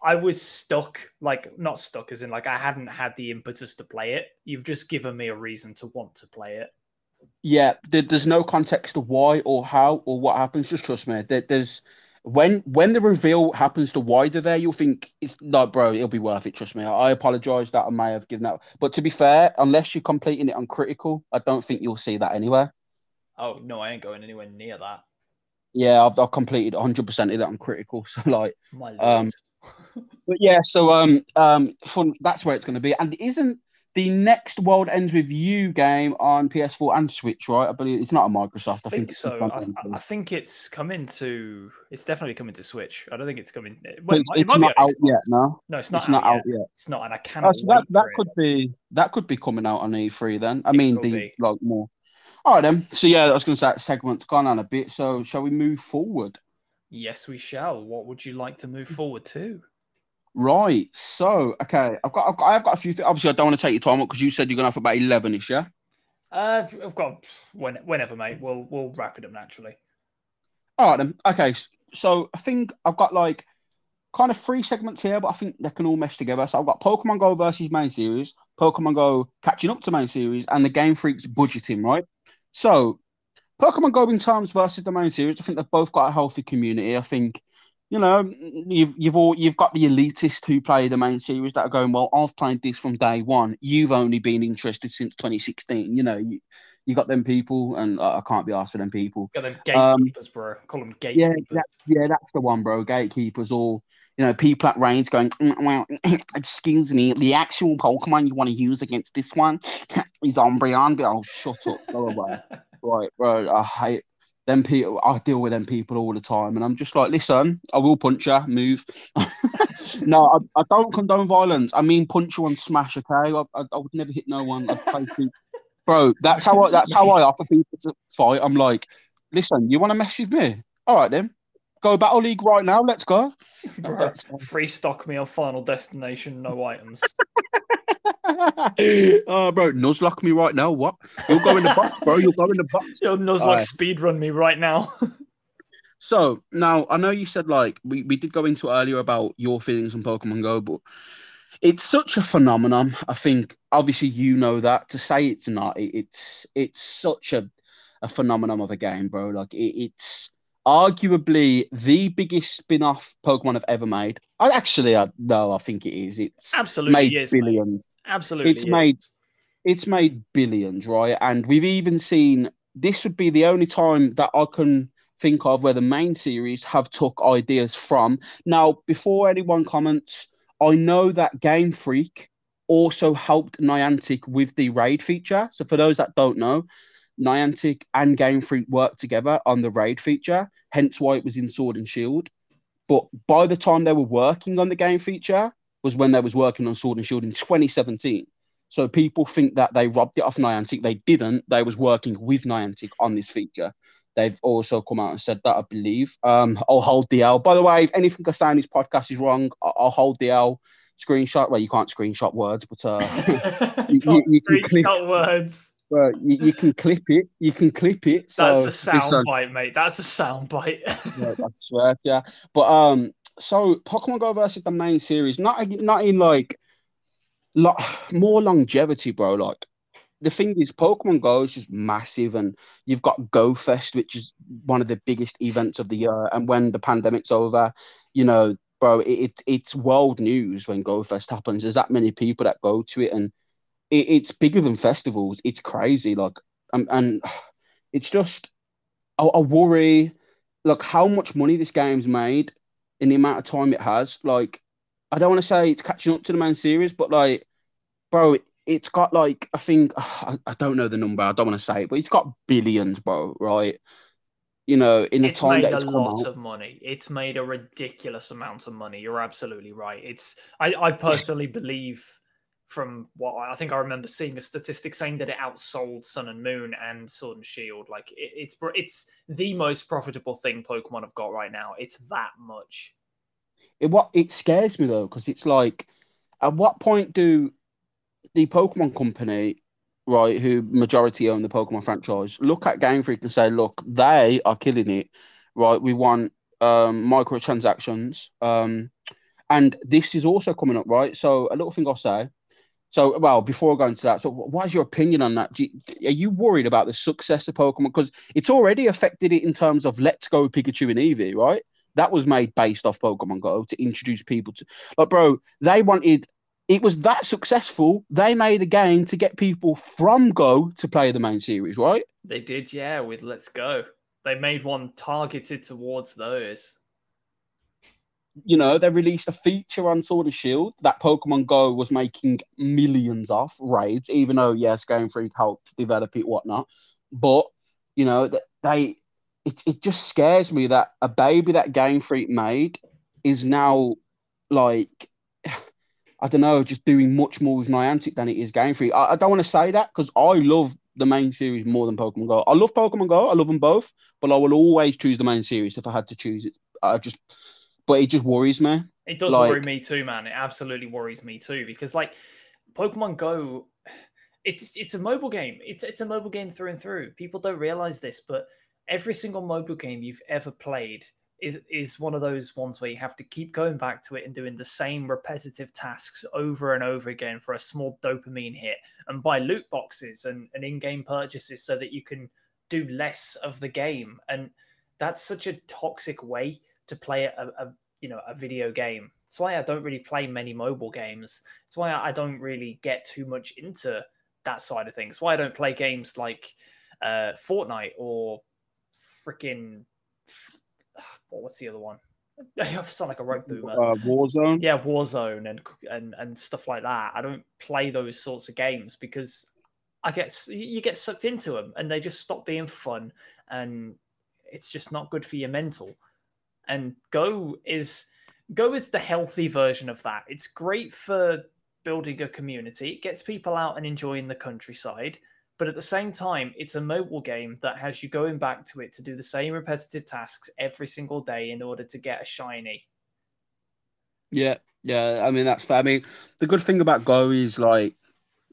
I, was stuck, like not stuck, as in like I hadn't had the impetus to play it. You've just given me a reason to want to play it. Yeah, there's no context of why or how or what happens. Just trust me. There's when when the reveal happens to why they're there, you'll think it's like, bro, it'll be worth it. Trust me. I apologize that I may have given that, but to be fair, unless you're completing it on critical, I don't think you'll see that anywhere. Oh no, I ain't going anywhere near that. Yeah, I've, I've completed 100 percent of that on critical. So like, um, but yeah, so um, um, fun. That's where it's going to be. And isn't the next World Ends with You game on PS4 and Switch, right? I believe it's not a Microsoft. I, I think, think so. I, I, think it's coming to. It's definitely coming to Switch. I don't think it's coming. Well, it's, it it's not out yet. No, no, it's not. It's out not yet. out yet. It's not, and I cannot. Oh, so that that could it. be that could be coming out on E3 then. I it mean, the be. like more. All right then. So yeah, I was going to say that segment's gone on a bit. So shall we move forward? Yes, we shall. What would you like to move forward to? Right. So, okay, I've got, I've got, I've got a few things. Obviously, I don't want to take your time up because you said you're going to have about eleven-ish, yeah. Uh, I've got when, whenever, mate. We'll we'll wrap it up naturally. All right then. Okay, so I think I've got like kind of three segments here, but I think they can all mesh together. So I've got Pokemon Go versus main series, Pokemon Go catching up to main series, and the Game Freaks budgeting, right? So Pokemon Go Times versus the main series, I think they've both got a healthy community. I think you know, you've you've all you've got the elitists who play the main series that are going, well, I've played this from day one. You've only been interested since 2016. You know, you, you got them people, and uh, I can't be asked for them people. Got them um, gatekeepers, um, bro. Call them gatekeepers. Yeah, that, yeah, that's the one, bro. Gatekeepers, all you know, people at range going, mm, well, excuse me, the actual Pokemon you want to use against this one is Umbreon. Oh, shut up, right, bro. I hate them people, I deal with them people all the time, and I'm just like, listen, I will punch you, move. no, I, I, don't condone violence. I mean, punch you and smash. Okay, I, I, I would never hit no one. I'd play too, bro. That's how I. That's how I offer people to fight. I'm like, listen, you want to mess with me? All right then, go battle league right now. Let's go. Bro, free stock me on Final Destination, no items. oh, bro, Nuzlocke me right now. What? You'll go in the box, bro. You'll go in the box. You'll Nuzlocke right. speed run me right now. so now I know you said like we, we did go into earlier about your feelings on Pokemon Go, but it's such a phenomenon. I think obviously you know that. To say it's not, it, it's it's such a a phenomenon of a game, bro. Like it, it's arguably the biggest spin-off Pokemon I've ever made. I actually, I, no, I think it is. It's absolutely made is, billions. Mate. Absolutely, it's made it's made billions, right? And we've even seen this would be the only time that I can think of where the main series have took ideas from. Now, before anyone comments, I know that Game Freak also helped Niantic with the raid feature. So for those that don't know, Niantic and Game Freak worked together on the raid feature, hence why it was in Sword and Shield. But by the time they were working on the game feature, was when they was working on Sword and Shield in 2017. So people think that they robbed it off Niantic. They didn't. They was working with Niantic on this feature. They've also come out and said that, I believe. Um, I'll hold the L. By the way, if anything I say in this podcast is wrong, I'll hold the L. Screenshot. Well, you can't screenshot words, but uh, you, you, you, can screenshot words. Well, you, you, can clip it. You can clip it. So That's a sound bite, mate. That's a sound bite. yeah, I swear, yeah. But um, so Pokemon Go versus the main series, not not in like, lo- more longevity, bro. Like the thing is, Pokemon Go is just massive, and you've got Go Fest, which is one of the biggest events of the year. And when the pandemic's over, you know, bro, it, it it's world news when Go Fest happens. There's that many people that go to it, and it, it's bigger than festivals. It's crazy. Like, and, and it's just, I, I worry, like, how much money this game's made in the amount of time it has. Like, I don't want to say it's catching up to the main series, but like, bro, it's got like I think I, I don't know the number. I don't want to say it, but it's got billions, bro. Right? You know, in the it's time made that it's a lot out. of money. It's made a ridiculous amount of money. You're absolutely right. It's I I personally believe from what I think I remember seeing a statistic saying that it outsold Sun and Moon and Sword and Shield. Like it, it's it's the most profitable thing Pokemon have got right now. It's that much. It what it scares me though because it's like, at what point do the Pokemon Company, right, who majority own the Pokemon franchise, look at Game Freak and say, look, they are killing it, right? We want um, microtransactions. Um, and this is also coming up, right? So a little thing I'll say so, well, before I go into that, so what is your opinion on that? You, are you worried about the success of Pokemon? Because it's already affected it in terms of Let's Go Pikachu and Eevee, right? That was made based off Pokemon Go to introduce people to, like, bro, they wanted, it was that successful. They made a game to get people from Go to play the main series, right? They did, yeah, with Let's Go. They made one targeted towards those you know, they released a feature on Sword and Shield that Pokemon Go was making millions off raids, even though yes, Game Freak helped develop it, whatnot. But you know, they it, it just scares me that a baby that Game Freak made is now like I don't know, just doing much more with Niantic than it is Game Freak. I, I don't want to say that because I love the main series more than Pokemon Go. I love Pokemon Go, I love them both, but I will always choose the main series if I had to choose it. I just but it just worries me. It does like, worry me too, man. It absolutely worries me too because like Pokemon Go, it's it's a mobile game. It's it's a mobile game through and through. People don't realize this, but every single mobile game you've ever played is is one of those ones where you have to keep going back to it and doing the same repetitive tasks over and over again for a small dopamine hit and buy loot boxes and, and in-game purchases so that you can do less of the game, and that's such a toxic way to play a, a you know a video game. That's why I don't really play many mobile games. That's why I don't really get too much into that side of things. Why I don't play games like uh, Fortnite or freaking what's the other one? I sound like a rope boomer. Uh, Warzone. Yeah, Warzone and and and stuff like that. I don't play those sorts of games because I get you get sucked into them and they just stop being fun and it's just not good for your mental. And Go is Go is the healthy version of that. It's great for building a community. It gets people out and enjoying the countryside. But at the same time, it's a mobile game that has you going back to it to do the same repetitive tasks every single day in order to get a shiny. Yeah, yeah. I mean, that's fair. I mean, the good thing about Go is like,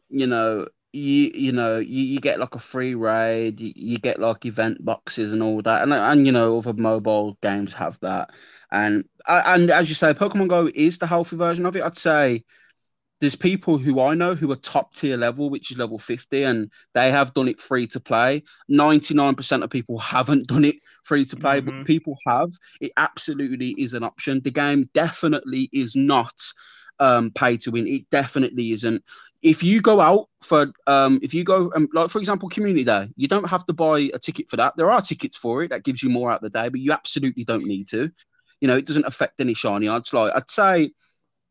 you know, you you know you, you get like a free raid, you, you get like event boxes and all that, and and you know other mobile games have that, and and as you say, Pokemon Go is the healthy version of it. I'd say there's people who I know who are top tier level, which is level 50, and they have done it free to play. 99% of people haven't done it free to play, mm-hmm. but people have. It absolutely is an option. The game definitely is not um, pay to win. It definitely isn't. If you go out for, um, if you go, um, like for example, Community Day, you don't have to buy a ticket for that. There are tickets for it that gives you more out the day, but you absolutely don't need to. You know, it doesn't affect any shiny odds. Like I'd say,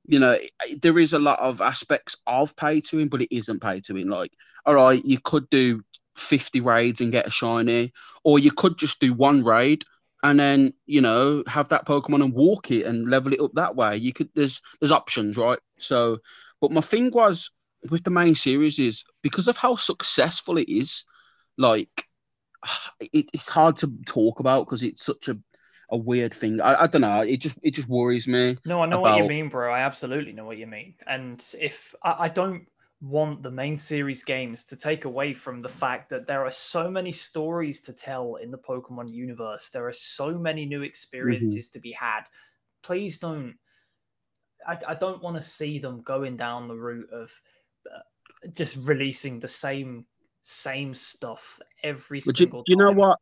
you know, there is a lot of aspects of pay to win, but it isn't pay to win. Like, all right, you could do 50 raids and get a shiny, or you could just do one raid and then, you know, have that Pokemon and walk it and level it up that way. You could there's there's options, right? So but my thing was with the main series is because of how successful it is, like it, it's hard to talk about because it's such a a weird thing. I, I don't know. It just it just worries me. No, I know about... what you mean, bro. I absolutely know what you mean. And if I, I don't want the main series games to take away from the fact that there are so many stories to tell in the Pokemon universe. There are so many new experiences mm-hmm. to be had. Please don't. I, I don't want to see them going down the route of uh, just releasing the same same stuff every but single. Do, do you know what?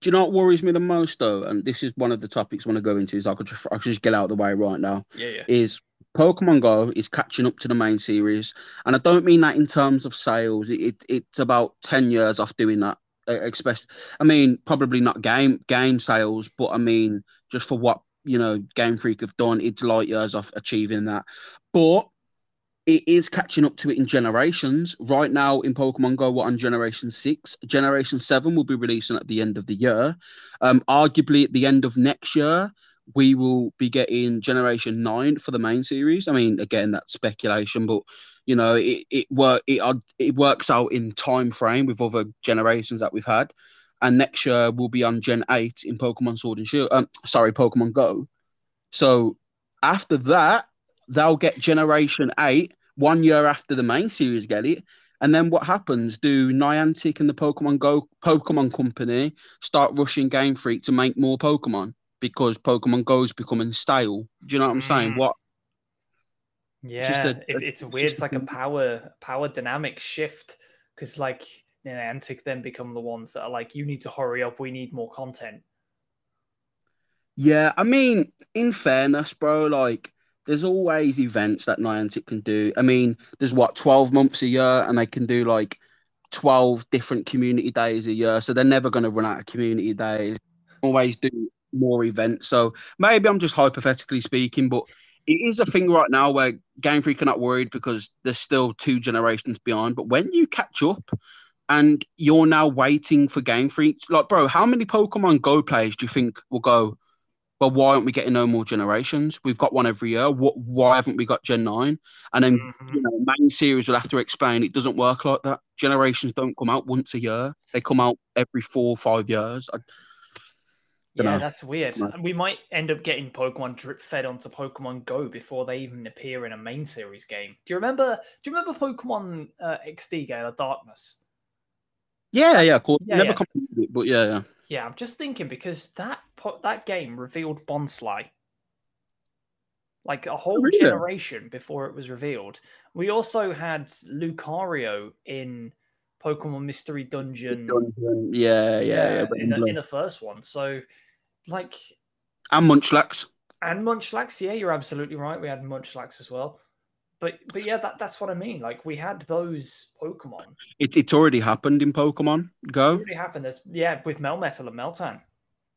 Do you know what worries me the most though? And this is one of the topics I want to go into. Is I could just, I could just get out of the way right now. Yeah, yeah. Is Pokemon Go is catching up to the main series, and I don't mean that in terms of sales. It, it it's about ten years off doing that. Especially, I mean, probably not game game sales, but I mean just for what you know Game Freak have done, it's light years off achieving that. But it is catching up to it in generations. Right now in Pokemon Go, we're on Generation 6. Generation 7 will be releasing at the end of the year. Um, arguably, at the end of next year, we will be getting Generation 9 for the main series. I mean, again, that's speculation, but you know, it it, work, it, it works out in time frame with other generations that we've had. And next year, we'll be on Gen 8 in Pokemon Sword and Shield. Um, sorry, Pokemon Go. So after that, they'll get Generation 8 one year after the main series get it. And then what happens? Do Niantic and the Pokemon Go Pokemon Company start rushing Game Freak to make more Pokemon because Pokemon Go is becoming stale? Do you know what I'm saying? Mm. What? Yeah, it's, a, it, it's weird. It's like a power power dynamic shift because like Niantic then become the ones that are like, you need to hurry up. We need more content. Yeah, I mean, in fairness, bro, like there's always events that Niantic can do. I mean, there's what 12 months a year, and they can do like 12 different community days a year. So they're never going to run out of community days. Always do more events. So maybe I'm just hypothetically speaking, but it is a thing right now where Game Freak are not worried because there's still two generations behind. But when you catch up and you're now waiting for Game Freak, like, bro, how many Pokemon Go players do you think will go? well, why aren't we getting no more generations? We've got one every year. What, why haven't we got Gen 9? And then, mm-hmm. you know, main series will have to explain it doesn't work like that. Generations don't come out once a year, they come out every four or five years. I, yeah, know. that's weird. No. We might end up getting Pokemon drip fed onto Pokemon Go before they even appear in a main series game. Do you remember? Do you remember Pokemon uh, XD Gale of Darkness? Yeah, yeah, cool. Yeah, Never yeah. it, but yeah, yeah. Yeah, I'm just thinking because that that game revealed Bonsly. Like a whole really? generation before it was revealed. We also had Lucario in Pokemon Mystery Dungeon. Dungeon. Yeah, yeah, yeah. yeah in, the, in, the, first one. So, like. And Munchlax. And Munchlax, yeah, you're absolutely right. We had Munchlax as well. But but yeah, that, that's what I mean. Like we had those Pokemon. It, it's already happened in Pokemon Go. It's already happened. There's, yeah, with Melmetal and Meltan.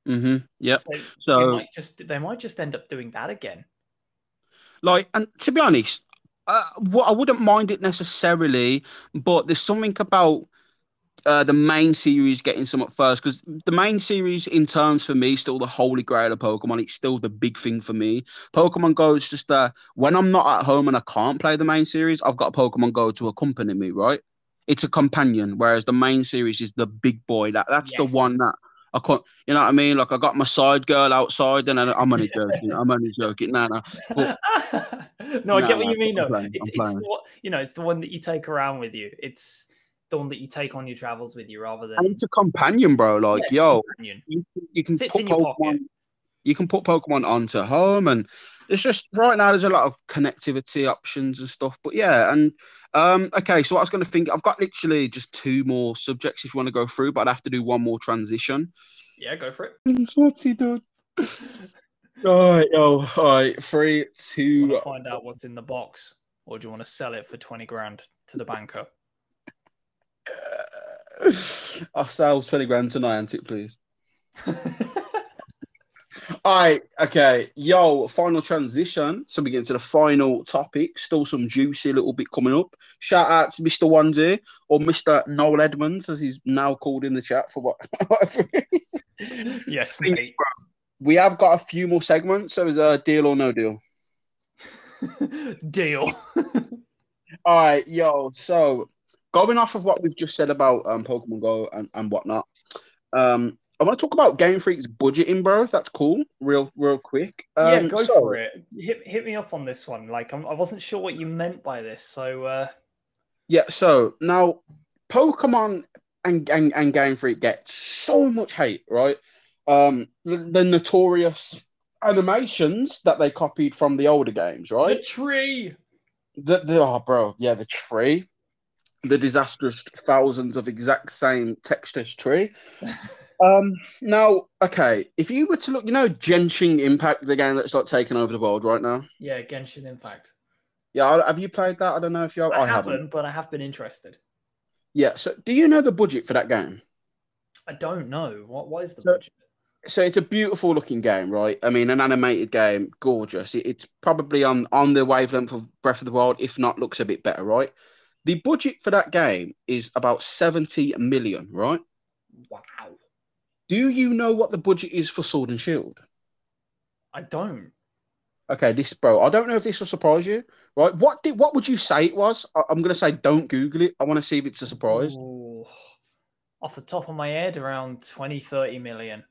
Mm-hmm. Yeah. So, so might just they might just end up doing that again. Like, and to be honest, uh, what I wouldn't mind it necessarily, but there's something about uh, the main series getting some up first because the main series, in terms for me, still the holy grail of Pokemon. It's still the big thing for me. Pokemon Go is just uh, when I'm not at home and I can't play the main series, I've got Pokemon Go to accompany me. Right? It's a companion, whereas the main series is the big boy. That that's yes. the one that I can't, you know what I mean? Like I got my side girl outside, and I'm only joking. I'm only joking. No, no. But, no, I get what you mean. though. it, it's the, you know, it's the one that you take around with you. It's the one that you take on your travels with you, rather than. And it's a companion, bro. Like, yeah, yo, you, you, can put Pokemon. You can put Pokemon onto home, and it's just right now. There's a lot of connectivity options and stuff. But yeah, and um, okay, so I was going to think, I've got literally just two more subjects if you want to go through, but I'd have to do one more transition. Yeah, go for it. What's he done? all right, yo, all right, three, two. Find out what's in the box, or do you want to sell it for 20 grand to the banker? I'll sell 20 grand tonight, it, please. All right, okay. Yo, final transition. So we get into the final topic. Still some juicy little bit coming up. Shout out to Mr. Onesie or Mr. Noel Edmonds, as he's now called in the chat for what whatever. Yes, mate. We have got a few more segments. So is a deal or no deal? deal. All right, yo. So going off of what we've just said about um, Pokemon Go and, and whatnot, um, I want to talk about Game Freak's budgeting, bro. That's cool. Real, real quick. Um, yeah, go so, for it. Hit, hit me up on this one. Like, I'm, I was not sure what you meant by this. So, uh... yeah. So now, Pokemon and, and and Game Freak get so much hate, right? Um, the, the notorious animations that they copied from the older games, right? The tree. The, the oh, bro, yeah, the tree. The disastrous thousands of exact same textures tree. Um, now, okay, if you were to look, you know, Genshin Impact, the game that's like taking over the world right now. Yeah, Genshin Impact. Yeah, have you played that? I don't know if you. Have. I, I haven't, haven't, but I have been interested. Yeah. So, do you know the budget for that game? I don't know. What What is the so, budget? So it's a beautiful looking game, right? I mean, an animated game, gorgeous. it's probably on on the wavelength of Breath of the Wild, if not, looks a bit better, right? The budget for that game is about seventy million, right? Wow. Do you know what the budget is for Sword and Shield? I don't. Okay, this bro, I don't know if this will surprise you, right? What did what would you say it was? I, am gonna say don't Google it. I want to see if it's a surprise. Ooh. Off the top of my head, around 20, 30 million.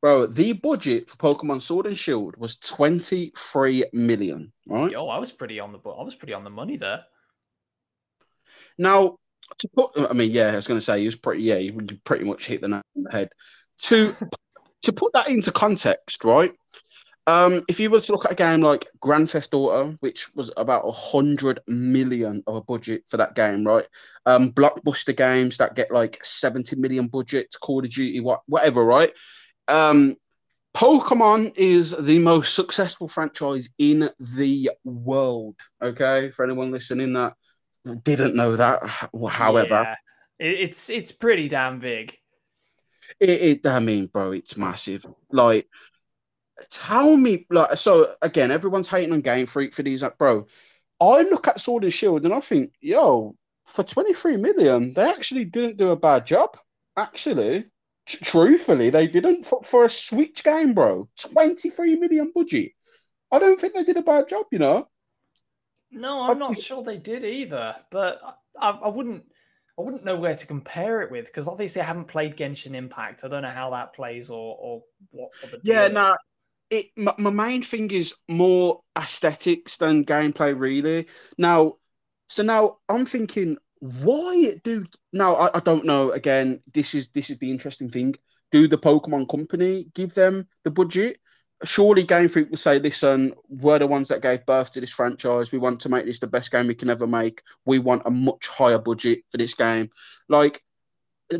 Bro, the budget for Pokemon Sword and Shield was 23 million. Right? Yo, I was pretty on the I was pretty on the money there. Now, to put, I mean, yeah, I was going to say he was pretty, yeah, he pretty much hit the nail on the head. To to put that into context, right? Um, if you were to look at a game like Grand Theft Auto, which was about a hundred million of a budget for that game, right? Um, blockbuster games that get like seventy million budgets, Call of Duty, what, whatever, right? Um, Pokemon is the most successful franchise in the world. Okay, for anyone listening, that didn't know that. However, yeah. it's it's pretty damn big. It, it, I mean, bro, it's massive. Like, tell me, like, so again, everyone's hating on Game Freak for these. Like, bro, I look at Sword and Shield and I think, yo, for 23 million, they actually didn't do a bad job. Actually, T- truthfully, they didn't for, for a Switch game, bro. 23 million budget. I don't think they did a bad job, you know. No, I'm not sure they did either. But I, I wouldn't. I wouldn't know where to compare it with because obviously I haven't played Genshin Impact. I don't know how that plays or or what. yeah, no. Nah, it my, my, main thing is more aesthetics than gameplay, really. Now, so now I'm thinking, why do now? I, I don't know. Again, this is this is the interesting thing. Do the Pokemon Company give them the budget? Surely Game Freak will say, listen, we're the ones that gave birth to this franchise. We want to make this the best game we can ever make. We want a much higher budget for this game. Like,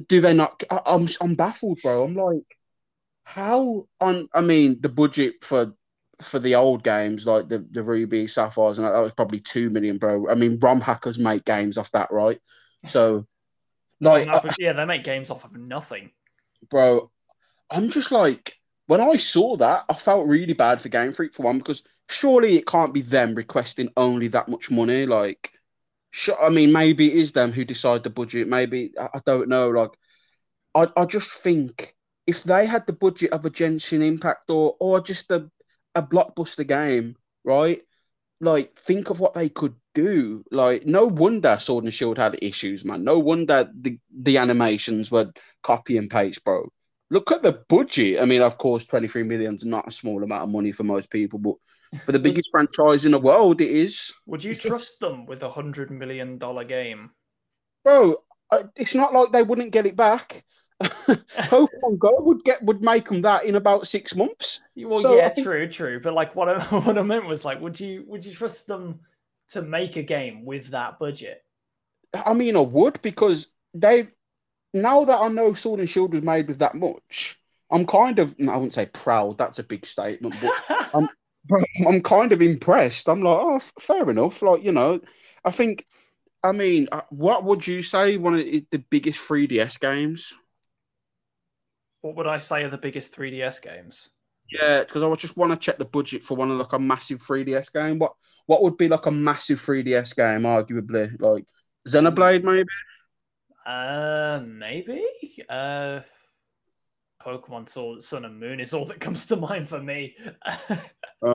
do they not? I'm, I'm baffled, bro. I'm like, how on? I mean, the budget for for the old games like the, the Ruby Sapphires and that, that was probably two million, bro. I mean, ROM hackers make games off that, right? So, like, yeah, they make games off of nothing, bro. I'm just like, when I saw that, I felt really bad for Game Freak for one because surely it can't be them requesting only that much money. Like, I mean, maybe it is them who decide the budget. Maybe I don't know. Like, I I just think if they had the budget of a Genshin Impact or or just a a blockbuster game, right? Like, think of what they could do. Like, no wonder Sword and Shield had issues, man. No wonder the the animations were copy and paste, bro look at the budget. I mean, of course, 23 million is not a small amount of money for most people, but for the biggest franchise in the world, it is. Would you trust them with a hundred million dollar game, bro? It's not like they wouldn't get it back. Pokemon Go would get would make them that in about six months. Well, so yeah, think... true, true. But like, what I, what I meant was like, would you would you trust them to make a game with that budget? I mean, I would because they now that I know Sword and Shield was made with that much, I'm kind of I wouldn't say proud. That's a big statement, but I'm I'm kind of impressed. I'm like, oh, fair enough. Like you know, I think. I mean, uh, what would you say one of the biggest 3DS games? What would I say are the biggest 3DS games? Yeah, because I would just want to check the budget for one of like a massive 3DS game. What what would be like a massive 3DS game, arguably? Like Xenoblade, maybe? Uh, maybe. Uh, Pokemon Sword, Sun and Moon is all that comes to mind for me. uh,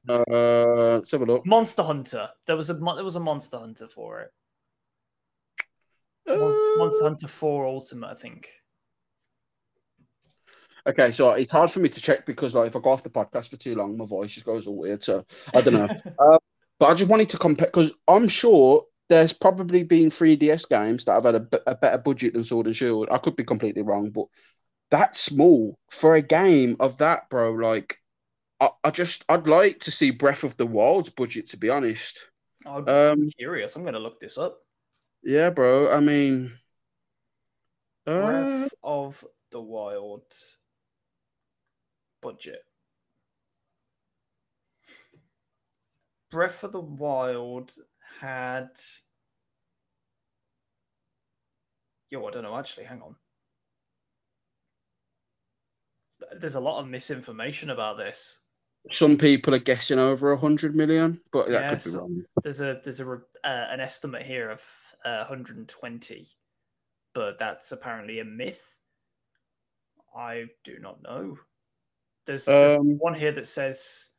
let's have a look. Monster Hunter. There was a there was a Monster Hunter for it. Uh... Monster Hunter Four Ultimate, I think. Okay, so it's hard for me to check because like if I go off the podcast for too long, my voice just goes all weird. So I don't know. uh, but I just wanted to compare because I'm sure there's probably been 3DS games that have had a, a better budget than Sword and Shield. I could be completely wrong, but that's small for a game of that, bro. Like, I, I just I'd like to see Breath of the Wild's budget. To be honest, I'm um, curious. I'm gonna look this up. Yeah, bro. I mean, Breath uh... of the Wild budget. Breath of the Wild had. Yo, I don't know. Actually, hang on. There's a lot of misinformation about this. Some people are guessing over a hundred million, but that could be wrong. There's a there's a uh, an estimate here of uh, 120, but that's apparently a myth. I do not know. There's, there's um, one here that says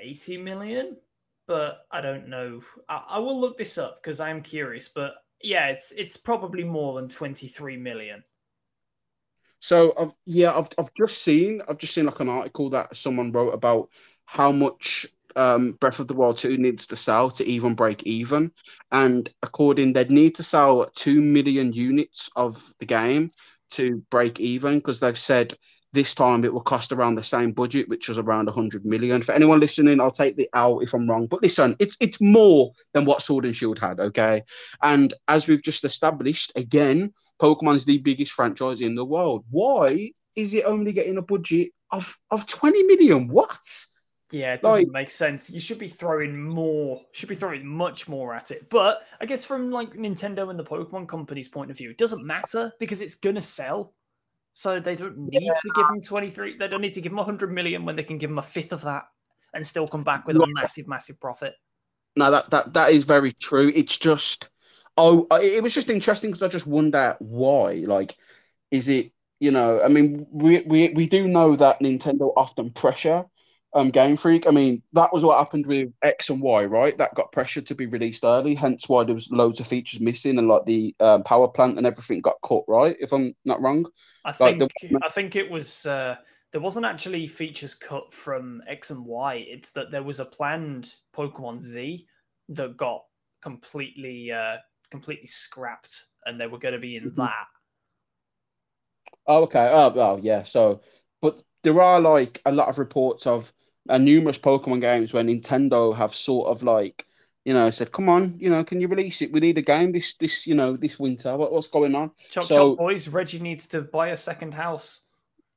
80 million but I don't know. I, I will look this up because I am curious. But yeah, it's it's probably more than twenty three million. So I've yeah, I've I've just seen I've just seen like an article that someone wrote about how much um, Breath of the Wild 2 needs to sell to even break even. And according, they'd need to sell 2 million units of the game to break even because they've said this time it will cost around the same budget, which was around 100 million. For anyone listening, I'll take the out if I'm wrong. But listen, it's it's more than what Sword and Shield had, okay? And as we've just established, again, Pokemon is the biggest franchise in the world. Why is it only getting a budget of, of 20 million? What? Yeah, it doesn't like, make sense. You should be throwing more, should be throwing much more at it. But I guess from like Nintendo and the Pokemon company's point of view, it doesn't matter because it's gonna sell. So they don't need yeah. to give him 23. They don't need to give him 100 million when they can give him a fifth of that and still come back with a massive, massive profit. No, that, that, that is very true. It's just, oh, uh, it was just interesting because I just wonder why. Like, is it, you know, I mean, we, we, we do know that Nintendo often pressure um, Game Freak. I mean, that was what happened with X and Y, right? That got pressured to be released early, hence why there was loads of features missing and like the um, power plant and everything got cut, right? If I'm not wrong. I like think the... I think it was uh, there wasn't actually features cut from X and Y. It's that there was a planned Pokemon Z that got completely uh, completely scrapped, and they were going to be in mm-hmm. that. Oh, okay. Oh, oh, yeah. So but there are like a lot of reports of uh, numerous Pokemon games where Nintendo have sort of like you know said, "Come on, you know, can you release it? We need a game this this you know this winter. What, what's going on?" Chop so, chop, boys. Reggie needs to buy a second house.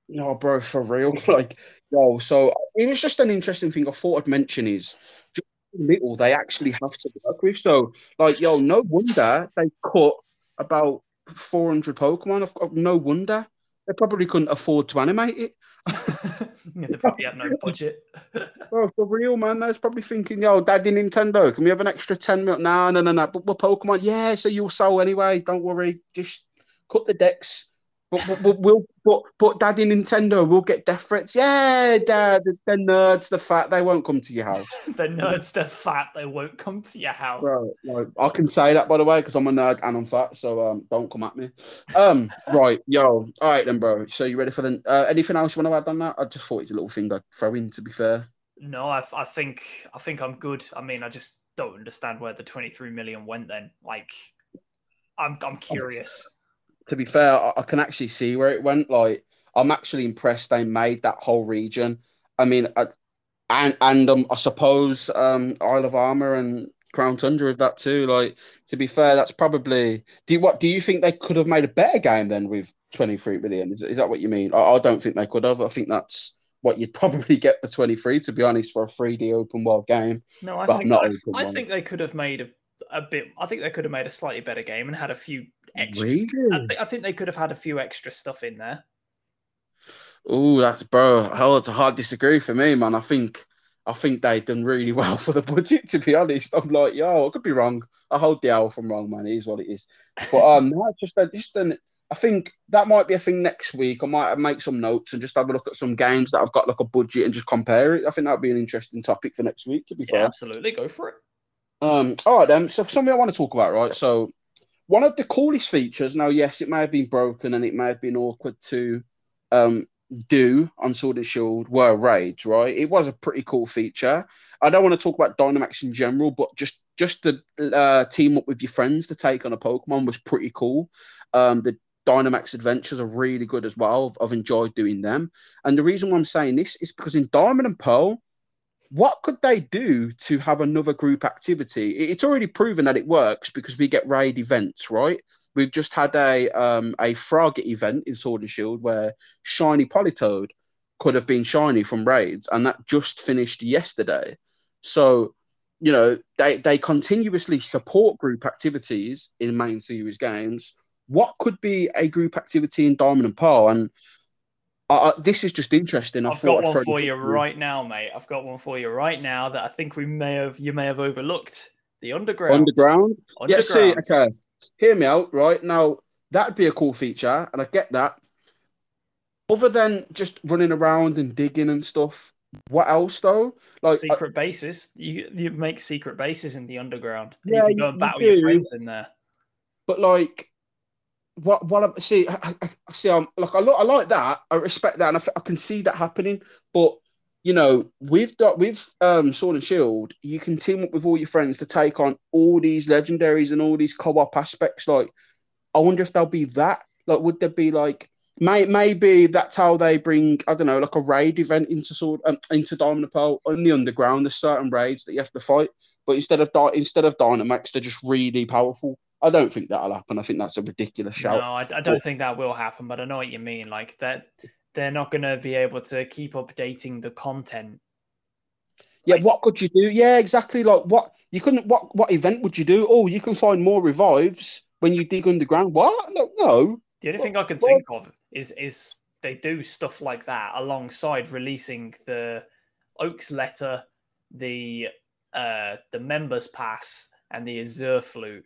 No, bro, for real. like, yo, so it was just an interesting thing I thought I'd mention is just little they actually have to work with. So, like, yo, no wonder they cut about 400 Pokemon. I've got no wonder. They probably couldn't afford to animate it. they probably had no budget. Bro, for real, man. They was probably thinking, yo, Daddy Nintendo, can we have an extra 10 mil? No, no, no, no. But we're Pokemon. Yeah, so you'll sell anyway. Don't worry. Just cut the decks but, but, we'll but but daddy Nintendo will get death threats. Yeah, dad, the nerds, the fat, they won't come to your house. the nerds, the fat, they won't come to your house. Bro, like, I can say that by the way because I'm a nerd and I'm fat, so um, don't come at me. Um, right, yo, all right then, bro. So you ready for the uh, anything else you want to add on that? I just thought it's a little thing I'd throw in. To be fair, no, I, I think I think I'm good. I mean, I just don't understand where the 23 million went. Then, like, I'm I'm curious to be fair, I, I can actually see where it went. Like, I'm actually impressed they made that whole region. I mean, I, and and um, I suppose um, Isle of Armor and Crown Tundra with that too. Like, to be fair, that's probably. Do you, what do you think they could have made a better game then with 23 million? Is, is that what you mean? I, I don't think they could have. I think that's what you'd probably get for 23 to be honest for a 3D open world game. No, I think I, I think they could have made a, a bit. I think they could have made a slightly better game and had a few extra. Really? I, th- I think they could have had a few extra stuff in there. Oh, that's bro. Hell, it's a hard disagree for me, man. I think I think they've done really well for the budget. To be honest, I'm like, yo, I could be wrong. I hold the L from wrong, man. It is what it is. But um, no, just a, just an. I think that might be a thing next week. I might make some notes and just have a look at some games that I've got like a budget and just compare it. I think that'd be an interesting topic for next week. To be yeah, fair, absolutely, go for it. Um, all right then. So something I want to talk about, right? So one of the coolest features. Now, yes, it may have been broken and it may have been awkward to um, do on Sword and Shield were raids, right? It was a pretty cool feature. I don't want to talk about Dynamax in general, but just just to uh, team up with your friends to take on a Pokemon was pretty cool. Um, the Dynamax adventures are really good as well. I've, I've enjoyed doing them, and the reason why I'm saying this is because in Diamond and Pearl, what could they do to have another group activity? It's already proven that it works because we get raid events, right? We've just had a um, a frog event in Sword and Shield where shiny Politoed could have been shiny from raids, and that just finished yesterday. So, you know, they they continuously support group activities in main series games. What could be a group activity in Diamond and Pearl? And uh, this is just interesting. I have got one for you right now, mate. I've got one for you right now that I think we may have you may have overlooked. The underground. Underground. underground. Yeah. See. Okay. Hear me out. Right now, that'd be a cool feature, and I get that. Other than just running around and digging and stuff, what else though? Like secret uh, bases. You you make secret bases in the underground. Yeah, you can go and battle your friends in there. But like, what what I see, I, I see, I'm like I, I like that. I respect that, and I, I can see that happening. But you know, with with um, Sword and Shield, you can team up with all your friends to take on all these legendaries and all these co-op aspects. Like, I wonder if there'll be that. Like, would there be like may, maybe that's how they bring I don't know, like a raid event into Sword um, into Diamond Pearl in the underground. There's certain raids that you have to fight, but instead of instead of Dynamax, they're just really powerful. I don't think that'll happen. I think that's a ridiculous shout. No, I, I don't but, think that will happen, but I know what you mean. Like that, they're not going to be able to keep updating the content. Yeah, like, what could you do? Yeah, exactly. Like what you couldn't. What what event would you do? Oh, you can find more revives when you dig underground. What? No, no. The only what, thing I can what? think of is is they do stuff like that alongside releasing the Oaks letter, the uh the members pass, and the Azure flute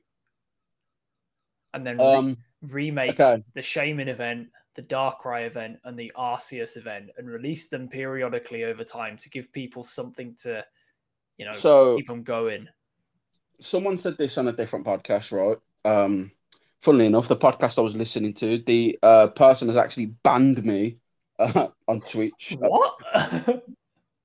and then um, remake okay. the Shaymin event, the Darkrai event, and the Arceus event, and release them periodically over time to give people something to, you know, so, keep them going. Someone said this on a different podcast, right? Um, funnily enough, the podcast I was listening to, the uh, person has actually banned me uh, on Twitch. What?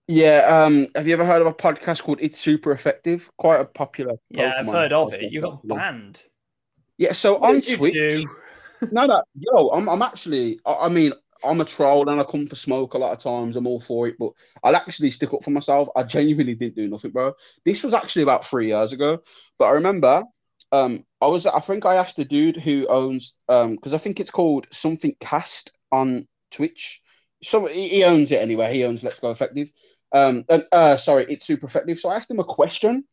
yeah. Um, have you ever heard of a podcast called It's Super Effective? Quite a popular. Yeah, I've heard of it. You got banned. Yeah, so what on Twitch. no, no, yo, I'm, I'm actually. I, I, mean, I'm a troll and I come for smoke a lot of times. I'm all for it, but I'll actually stick up for myself. I genuinely didn't do nothing, bro. This was actually about three years ago, but I remember um, I was I think I asked the dude who owns um because I think it's called something cast on Twitch. So he owns it anyway. He owns Let's Go Effective. Um, and, uh, sorry, it's super effective. So I asked him a question,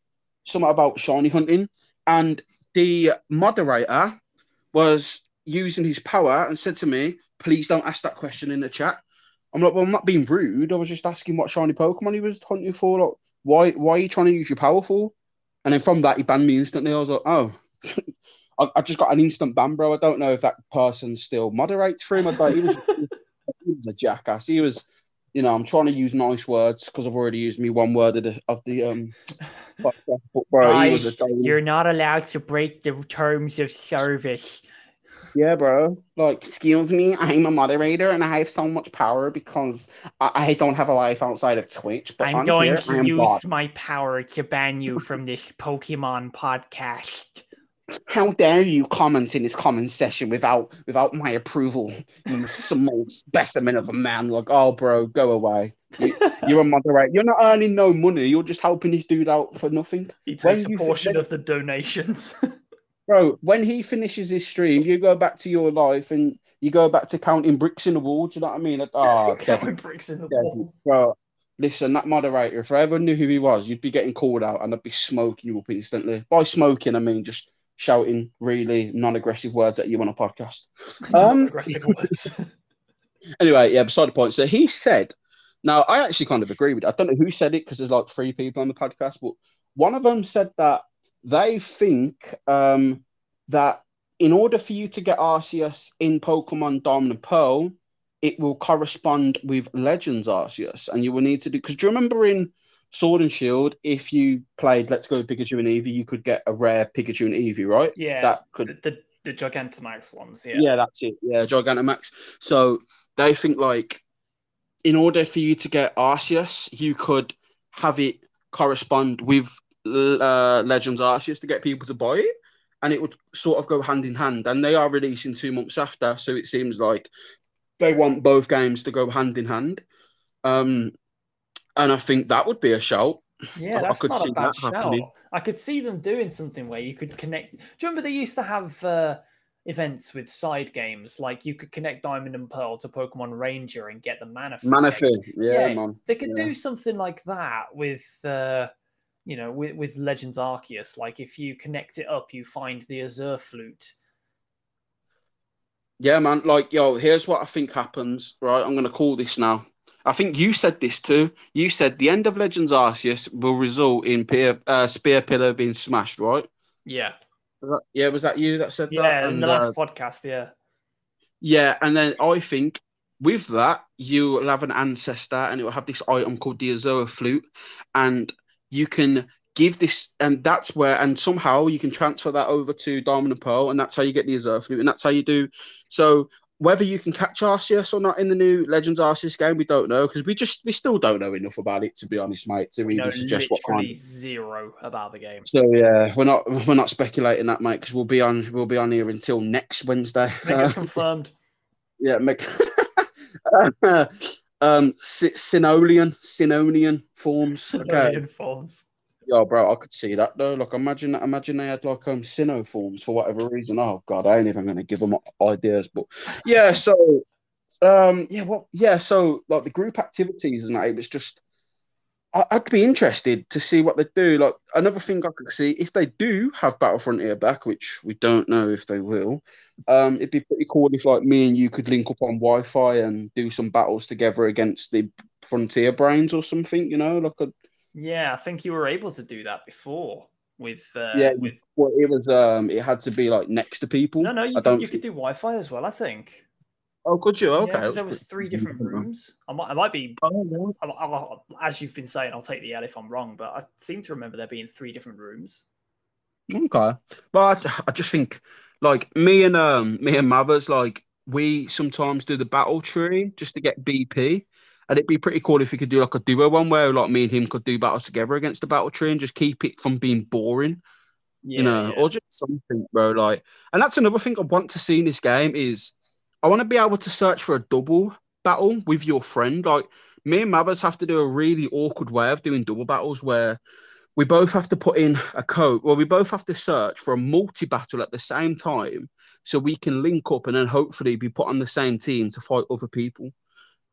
something about shiny hunting, and the moderator was using his power and said to me, "Please don't ask that question in the chat." I'm like, "Well, I'm not being rude. I was just asking what shiny Pokemon he was hunting for. Like, why, why are you trying to use your power for?" And then from that, he banned me instantly. I was like, "Oh." I, I, just got an instant ban, bro. I don't know if that person still moderates for him. I thought he was, he was a jackass. He was, you know, I'm trying to use nice words because I've already used me one word of the, of the um. But, bro, you're not allowed to break the terms of service. Yeah, bro. Like, excuse me, I'm a moderator and I have so much power because I, I don't have a life outside of Twitch. But I'm going here, to use my power to ban you from this Pokemon podcast. How dare you comment in this comment session without without my approval, you small specimen of a man? Like, oh, bro, go away. You, are a moderator. You're not earning no money. You're just helping this dude out for nothing. He takes when a portion of the donations. Bro, when he finishes his stream, you go back to your life and you go back to counting bricks in the wall. Do you know what I mean? Like, oh, counting bricks in the wall. Bro, listen, that moderator, if I ever knew who he was, you'd be getting called out and I'd be smoking you up instantly. By smoking, I mean just shouting really non-aggressive words at you on a podcast. Um, aggressive words. anyway, yeah. Beside the point. So he said, now I actually kind of agree with it. I don't know who said it because there's like three people on the podcast, but one of them said that they think um, that in order for you to get Arceus in Pokemon Diamond and Pearl, it will correspond with Legends Arceus, and you will need to do. Because do you remember in Sword and Shield, if you played Let's Go Pikachu and Eevee, you could get a rare Pikachu and Eevee, right? Yeah, that could the, the, the Gigantamax ones. Yeah, yeah, that's it. Yeah, Gigantamax. So they think like, in order for you to get Arceus, you could have it correspond with uh, Legends Arceus to get people to buy it, and it would sort of go hand in hand. And they are releasing two months after, so it seems like they want both games to go hand in hand. Um, and I think that would be a shout. Yeah, that's I could not see a bad shout. I could see them doing something where you could connect. Do you remember they used to have uh, events with side games like you could connect Diamond and Pearl to Pokemon Ranger and get the Manaphy. Manaphy, yeah, yeah, man. They could yeah. do something like that with. Uh, you know, with, with Legends Arceus, like if you connect it up, you find the Azure flute. Yeah, man. Like, yo, here's what I think happens. Right, I'm gonna call this now. I think you said this too. You said the end of Legends Arceus will result in Pier, uh, Spear Pillar being smashed, right? Yeah. Was that, yeah, was that you that said yeah, that? Yeah, in the last uh, podcast, yeah. Yeah, and then I think with that, you will have an ancestor and it will have this item called the Azure Flute. And you can give this, and that's where, and somehow you can transfer that over to Diamond and Pearl, and that's how you get the Azure Flute, and that's how you do. So whether you can catch Arceus or not in the new Legends Arceus game, we don't know because we just we still don't know enough about it to be honest, mate. To really suggest what kind. zero about the game. So yeah, we're not we're not speculating that, mate, because we'll be on we'll be on here until next Wednesday. Uh, confirmed. Yeah, make. um, Sinolian, Sinonian forms. Sinonian okay. forms. Yeah, bro, I could see that though. Like, imagine, imagine they had like um Sinnoh forms for whatever reason. Oh God, I ain't even gonna give them ideas. But yeah, so um, yeah, well, yeah, so like the group activities and that, it was just I, would be interested to see what they do. Like another thing I could see if they do have Battle Frontier back, which we don't know if they will. Um, it'd be pretty cool if like me and you could link up on Wi-Fi and do some battles together against the Frontier Brains or something. You know, like a yeah, I think you were able to do that before with uh, yeah. With well, it was um, it had to be like next to people. No, no, you, I don't you think... could do Wi-Fi as well. I think. Oh, could you? Okay. Yeah, there was three different rooms. I might, I might be, oh, I, I, as you've been saying, I'll take the L if I'm wrong, but I seem to remember there being three different rooms. Okay, but I, I just think like me and um me and Mathers, like we sometimes do the battle tree just to get BP, and it'd be pretty cool if we could do like a duo one where like me and him could do battles together against the battle tree and just keep it from being boring. Yeah, you know, yeah. or just something, bro. Like, and that's another thing I want to see in this game is I want to be able to search for a double battle with your friend. Like me and Mabbers have to do a really awkward way of doing double battles where we both have to put in a code. Well, we both have to search for a multi battle at the same time so we can link up and then hopefully be put on the same team to fight other people.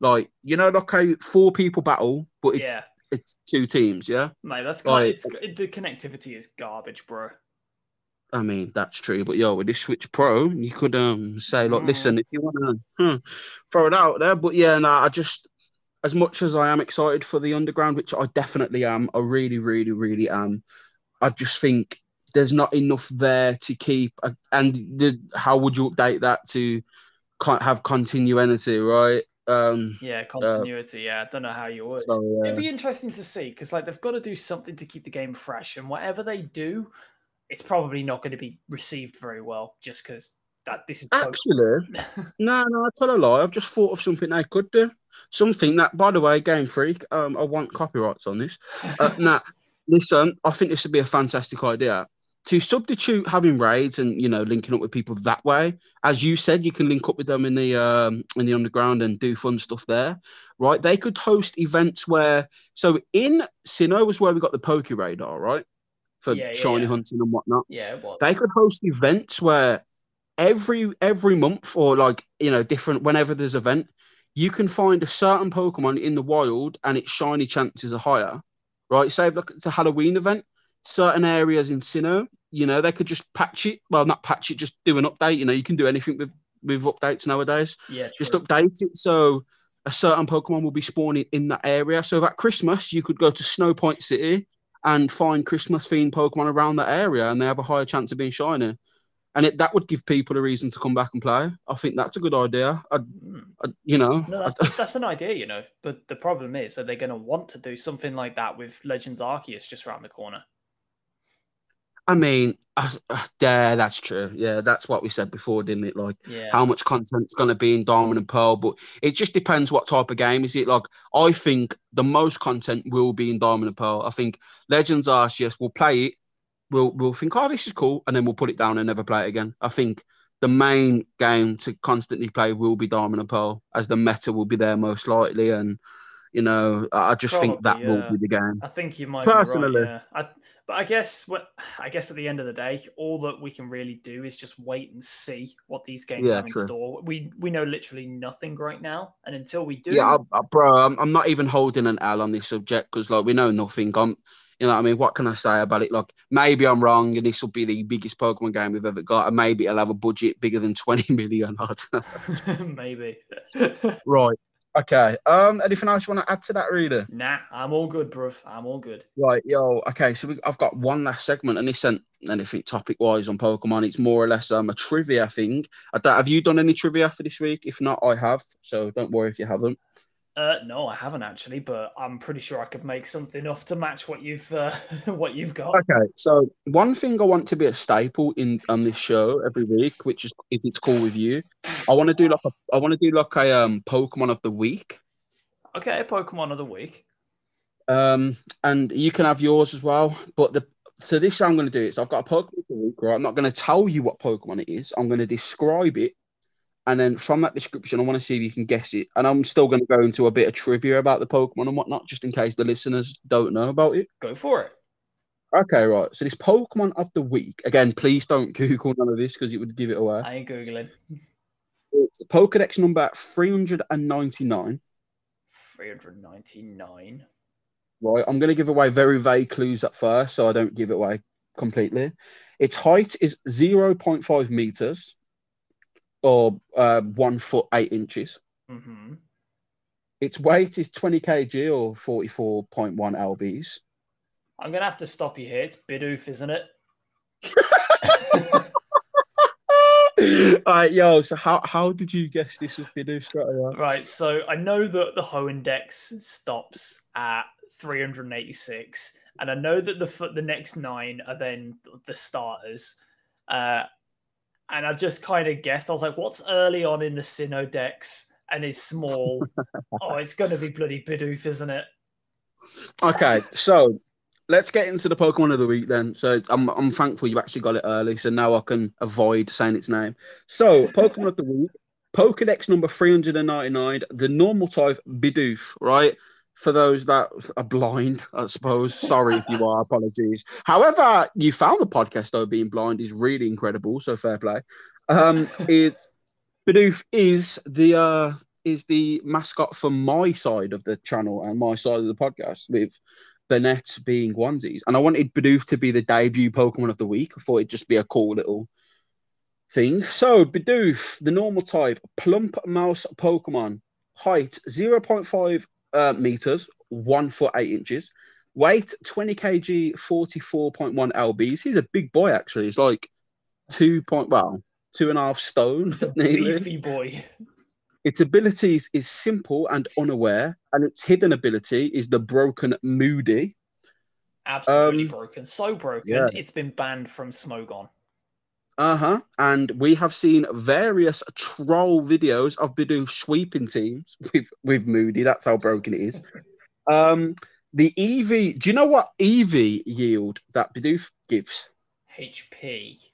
Like, you know, like a four people battle, but it's yeah. it's two teams, yeah? Mate, that's like, it's, the connectivity is garbage, bro. I mean, that's true, but yo, with this Switch Pro, you could um say, like, mm. listen, if you want to huh, throw it out there, but yeah, nah, I just as much as I am excited for the underground, which I definitely am, I really, really, really am. I just think there's not enough there to keep. Uh, and the, how would you update that to have continuity, right? Um, yeah, uh, continuity. Uh, yeah, I don't know how you would. So, yeah. It'd be interesting to see because, like, they've got to do something to keep the game fresh, and whatever they do, it's probably not going to be received very well, just because that this is actually. no, no, I tell a lie. I've just thought of something they could do. Something that, by the way, Game Freak, um, I want copyrights on this. Uh, nah, listen, I think this would be a fantastic idea to substitute having raids and you know linking up with people that way. As you said, you can link up with them in the um, in the underground and do fun stuff there, right? They could host events where so in Sinnoh was where we got the Poke Radar, right? For yeah, shiny yeah. hunting and whatnot. Yeah, They could host events where every every month or like you know different whenever there's an event you can find a certain Pokemon in the wild and its shiny chances are higher, right? Say, look, it's a Halloween event. Certain areas in Sinnoh, you know, they could just patch it. Well, not patch it, just do an update. You know, you can do anything with with updates nowadays. Yeah, just update it so a certain Pokemon will be spawning in that area. So at Christmas, you could go to Snowpoint City and find Christmas themed Pokemon around that area, and they have a higher chance of being shiny and it, that would give people a reason to come back and play. I think that's a good idea. I, hmm. I you know, no, that's, that's, an idea, you know. But the problem is, are they going to want to do something like that with Legends Arceus just around the corner? I mean, uh, uh, yeah, that's true. Yeah, that's what we said before, didn't it? Like, yeah. how much content's going to be in Diamond and Pearl, but it just depends what type of game is it. Like, I think the most content will be in Diamond and Pearl. I think Legends Arceus will play it we'll we'll think, oh, this is cool, and then we'll put it down and never play it again. I think the main game to constantly play will be Diamond and Pearl, as the meta will be there most likely, and you know, I just Probably, think that yeah. will be the game. I think you might personally. Right, yeah. I, but I guess what I guess at the end of the day, all that we can really do is just wait and see what these games yeah, have in true. store. We we know literally nothing right now, and until we do, yeah, I, I, bro, I'm, I'm not even holding an L on this subject because like we know nothing. I'm you know what I mean? What can I say about it? Like, maybe I'm wrong and this will be the biggest Pokemon game we've ever got, and maybe it'll have a budget bigger than 20 million. maybe. right. Okay. Um. Anything else you want to add to that, reader? Nah, I'm all good, bruv. I'm all good. Right, yo. Okay, so we, I've got one last segment, and this isn't anything topic wise on Pokemon. It's more or less um a trivia thing. have you done any trivia for this week? If not, I have. So don't worry if you haven't. Uh, no, I haven't actually, but I'm pretty sure I could make something off to match what you've uh, what you've got. Okay, so one thing I want to be a staple in on this show every week, which is if it's cool with you, I want to do like a I want to do like a um Pokemon of the week. Okay, Pokemon of the week. Um, and you can have yours as well. But the so this I'm going to do is I've got a Pokemon of the week. Right, I'm not going to tell you what Pokemon it is. I'm going to describe it and then from that description, I want to see if you can guess it. And I'm still going to go into a bit of trivia about the Pokemon and whatnot, just in case the listeners don't know about it. Go for it. Okay, right. So this Pokemon of the week. Again, please don't Google none of this because it would give it away. I ain't Googling. It's Pokedex number 399. 399. Right. I'm going to give away very vague clues at first so I don't give it away completely. Its height is 0.5 meters or uh, one foot eight inches. Mm-hmm. Its weight is 20 kg or 44.1 lbs. I'm gonna have to stop you here. It's Bidoof, isn't it? All right, yo. So how how did you guess this was Bidoof straight away? Right. So I know that the Hoenn Dex stops at 386, and I know that the the next nine are then the starters. Uh, and I just kind of guessed. I was like, "What's early on in the Sinnoh Dex and is small? oh, it's going to be bloody Bidoof, isn't it?" Okay, so let's get into the Pokemon of the week then. So I'm I'm thankful you actually got it early, so now I can avoid saying its name. So Pokemon of the week, Pokedex number 399, the normal type Bidoof, right? For those that are blind, I suppose. Sorry if you are, apologies. However, you found the podcast though being blind is really incredible, so fair play. Um, it's Bidoof is the uh is the mascot for my side of the channel and my side of the podcast with Burnett being onesies. And I wanted Bidoof to be the debut Pokemon of the week. I thought it'd just be a cool little thing. So, Bidoof, the normal type, plump mouse Pokemon, height 0.5 uh, meters, 1 foot 8 inches, weight 20 kg, 44.1 lbs. He's a big boy, actually. He's like 2 point, well, two and a half stone. He's a beefy boy. Its abilities is simple and unaware, and its hidden ability is the broken Moody. Absolutely um, broken. So broken, yeah. it's been banned from Smogon. Uh huh. And we have seen various troll videos of Bidoof sweeping teams with, with Moody. That's how broken it is. um, the EV, do you know what EV yield that Bidoof gives? HP.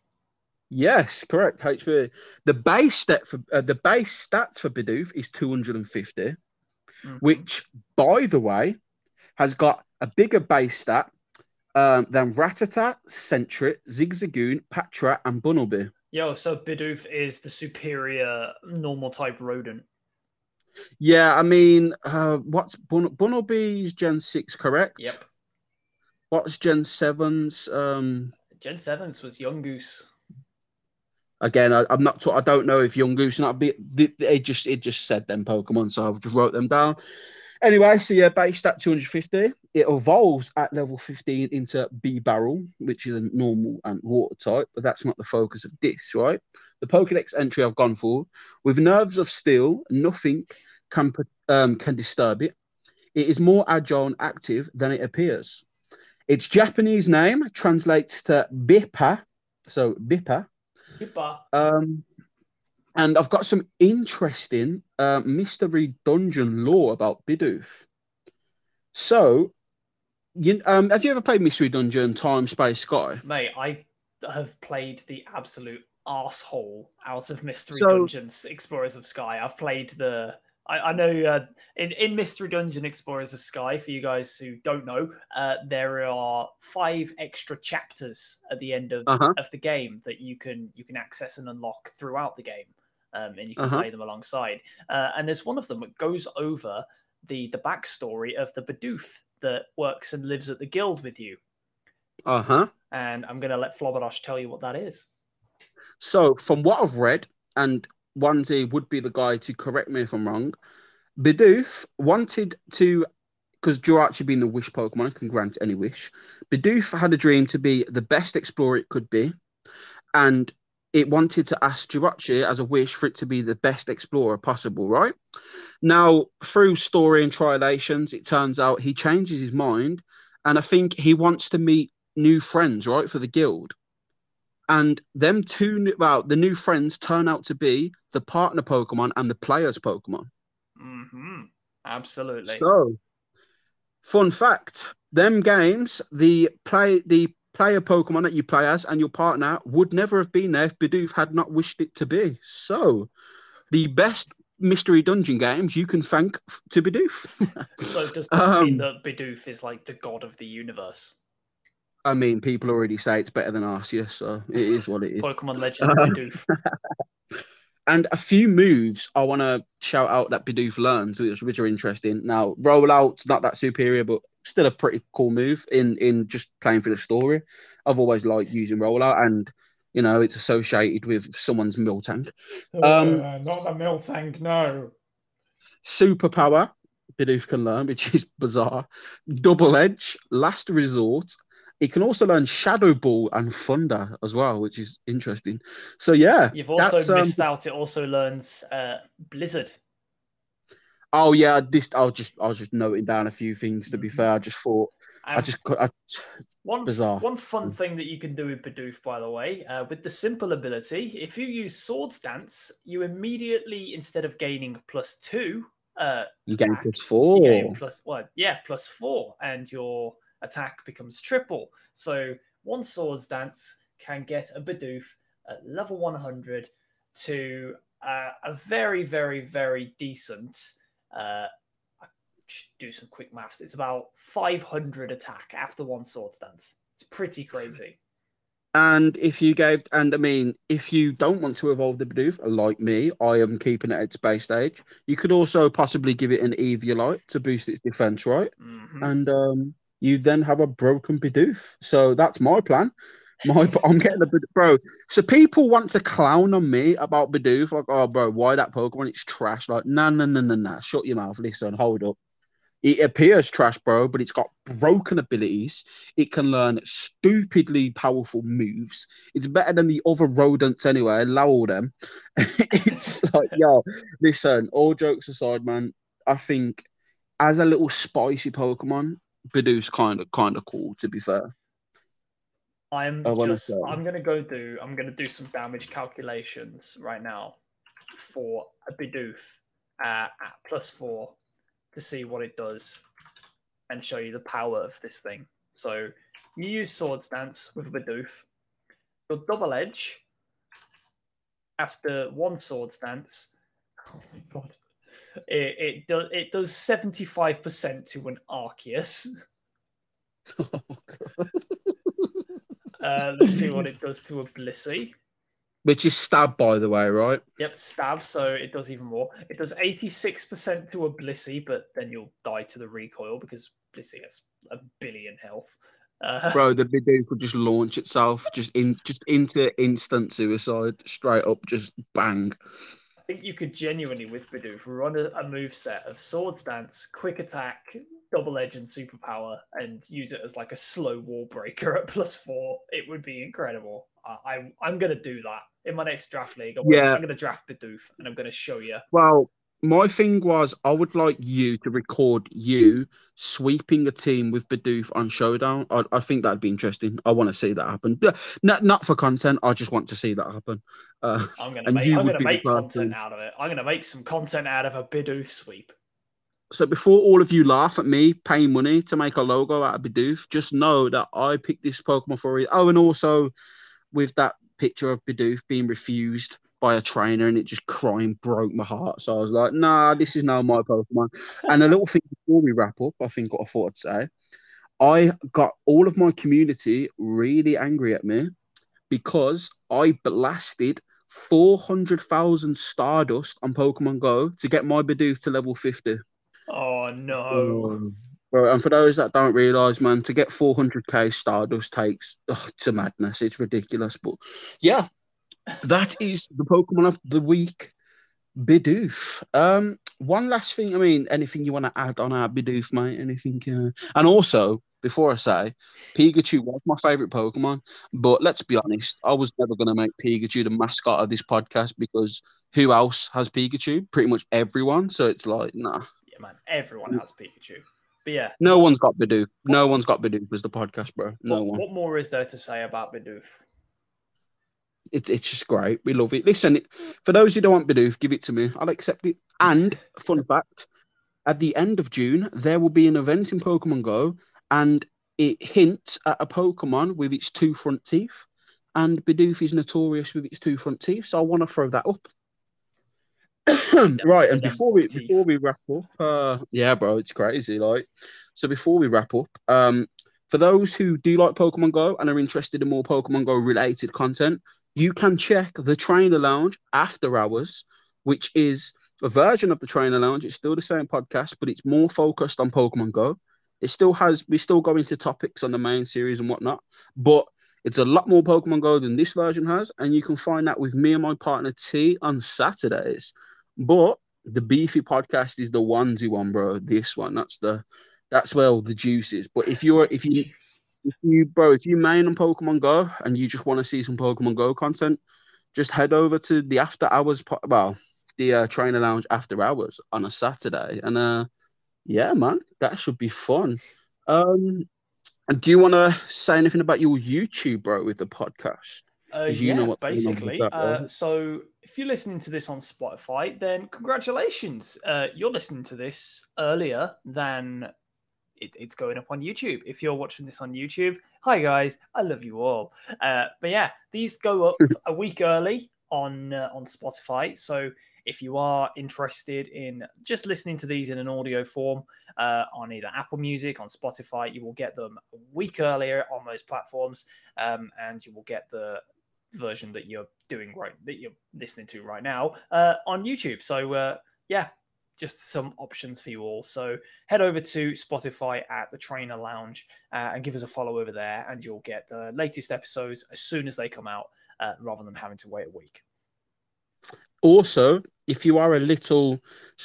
Yes, correct. HP. The base stat for uh, the base stats for Bidoof is 250, mm-hmm. which, by the way, has got a bigger base stat um, than Rattata, Sentret, Zigzagoon, Patrat, and Bunnelby. Yo, so Bidoof is the superior normal type rodent. Yeah, I mean, uh, what's Bun- Bunnelby's Gen 6, correct? Yep. What's Gen 7's? Um... Gen 7's was Yungoos. Again, I, am not. I don't know if Yungoos not be. It just it just said them Pokemon, so I just wrote them down. Anyway, so yeah, based at 250, it evolves at level 15 into Bibarel, which is a normal and water type, but that's not the focus of this, right? The Pokedex entry I've gone for with nerves of steel, nothing can um, can disturb it. It is more agile and active than it appears. Its Japanese name translates to Bipa, so Bipa, um, and I've got some interesting uh, mystery dungeon lore about Bidoof. So, you, um, have you ever played Mystery Dungeon Time Space Sky? Mate, I have played the absolute asshole out of Mystery so, Dungeons Explorers of Sky. I've played the I, I know uh, in, in Mystery Dungeon Explorers of Sky, for you guys who don't know, uh, there are five extra chapters at the end of, uh-huh. of the game that you can you can access and unlock throughout the game, um, and you can uh-huh. play them alongside. Uh, and there's one of them that goes over the the backstory of the Bidoof that works and lives at the guild with you. Uh huh. And I'm gonna let Flabberdash tell you what that is. So, from what I've read, and Onesie would be the guy to correct me if I'm wrong. Bidoof wanted to, because Jirachi being the wish Pokemon can grant any wish. Bidoof had a dream to be the best explorer it could be, and it wanted to ask Jirachi as a wish for it to be the best explorer possible, right? Now, through story and trialations, it turns out he changes his mind, and I think he wants to meet new friends, right, for the guild. And them two well the new friends turn out to be the partner pokemon and the players pokemon. Mm-hmm. absolutely. So fun fact them games the play the player pokemon that you play as and your partner would never have been there if bidoof had not wished it to be. So the best mystery dungeon games you can thank to bidoof so does this um, mean that bidoof is like the god of the universe I mean, people already say it's better than Arceus, so it is what it is. Pokemon Legends Bidoof. and a few moves I want to shout out that Bidoof learns, which, which are interesting. Now, rollout's not that superior, but still a pretty cool move in in just playing for the story. I've always liked using rollout, and you know it's associated with someone's Miltank. um, uh, not a Miltank, no. Superpower, Bidoof can learn, which is bizarre. Double Edge, Last Resort, it can also learn Shadow Ball and Thunder as well, which is interesting. So yeah, you've also missed um, out. It also learns uh, Blizzard. Oh yeah, this I'll just I'll just noting down a few things. To be mm-hmm. fair, I just thought um, I just I, one bizarre. One fun thing that you can do with Bidoof, by the way, uh, with the simple ability, if you use Swords Dance, you immediately instead of gaining plus two, uh, you gain plus four. Gain plus what? Yeah, plus four, and your attack becomes triple. So one Swords Dance can get a Bidoof at level 100 to uh, a very, very, very decent. Do some quick maths. It's about 500 attack after one Swords Dance. It's pretty crazy. And if you gave, and I mean, if you don't want to evolve the Bidoof, like me, I am keeping it at its base stage. You could also possibly give it an Eviolite to boost its defense, right? Mm-hmm. And um, you then have a broken Bidoof. So that's my plan. My, I'm getting a bit, bro. So people want to clown on me about Bidoof, like, oh, bro, why that Pokemon? It's trash. Like, nah, nah, nah, nah, nah. Shut your mouth. Listen, hold up. It appears trash, bro, but it's got broken abilities. It can learn stupidly powerful moves. It's better than the other rodents anyway. Allow them. it's like, yo, listen, all jokes aside, man, I think as a little spicy Pokemon, Bidoof's kind of kind of cool, to be fair. I'm just I'm gonna go do I'm gonna do some damage calculations right now for a Bidoof uh, at plus four to see what it does and show you the power of this thing. So you use Swords Dance with a Bidoof. Your double edge after one Swords Dance. Oh my god. It, it does it does 75% to an Arceus. Oh, uh, let's see what it does to a Blissey. Which is stab, by the way, right? Yep, stab. So it does even more. It does 86% to a Blissey, but then you'll die to the recoil because Blissey has a billion health. Uh, Bro, the video could just launch itself just in just into instant suicide, straight up, just bang. I think you could genuinely with Bidoof run a, a move set of Swords Dance, quick attack, double edge, and superpower, and use it as like a slow wall breaker at plus four. It would be incredible. I, I'm going to do that in my next draft league. I'm, yeah. I'm to draft Bidoof and I'm to show you. Well, my thing was I would like you to record you sweeping a team with Bidoof on Showdown. I, I think that'd be interesting. I want to see that happen. Not not for content. I just want to see that happen. Uh, I'm going to make, I'm gonna make content out of it. I'm going to make some content out of a Bidoof sweep. So before all of you laugh at me paying money to make a logo out of Bidoof, just know that I picked this Pokemon for it. Oh, and also with that picture of Bidoof being refused by a trainer and it just crying broke my heart. So I was like, nah, this is now my Pokemon. and a little thing before we wrap up, I think what I thought I'd say. I got all of my community really angry at me because I blasted 400,000 Stardust on Pokemon Go to get my Bidoof to level 50. Oh, no. Bro, and for those that don't realise, man, to get 400k Stardust takes oh, a madness. It's ridiculous. But yeah, that is the Pokemon of the week, Bidoof. Um, one last thing. I mean, anything you want to add on our Bidoof, mate? Anything? Uh... And also, before I say, Pikachu was my favorite Pokemon, but let's be honest, I was never going to make Pikachu the mascot of this podcast because who else has Pikachu? Pretty much everyone. So it's like, nah. Yeah, man, everyone has Pikachu. But yeah, no one's got Bidoof. No one's got Bidoof as the podcast, bro. No what, one. What more is there to say about Bidoof? It's it's just great. We love it. Listen, for those who don't want Bidoof, give it to me. I'll accept it. And fun fact: at the end of June, there will be an event in Pokemon Go, and it hints at a Pokemon with its two front teeth. And Bidoof is notorious with its two front teeth, so I want to throw that up. right, and before we before we wrap up, uh, yeah, bro, it's crazy. Like, so before we wrap up, um, for those who do like Pokemon Go and are interested in more Pokemon Go related content, you can check the Trainer Lounge after hours, which is a version of the Trainer Lounge. It's still the same podcast, but it's more focused on Pokemon Go. It still has we still go into topics on the main series and whatnot, but it's a lot more Pokemon Go than this version has, and you can find that with me and my partner T on Saturdays. But the beefy podcast is the onesie one, bro. This one, that's the that's where all the juice is. But if you're if you if you bro, if you main on Pokemon Go and you just want to see some Pokemon Go content, just head over to the after hours well, the uh, trainer lounge after hours on a Saturday. And uh yeah, man, that should be fun. Um do you want to say anything about your YouTube, bro, with the podcast? Uh, you yeah, basically. That, uh, so if you're listening to this on Spotify, then congratulations. Uh, you're listening to this earlier than it, it's going up on YouTube. If you're watching this on YouTube, hi guys, I love you all. Uh, but yeah, these go up a week early on uh, on Spotify. So if you are interested in just listening to these in an audio form uh, on either Apple Music, on Spotify, you will get them a week earlier on those platforms, um, and you will get the version that you're doing right that you're listening to right now uh, on YouTube. So uh, yeah, just some options for you all. So head over to Spotify at the Trainer Lounge uh, and give us a follow over there, and you'll get the latest episodes as soon as they come out, uh, rather than having to wait a week. Also, if you are a little,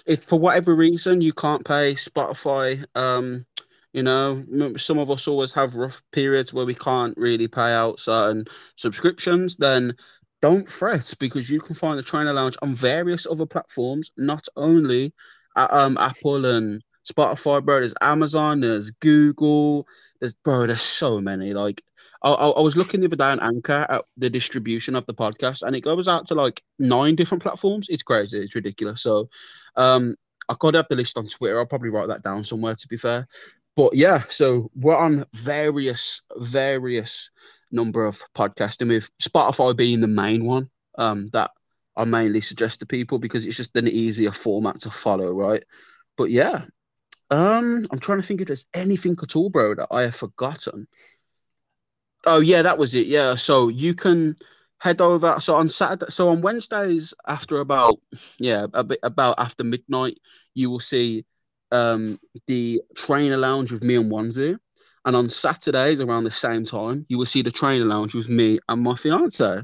if for whatever reason you can't pay Spotify, um, you know, some of us always have rough periods where we can't really pay out certain subscriptions. Then don't fret because you can find the Trainer Lounge on various other platforms, not only at, um, Apple and Spotify, bro. There's Amazon, there's Google, there's bro, there's so many. Like I, I, was looking the other day on Anchor at the distribution of the podcast, and it goes out to like nine different platforms. It's crazy, it's ridiculous. So um I could have the list on Twitter. I'll probably write that down somewhere to be fair. But yeah, so we're on various, various number of podcasting with Spotify being the main one um, that I mainly suggest to people because it's just an easier format to follow, right? But yeah, um, I'm trying to think if there's anything at all, bro, that I have forgotten. Oh yeah, that was it. Yeah, so you can head over. So on Saturday, so on Wednesdays after about yeah a bit about after midnight, you will see um the trainer lounge with me and Onesie. And on Saturdays around the same time, you will see the trainer lounge with me and my fiance.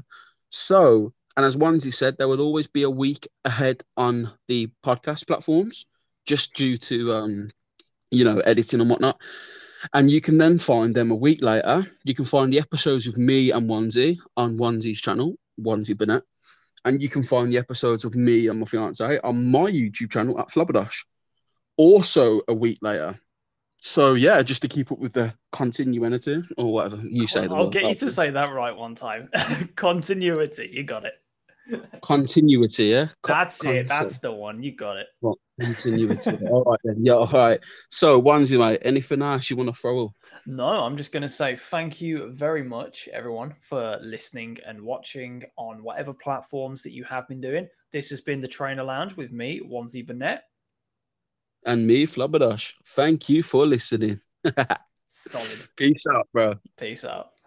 So, and as Onesie said, there will always be a week ahead on the podcast platforms, just due to um, you know, editing and whatnot. And you can then find them a week later. You can find the episodes with me and Onesie on Onesie's channel, Onesie Burnett. And you can find the episodes of me and my fiance on my YouTube channel at Flabberdash. Also, a week later, so yeah, just to keep up with the continuity or whatever you say. I'll word. get you to say that right one time. continuity, you got it. Continuity, yeah. That's Con- it. That's the one. You got it. Well, continuity. all right then. Yeah. All right. So, Onesie, mate. Anything else you want to throw? No, I'm just going to say thank you very much, everyone, for listening and watching on whatever platforms that you have been doing. This has been the Trainer Lounge with me, Onesie Burnett and me, Flabberdash. Thank you for listening. Solid. Peace out, bro. Peace out.